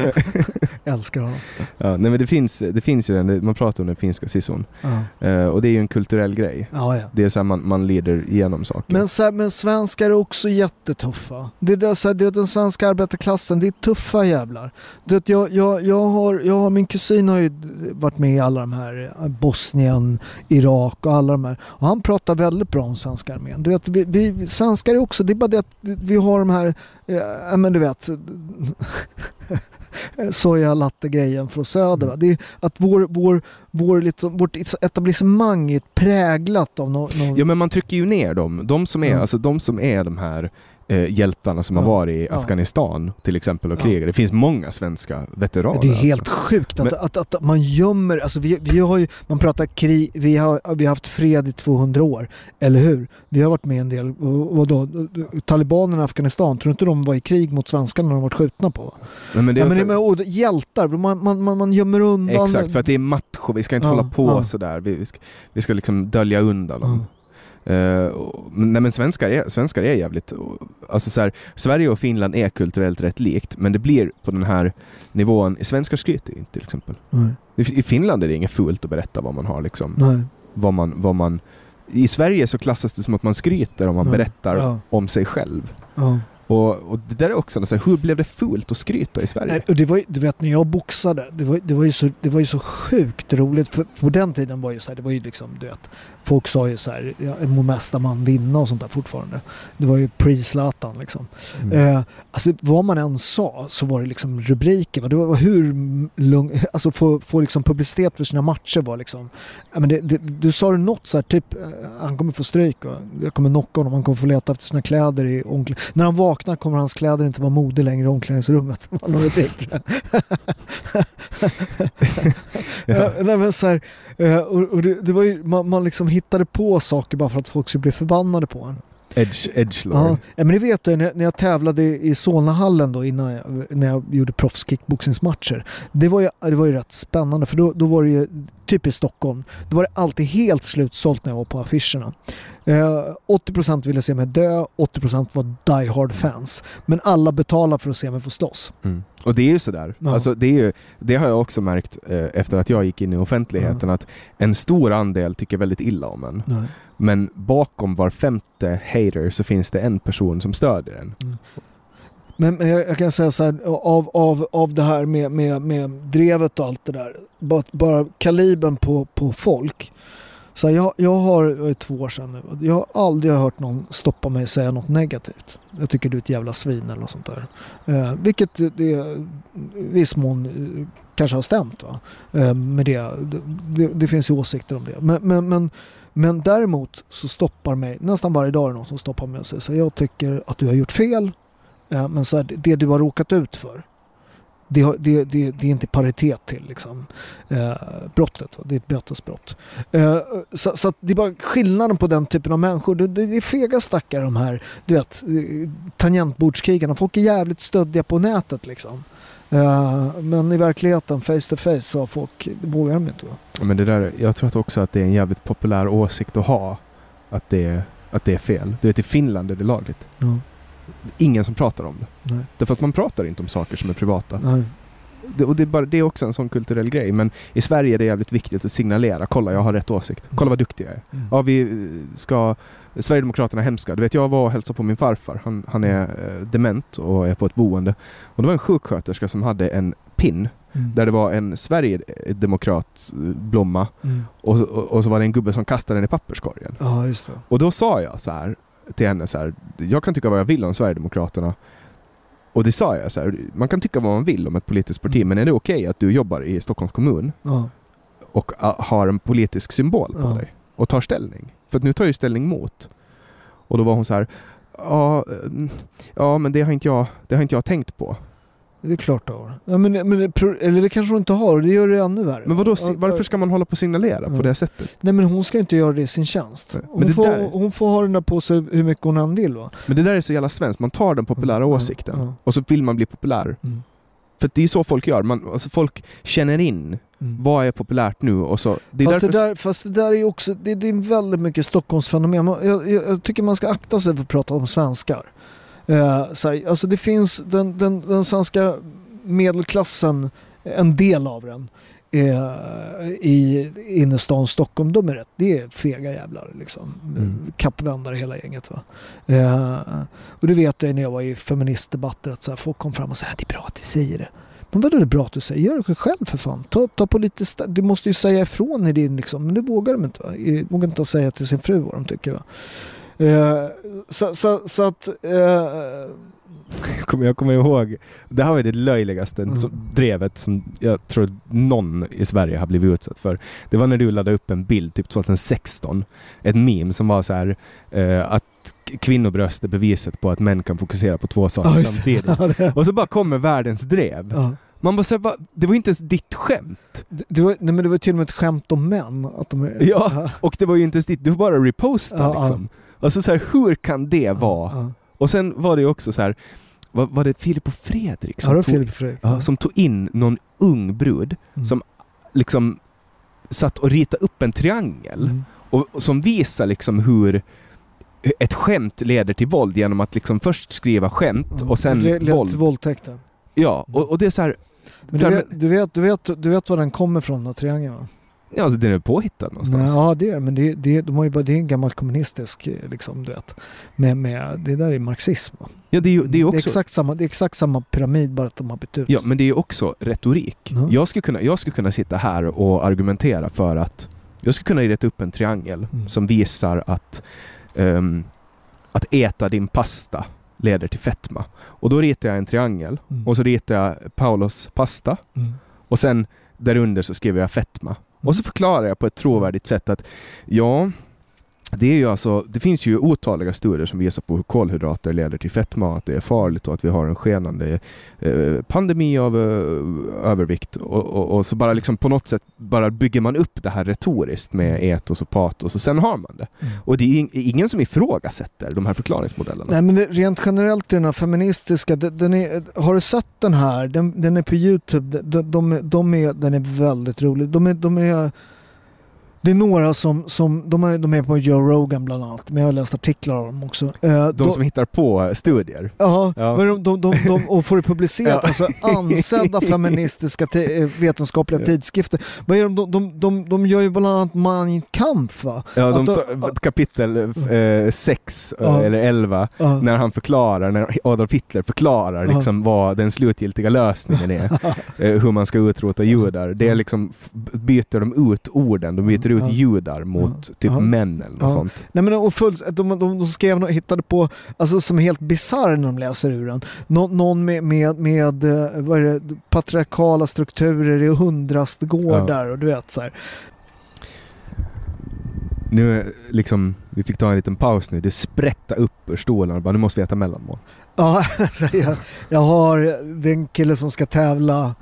Älskar honom. Ja, nej men det finns, det finns ju den, man pratar om den finska sisson. Ja, Eh, och det är ju en kulturell grej. ja. ja. Det är så här man, man lider igenom saker. Men, så här, men svenskar är också jättetuffa. Det är, det, så här, det är den svenska arbetarklassen, det är tuffa jävlar. Du vet, jag, jag, jag, har, jag min kusin har ju varit med i alla de här, eh, Bosnien, Irak och alla de här. Och han pratar väldigt bra om svenska armén. Du vet, vi, vi svenskar är också, det är bara det att vi har de här, eh, men du vet, soja latte-grejen från söder. Va? Det är att vår, vår, vår, liksom, vårt etablissemang är präglat av någon... någon Ja men man trycker ju ner dem. De som är, Ja. alltså, de, som är de här eh, hjältarna som Ja. har varit i Ja. Afghanistan till exempel och Ja. Det finns många svenska veteraner. Det är helt alltså. sjukt att, Men- att, att, man gömmer, alltså vi, vi har ju, man pratar krig, vi har, vi har haft fred i 200 år, eller hur? Vi har varit med en del, vadå, talibanerna i Afghanistan, tror du inte de var i krig mot svenskarna när de var skjutna på? Nej, men det Ja, är men, så- det- och hjältar, man, man, man, man gömmer undan. Exakt, för att det är macho. Vi ska inte Ja, hålla på ja. sådär. Vi, vi, ska, vi ska liksom dölja undan dem. Ja. Men- nej men svenskar är, svenskar är jävligt... Alltså så här, Sverige och Finland är kulturellt rätt likt men det blir på den här nivån... Svenskar skryter inte till exempel. I, I Finland är det inget fult att berätta vad man har liksom. nej. Vad man, vad man, I Sverige så klassas det som att man skryter om man Ja, berättar ja. om sig själv. Ja. Och, och det där är också så här, hur blev det fult att skryta i Sverige? Nej, och det var, du vet när jag boxade, det var, det, var ju så, det var ju så sjukt roligt. För på den tiden var ju så här, det var ju liksom, du vet, folk sa ju så här, ja, må mesta man vinna och sånt där fortfarande. Det var ju pre-Zlatan liksom. Mm. Eh, alltså vad man än sa så var det liksom rubriker. va? Det var hur lugn, alltså få, få liksom publicitet för sina matcher var liksom. Ja, men det, det, du sa något så här, typ eh, han kommer få stryk och jag kommer knocka honom, han kommer få leta efter sina kläder i omkläd... När han vaknar kommer hans kläder inte vara mode längre i omklädningsrummet. Det var någon rubrik, tror jag. ja. nej, men så här, och, och det, det var ju, man, man liksom hittade på saker bara för att folk skulle bli förbannade på en. Edge, edgelord. Ja, ja, men det vet du när jag, när jag tävlade i Solnahallen då innan jag, när jag gjorde proffskickboxningsmatcher. Det var ju, det var ju rätt spännande för då, då var det ju, typ i Stockholm, då var det alltid helt slutsålt när jag var på affischerna. Eh, 80% ville se mig dö, 80% var die hard fans. Men alla betalade för att se mig få slåss. Mm. Och det är ju sådär. Ja. Alltså det, är ju, det har jag också märkt eh, efter att jag gick in i offentligheten att en stor andel tycker väldigt illa om en. Nej. Men bakom var femte hater så finns det en person som stödjer en. Men, men jag, jag kan säga så här, av, av, av det här med, med, med drevet och allt det där, bara, bara kalibern på, på folk. Så här, jag, jag har, jag är två år sedan nu, jag har aldrig hört någon stoppa mig och säga något negativt. Jag tycker du är ett jävla svin eller något sånt där. Eh, vilket det, i viss mån eh, kanske har stämt va? Eh, med det. Det, det. finns ju åsikter om det. Men, men, men, men däremot så stoppar mig, nästan varje dag är det någon som stoppar mig och säger så här, jag tycker att du har gjort fel. Eh, men så här, det du har råkat ut för. Det, det, det, det är inte paritet till liksom, eh, brottet. va. Det är ett bötesbrott. Eh, så, så det är bara skillnaden på den typen av människor. Det, det är fega stackare de här du vet, eh, tangentbordskrigarna. Folk är jävligt stöddiga på nätet liksom. Eh, men i verkligheten, face to face, så folk, det vågar de inte. Va? Men det där, jag tror att också att det är en jävligt populär åsikt att ha. Att det, att det är fel. Du vet i Finland är det lagligt. Ja, Ingen som pratar om det. nej, Därför att man pratar inte om saker som är privata. nej. Det, och det är, bara, det är också en sån kulturell grej. Men i Sverige är det jävligt viktigt att signalera. Kolla, jag har rätt åsikt. Kolla vad duktig jag är. Mm. Ja, vi eh, ska... Sverigedemokraterna är hemska. Du vet, jag var och hälsade på min farfar. Han, han är eh, dement och är på ett boende. Och det var en sjuksköterska som hade en pin Mm. där det var en Sverigedemokrat-blomma Mm. och, och, och så var det en gubbe som kastade den i papperskorgen. Ja. Och då sa jag så här till henne så här, jag kan tycka vad jag vill om Sverigedemokraterna. Och det sa jag så här, man kan tycka vad man vill om ett politiskt parti, Mm. men är det okej att du jobbar i Stockholms kommun Ja. och har en politisk symbol på Ja. dig och tar ställning? För att nu tar jag ju ställning mot. Och då var hon så här, ja, mm, ja men det har inte jag, det har inte jag tänkt på. Det är klart det har. Ja, men, men, eller det kanske hon inte har och det gör det ännu värre. Men vadå, varför ska man hålla på och signalera på Ja. det sättet? Nej men hon ska inte göra det i sin tjänst. Men Hon det får, där- hon får ha den där på sig hur mycket hon än vill va? Men det där är så jävla svenskt, man tar den populära Ja, åsikten ja. och så vill man bli populär. Mm. För det är så folk gör, man, alltså folk känner in Mm. vad är populärt nu och så. Det är fast, därför... det där, fast det där är också, det, det är väldigt mycket Stockholmsfenomen. Jag, jag, jag tycker man ska akta sig för att prata om svenskar. Eh, så här, alltså det finns den, den, den svenska medelklassen, en del av den, eh, i innerstan Stockholm, de är rätt, det är fega jävlar liksom. Mm. Kappvändare hela gänget va. Eh, och det vet jag när jag var i feministdebatter att så här, folk kom fram och sa det är bra att du säger det. Men vadå det är bra att du säger? Gör det själv för fan. Ta, ta på lite du måste ju säga ifrån i din liksom, men det vågar de inte va. Vågar inte säga till sin fru vad de tycker va. Eh, så, så, så att eh, Jag kommer, ihåg, det här var det löjligaste Mm. drevet som jag tror någon i Sverige har blivit utsatt för. Det var när du laddade upp en bild, typ 2016, ett meme som var så här eh, att kvinnobröst är beviset på att män kan fokusera på två saker det. samtidigt. Ja, Och så bara kommer världens drev. ja. Man bara va? det var inte ens ditt skämt. Det, det, var, nej, men det var till och med ett skämt om män. Att de är, Ja, och det var ju inte ens ditt, du bara repostade Ja, ja. Alltså så här, hur kan det vara? Ja, Och sen var det ju också så här, var, var det Filip och Fredrik ja. som, du tog, Fredrik? ja, som tog in någon ung brud Mm. som liksom satt och ritade upp en triangel Mm. och, och som visar liksom hur ett skämt leder till våld genom att liksom först skriva skämt och sen led våld. till våldtäkten. Ja, och, och det är så här, Men du vet, du, vet, du, vet, du vet var den kommer från, den triangeln va? Ja, alltså, den är påhittad någonstans. Ja det är det, men det, det, de har ju bara, det är en gammal kommunistisk, eh, liksom, du vet. Med, med, det där är marxism. Ja, det är det är också... exakt samma, det är exakt samma pyramid, bara att de har bytt ut. Ja, men det är också retorik. Ja. Jag, skulle kunna, jag skulle kunna sitta här och argumentera för att jag skulle kunna rita upp en triangel Mm. som visar att ehm, att äta din pasta leder till fetma. Och då ritar jag en triangel Mm. och så ritar jag Paulos pasta Mm. och sen därunder så skriver jag fetma. Och så förklarar jag på ett trovärdigt sätt att ja, det är ju alltså, det finns ju otaliga studier som visar på hur kolhydrater leder till fetma och att det är farligt och att vi har en skenande eh, pandemi av eh, övervikt och, och, och så bara liksom på något sätt bara bygger man upp det här retoriskt med etos och patos och sen har man det. Mm. Och det är ing- ingen som ifrågasätter de här förklaringsmodellerna. Nej men det, rent generellt i den här feministiska, den, den är, har du sett den här? Den, den är på Youtube, de, de, är- de är, den är väldigt rolig. De är, de är, det är några som, som de, är, de är på Joe Rogan bland annat, men jag har läst artiklar av dem också. Eh, de som hittar på studier. Ja, Ja. Men de, de, de, de, och får det publicerat, Ja. alltså ansedda feministiska eh, vetenskapliga Ja. tidskrifter. Vad är de, de, de, de, de gör ju bland annat Mein Kampf va? Ja, de tar, kapitel 6 Ja. eller 11 Ja. när han förklarar, när Adolf Hitler förklarar liksom vad den slutgiltiga lösningen är. eh, hur man ska utrota judar. Det är liksom, byter de ut orden, de byter ut Ja. judar mot typ Ja. män eller något Ja. sånt. Nej men och fullt, de, de, de skrev och hittade på, alltså som är helt bisarr när de läser ur den. Nå, någon med, med, med eh, vad är det, patriarkala strukturer i hundrastgårdar och du vet så här. Nu liksom, vi fick ta en liten paus nu. Det sprätta upp ur och bara nu måste vi äta mellanmål. Ja, alltså jag, jag har det är en kille som ska tävla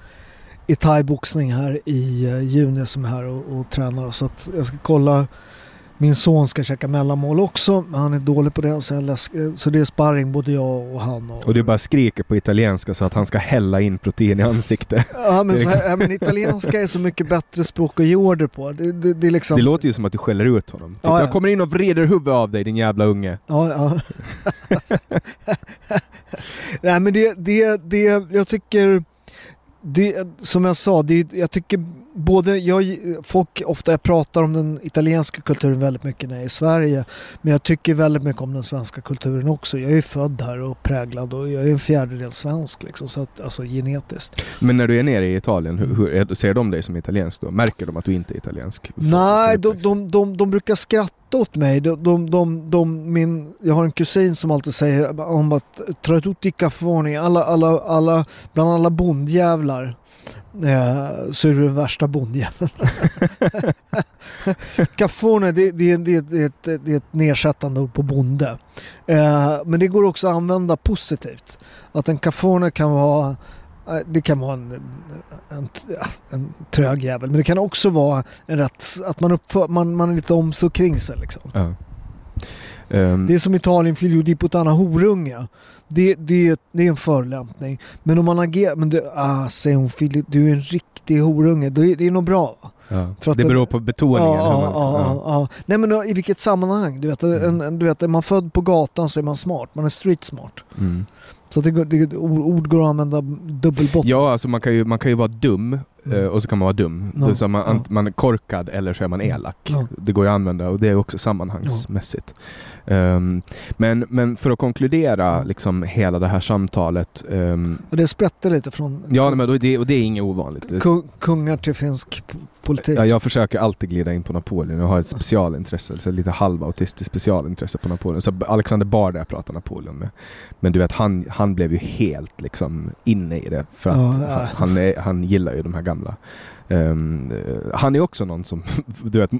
i thaiboxning här i eh, juni som är här och, och tränar. Så att jag ska kolla. Min son ska käka mellanmål också, men han är dålig på det. Så, jag läsk, så det är sparring både jag och han. Och, Och du bara skriker på italienska så att han ska hälla in protein i ansiktet. ja, men, så, ja, men italienska är så mycket bättre språk att ge order på. Det, det, det liksom... Det låter ju som att du skäller ut honom. Typ, Ja, ja. Jag kommer in och vrider huvudet av dig din jävla unge. Ja, ja. Nej men det, det, det, jag tycker, det, som jag sa, det, jag tycker både, jag, folk ofta jag pratar om den italienska kulturen väldigt mycket när jag är i Sverige. Men jag tycker väldigt mycket om den svenska kulturen också. Jag är född här och präglad och jag är en fjärdedel svensk liksom, så att, alltså genetiskt. Men när du är nere i Italien, hur, hur, ser de dig som italiensk då? Märker de att du inte är italiensk? Nej, de, de, de, de brukar skratta åt mig. De, de, de, de, min, jag har en kusin som alltid säger om att alla, alla, alla, bland alla bondjävlar eh, så är du den värsta bondjäveln. Caffone, det, det, det, det, är ett, det är ett nedsättande ord på bonde. Eh, men det går också att använda positivt. Att en caffone kan vara eh, det kan vara en, en, en trög jävel, men det kan också vara en rätt, att man, uppför, man, man är lite om så kring sig liksom. Ja. Ehm, Det är som Italien figlio di puttana horunge. Det, det, det är en förolämpning. Men om man agerar, men du, ah, säg hon figlio, du är en riktig horunge. Det är, det är nog bra ja. Det beror på betoningen. Ja, man, ja, ja. Nej men då, i vilket sammanhang? Du vet, Mm. en, du vet, är man född på gatan så är man smart. Man är street smart. Mm. Så det, det, ord, går att använda dubbelbotten. Ja, alltså man kan ju, man kan ju vara dum Mm. eh, och så kan man vara dum. Är så man, ant- man är korkad eller så är man elak. Ja. Det går ju att använda och det är också sammanhangsmässigt. Ehm, men, men för att konkludera liksom hela det här samtalet. ehm, Och det sprätter lite från ja, men det, och det är inget ovanligt. Kung, kungar till finsk politik. Ja, jag försöker alltid glida in på Napoleon. Jag har ett specialintresse, så lite halvautistiskt specialintresse på Napoleon. Så Alexander Bard jag pratar Napoleon med. Men du vet, han, han blev ju helt liksom inne i det. För att Ja, han, han, är, han gillar ju de här gamla. Eh, han är också någon som, du vet,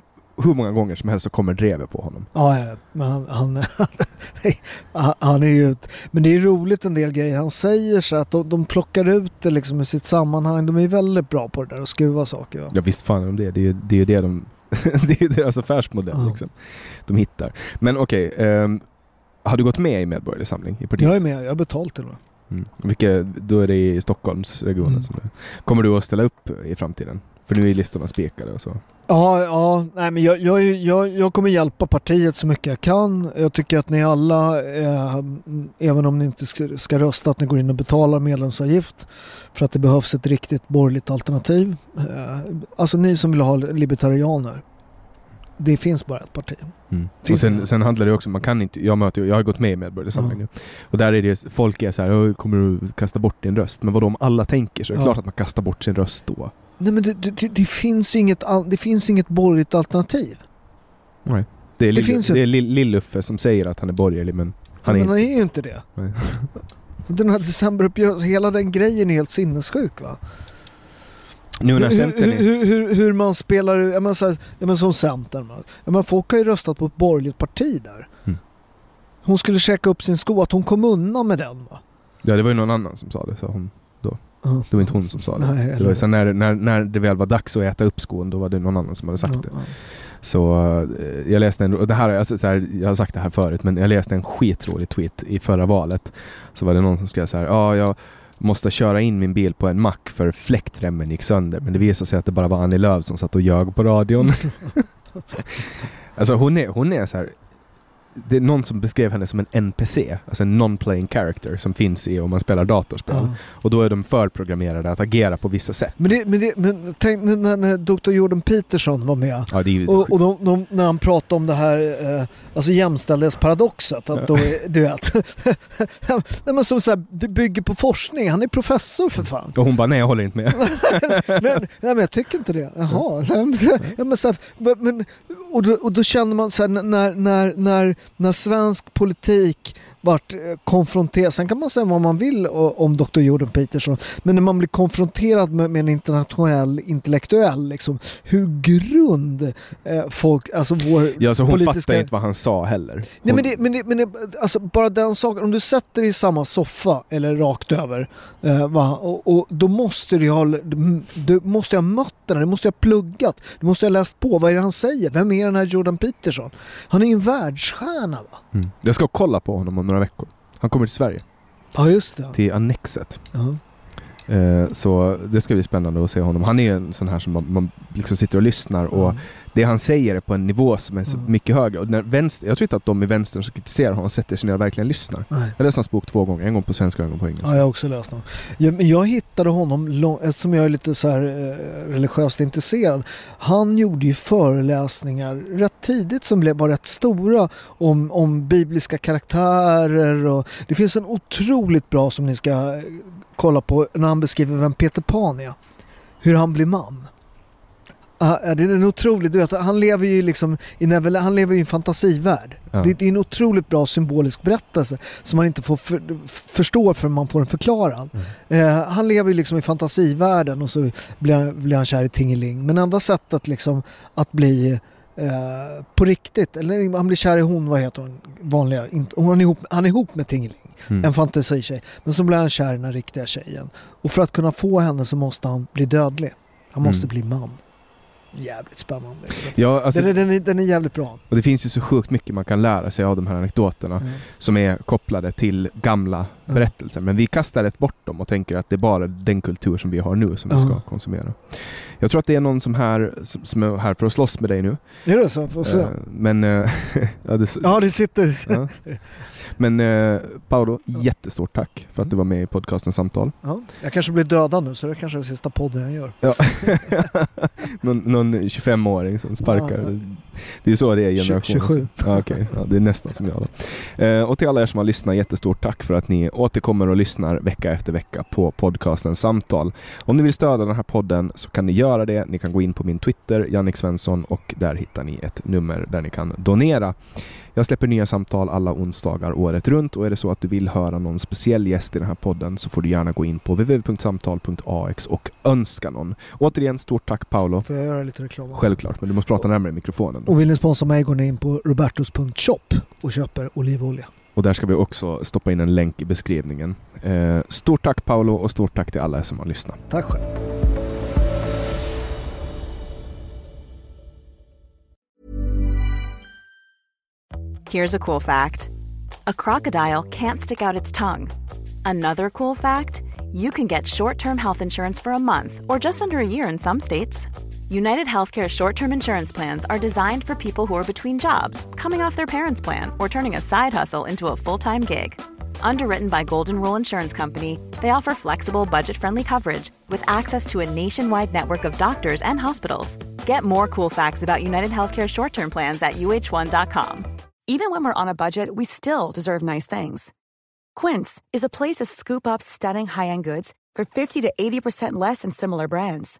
hur många gånger som helst så kommer drevet på honom. Ja, ja, men han, han, han- är ju... ett- Men det är roligt en del grejer. Han säger så att de, de plockar ut det liksom i sitt sammanhang. De är väldigt bra på det där att skruva saker. Va? Ja visst fan är de det. Det är ju det, är det de... det är ju deras affärsmodell Ja. liksom. De hittar. Men okej, ehm, har du gått med i Medborgerlig Samling i partiet? Jag är med, jag har betalt till och med. Mm. Vilka, då är det i Stockholmsregionen Mm. som det Kommer du att ställa upp i framtiden? För nu är listorna spikade och så. Ja, ja nej, men jag, jag, jag, jag kommer hjälpa partiet så mycket jag kan. Jag tycker att ni alla, eh, mm, även om ni inte ska, ska rösta, att ni går in och betalar medlemsavgift. För att det behövs ett riktigt borgerligt alternativ. Eh, alltså ni som vill ha libertarianer. Det finns bara ett parti. Mm. Och sen, sen handlar det också, man kan inte, jag möter, jag har gått med i Medborgerlig Samling nu. Och där är det, folk är så här, "Åh, kommer du kasta bort din röst? Men vadå om alla tänker så är det Ja. klart att man kastar bort sin röst då. Nej men det, det, det, finns inget, det finns inget borgerligt alternativ. Det är, Det Lill- det är Lill- Lill-Uffe som säger att han är borgerlig men han är men han inte. är ju inte det. Nej. Den här decemberuppgörelsen, hela den grejen är helt sinnessjuk va? Nu när hur, Centern är... hur, hur, hur man spelar, jag menar, så här, jag menar som Centern. Jag menar, folk har ju röstat på ett borgerligt parti där. Mm. Hon skulle käka upp sin sko, att hon kom undan med den va? Ja det var ju någon annan som sa det, sa hon. Det var inte hon som sa det. Nej, det var sen när, när, när det väl var dags att äta upp skon, då var det någon annan som hade sagt Ja, det. Så eh, jag läste en, det här, alltså, så här, jag har sagt det här förut, men jag läste en skitrolig tweet i förra valet. Så var det någon som skrev så här, ja jag måste köra in min bil på en mack för fläktremmen gick sönder. Men det visade sig att det bara var Annie Lööf som satt och ljög på radion. alltså hon är, hon är så här. Det är någon som beskrev henne som en NPC, alltså en non-playing character som finns i om man spelar datorspel. Ja. Och då är de förprogrammerade att agera på vissa sätt. Men, det, men, det, men tänk när, när Dr. Jordan Peterson var med. Ja, Och, och de, de, när han pratade om det här, eh, alltså jämställdhetsparadoxet, att då är, du vet. Nej men som så här, det bygger på forskning, han är professor för fan. och hon bara, nej jag håller inte med. nej, nej men jag tycker inte det. Jaha. Nej, men, ja, men, så här, men, och, då, och då känner man så här, när, när, när, när svensk politik varit eh, konfronterad, sen kan man säga vad man vill om Dr. Jordan Peterson, men när man blir konfronterad med, med en internationell intellektuell, liksom, hur grund eh, folk, alltså vår Ja, så hon politiska... fattar inte vad han sa heller. Nej Hon- men, det, men, det, men det, alltså bara den saken, om du sätter dig i samma soffa eller rakt över eh, och, och då måste du ha, du, du måste ha mött den, här, du måste ha pluggat, du måste ha läst på, vad är det han säger? Vem är den här Jordan Peterson? Han är ju en världsstjärna va? Mm. Jag ska kolla på honom om några veckor. Han kommer till Sverige, Ja just det. till Annexet. Ja. Eh, så det ska bli spännande att se honom. Han är en sån här som man, man liksom sitter och lyssnar och det han säger är på en nivå som är så Mm. mycket högre. Och när vänster, jag tror inte att de i vänstern som kritiserar honom sätter sig ner och verkligen lyssnar. Nej. Jag läste hans bok två gånger, en gång på svenska och en gång på engelska. Ja, jag har också läst den. Ja, men jag hittade honom, lång, eftersom jag är lite så här eh, religiöst intresserad. Han gjorde ju föreläsningar rätt tidigt som blev bara rätt stora om, om bibliska karaktärer och det finns en otroligt bra som ni ska eh, kolla på när han beskriver vem Peter Pan är. Hur han blir man. Ah, det är en otrolig, du vet, han lever ju liksom i, han lever i en fantasivärld. Ja. Det, är en otroligt bra symbolisk berättelse som man inte får för, förstår förrän man får den förklarad. Eh, han lever ju liksom i fantasivärlden och så blir han, blir han kär i Tingeling. Men enda sättet liksom att bli eh, på riktigt, eller han blir kär i hon, vad heter hon, vanliga, inte, hon är ihop, han är ihop med Tingeling. Mm. En fantasikär. Men så blir han kär i den riktiga tjejen. Och för att kunna få henne så måste han bli dödlig. Han måste Mm. bli man. Jävligt spännande. Ja, alltså, den, är, den, är, den är jävligt bra. och det finns ju så sjukt mycket man kan lära sig av de här anekdoterna Mm. som är kopplade till gamla. Berättelser. Men vi kastar rätt bort dem och tänker att det är bara den kultur som vi har nu som vi ska konsumera. Jag tror att det är någon som, här, som, är här för att slåss med dig nu. Är det så? Får se. Eh, men... eh, ja, det, Ja, det sitter... Ja. Men eh, Paolo, jättestort tack för att du var med i podcasten Samtal. Ja, jag kanske blir dödad nu så det kanske är sista podden jag gör. Ja. någon, någon 25-åring som sparkar. Ja. Det är så det är Tju- generationen. 27. Ja, okej. ja, det är nästan som jag då. Och till alla er som har lyssnat, jättestort tack för att ni återkommer och lyssnar vecka efter vecka på podcasten Samtal. Om ni vill stödja den här podden så kan ni göra det. Ni kan gå in på min Twitter, Jannik Svensson, och där hittar ni ett nummer där ni kan donera. Jag släpper nya samtal alla onsdagar året runt och är det så att du vill höra någon speciell gäst i den här podden så får du gärna gå in på www.samtal.ax och önska någon. Återigen, stort tack Paolo. Får jag göra lite reklam? Självklart, men du måste prata närmare mikrofonen. Då. Och vill ni sponsra mig går ni in på robertos.shop och köper olivolja. Och där ska vi också stoppa in en länk i beskrivningen. Eh, stort tack Paolo och stort tack till alla som har lyssnat. Tack själv. Here's a cool fact a crocodile can't stick out its tongue. Another cool fact you can get short term health insurance for a month or just under a year in some states. United Healthcare short term insurance plans are designed for people who are between jobs, coming off their parents' plan, or turning a side hustle into a full time gig. Underwritten by Golden Rule Insurance Company, they offer flexible, budget friendly coverage with access to a nationwide network of doctors and hospitals. Get more cool facts about United Healthcare short term plans at uh1.com. Even when we're on a budget, we still deserve nice things. Quince is a place to scoop up stunning high-end goods for 50 to 80% less than similar brands.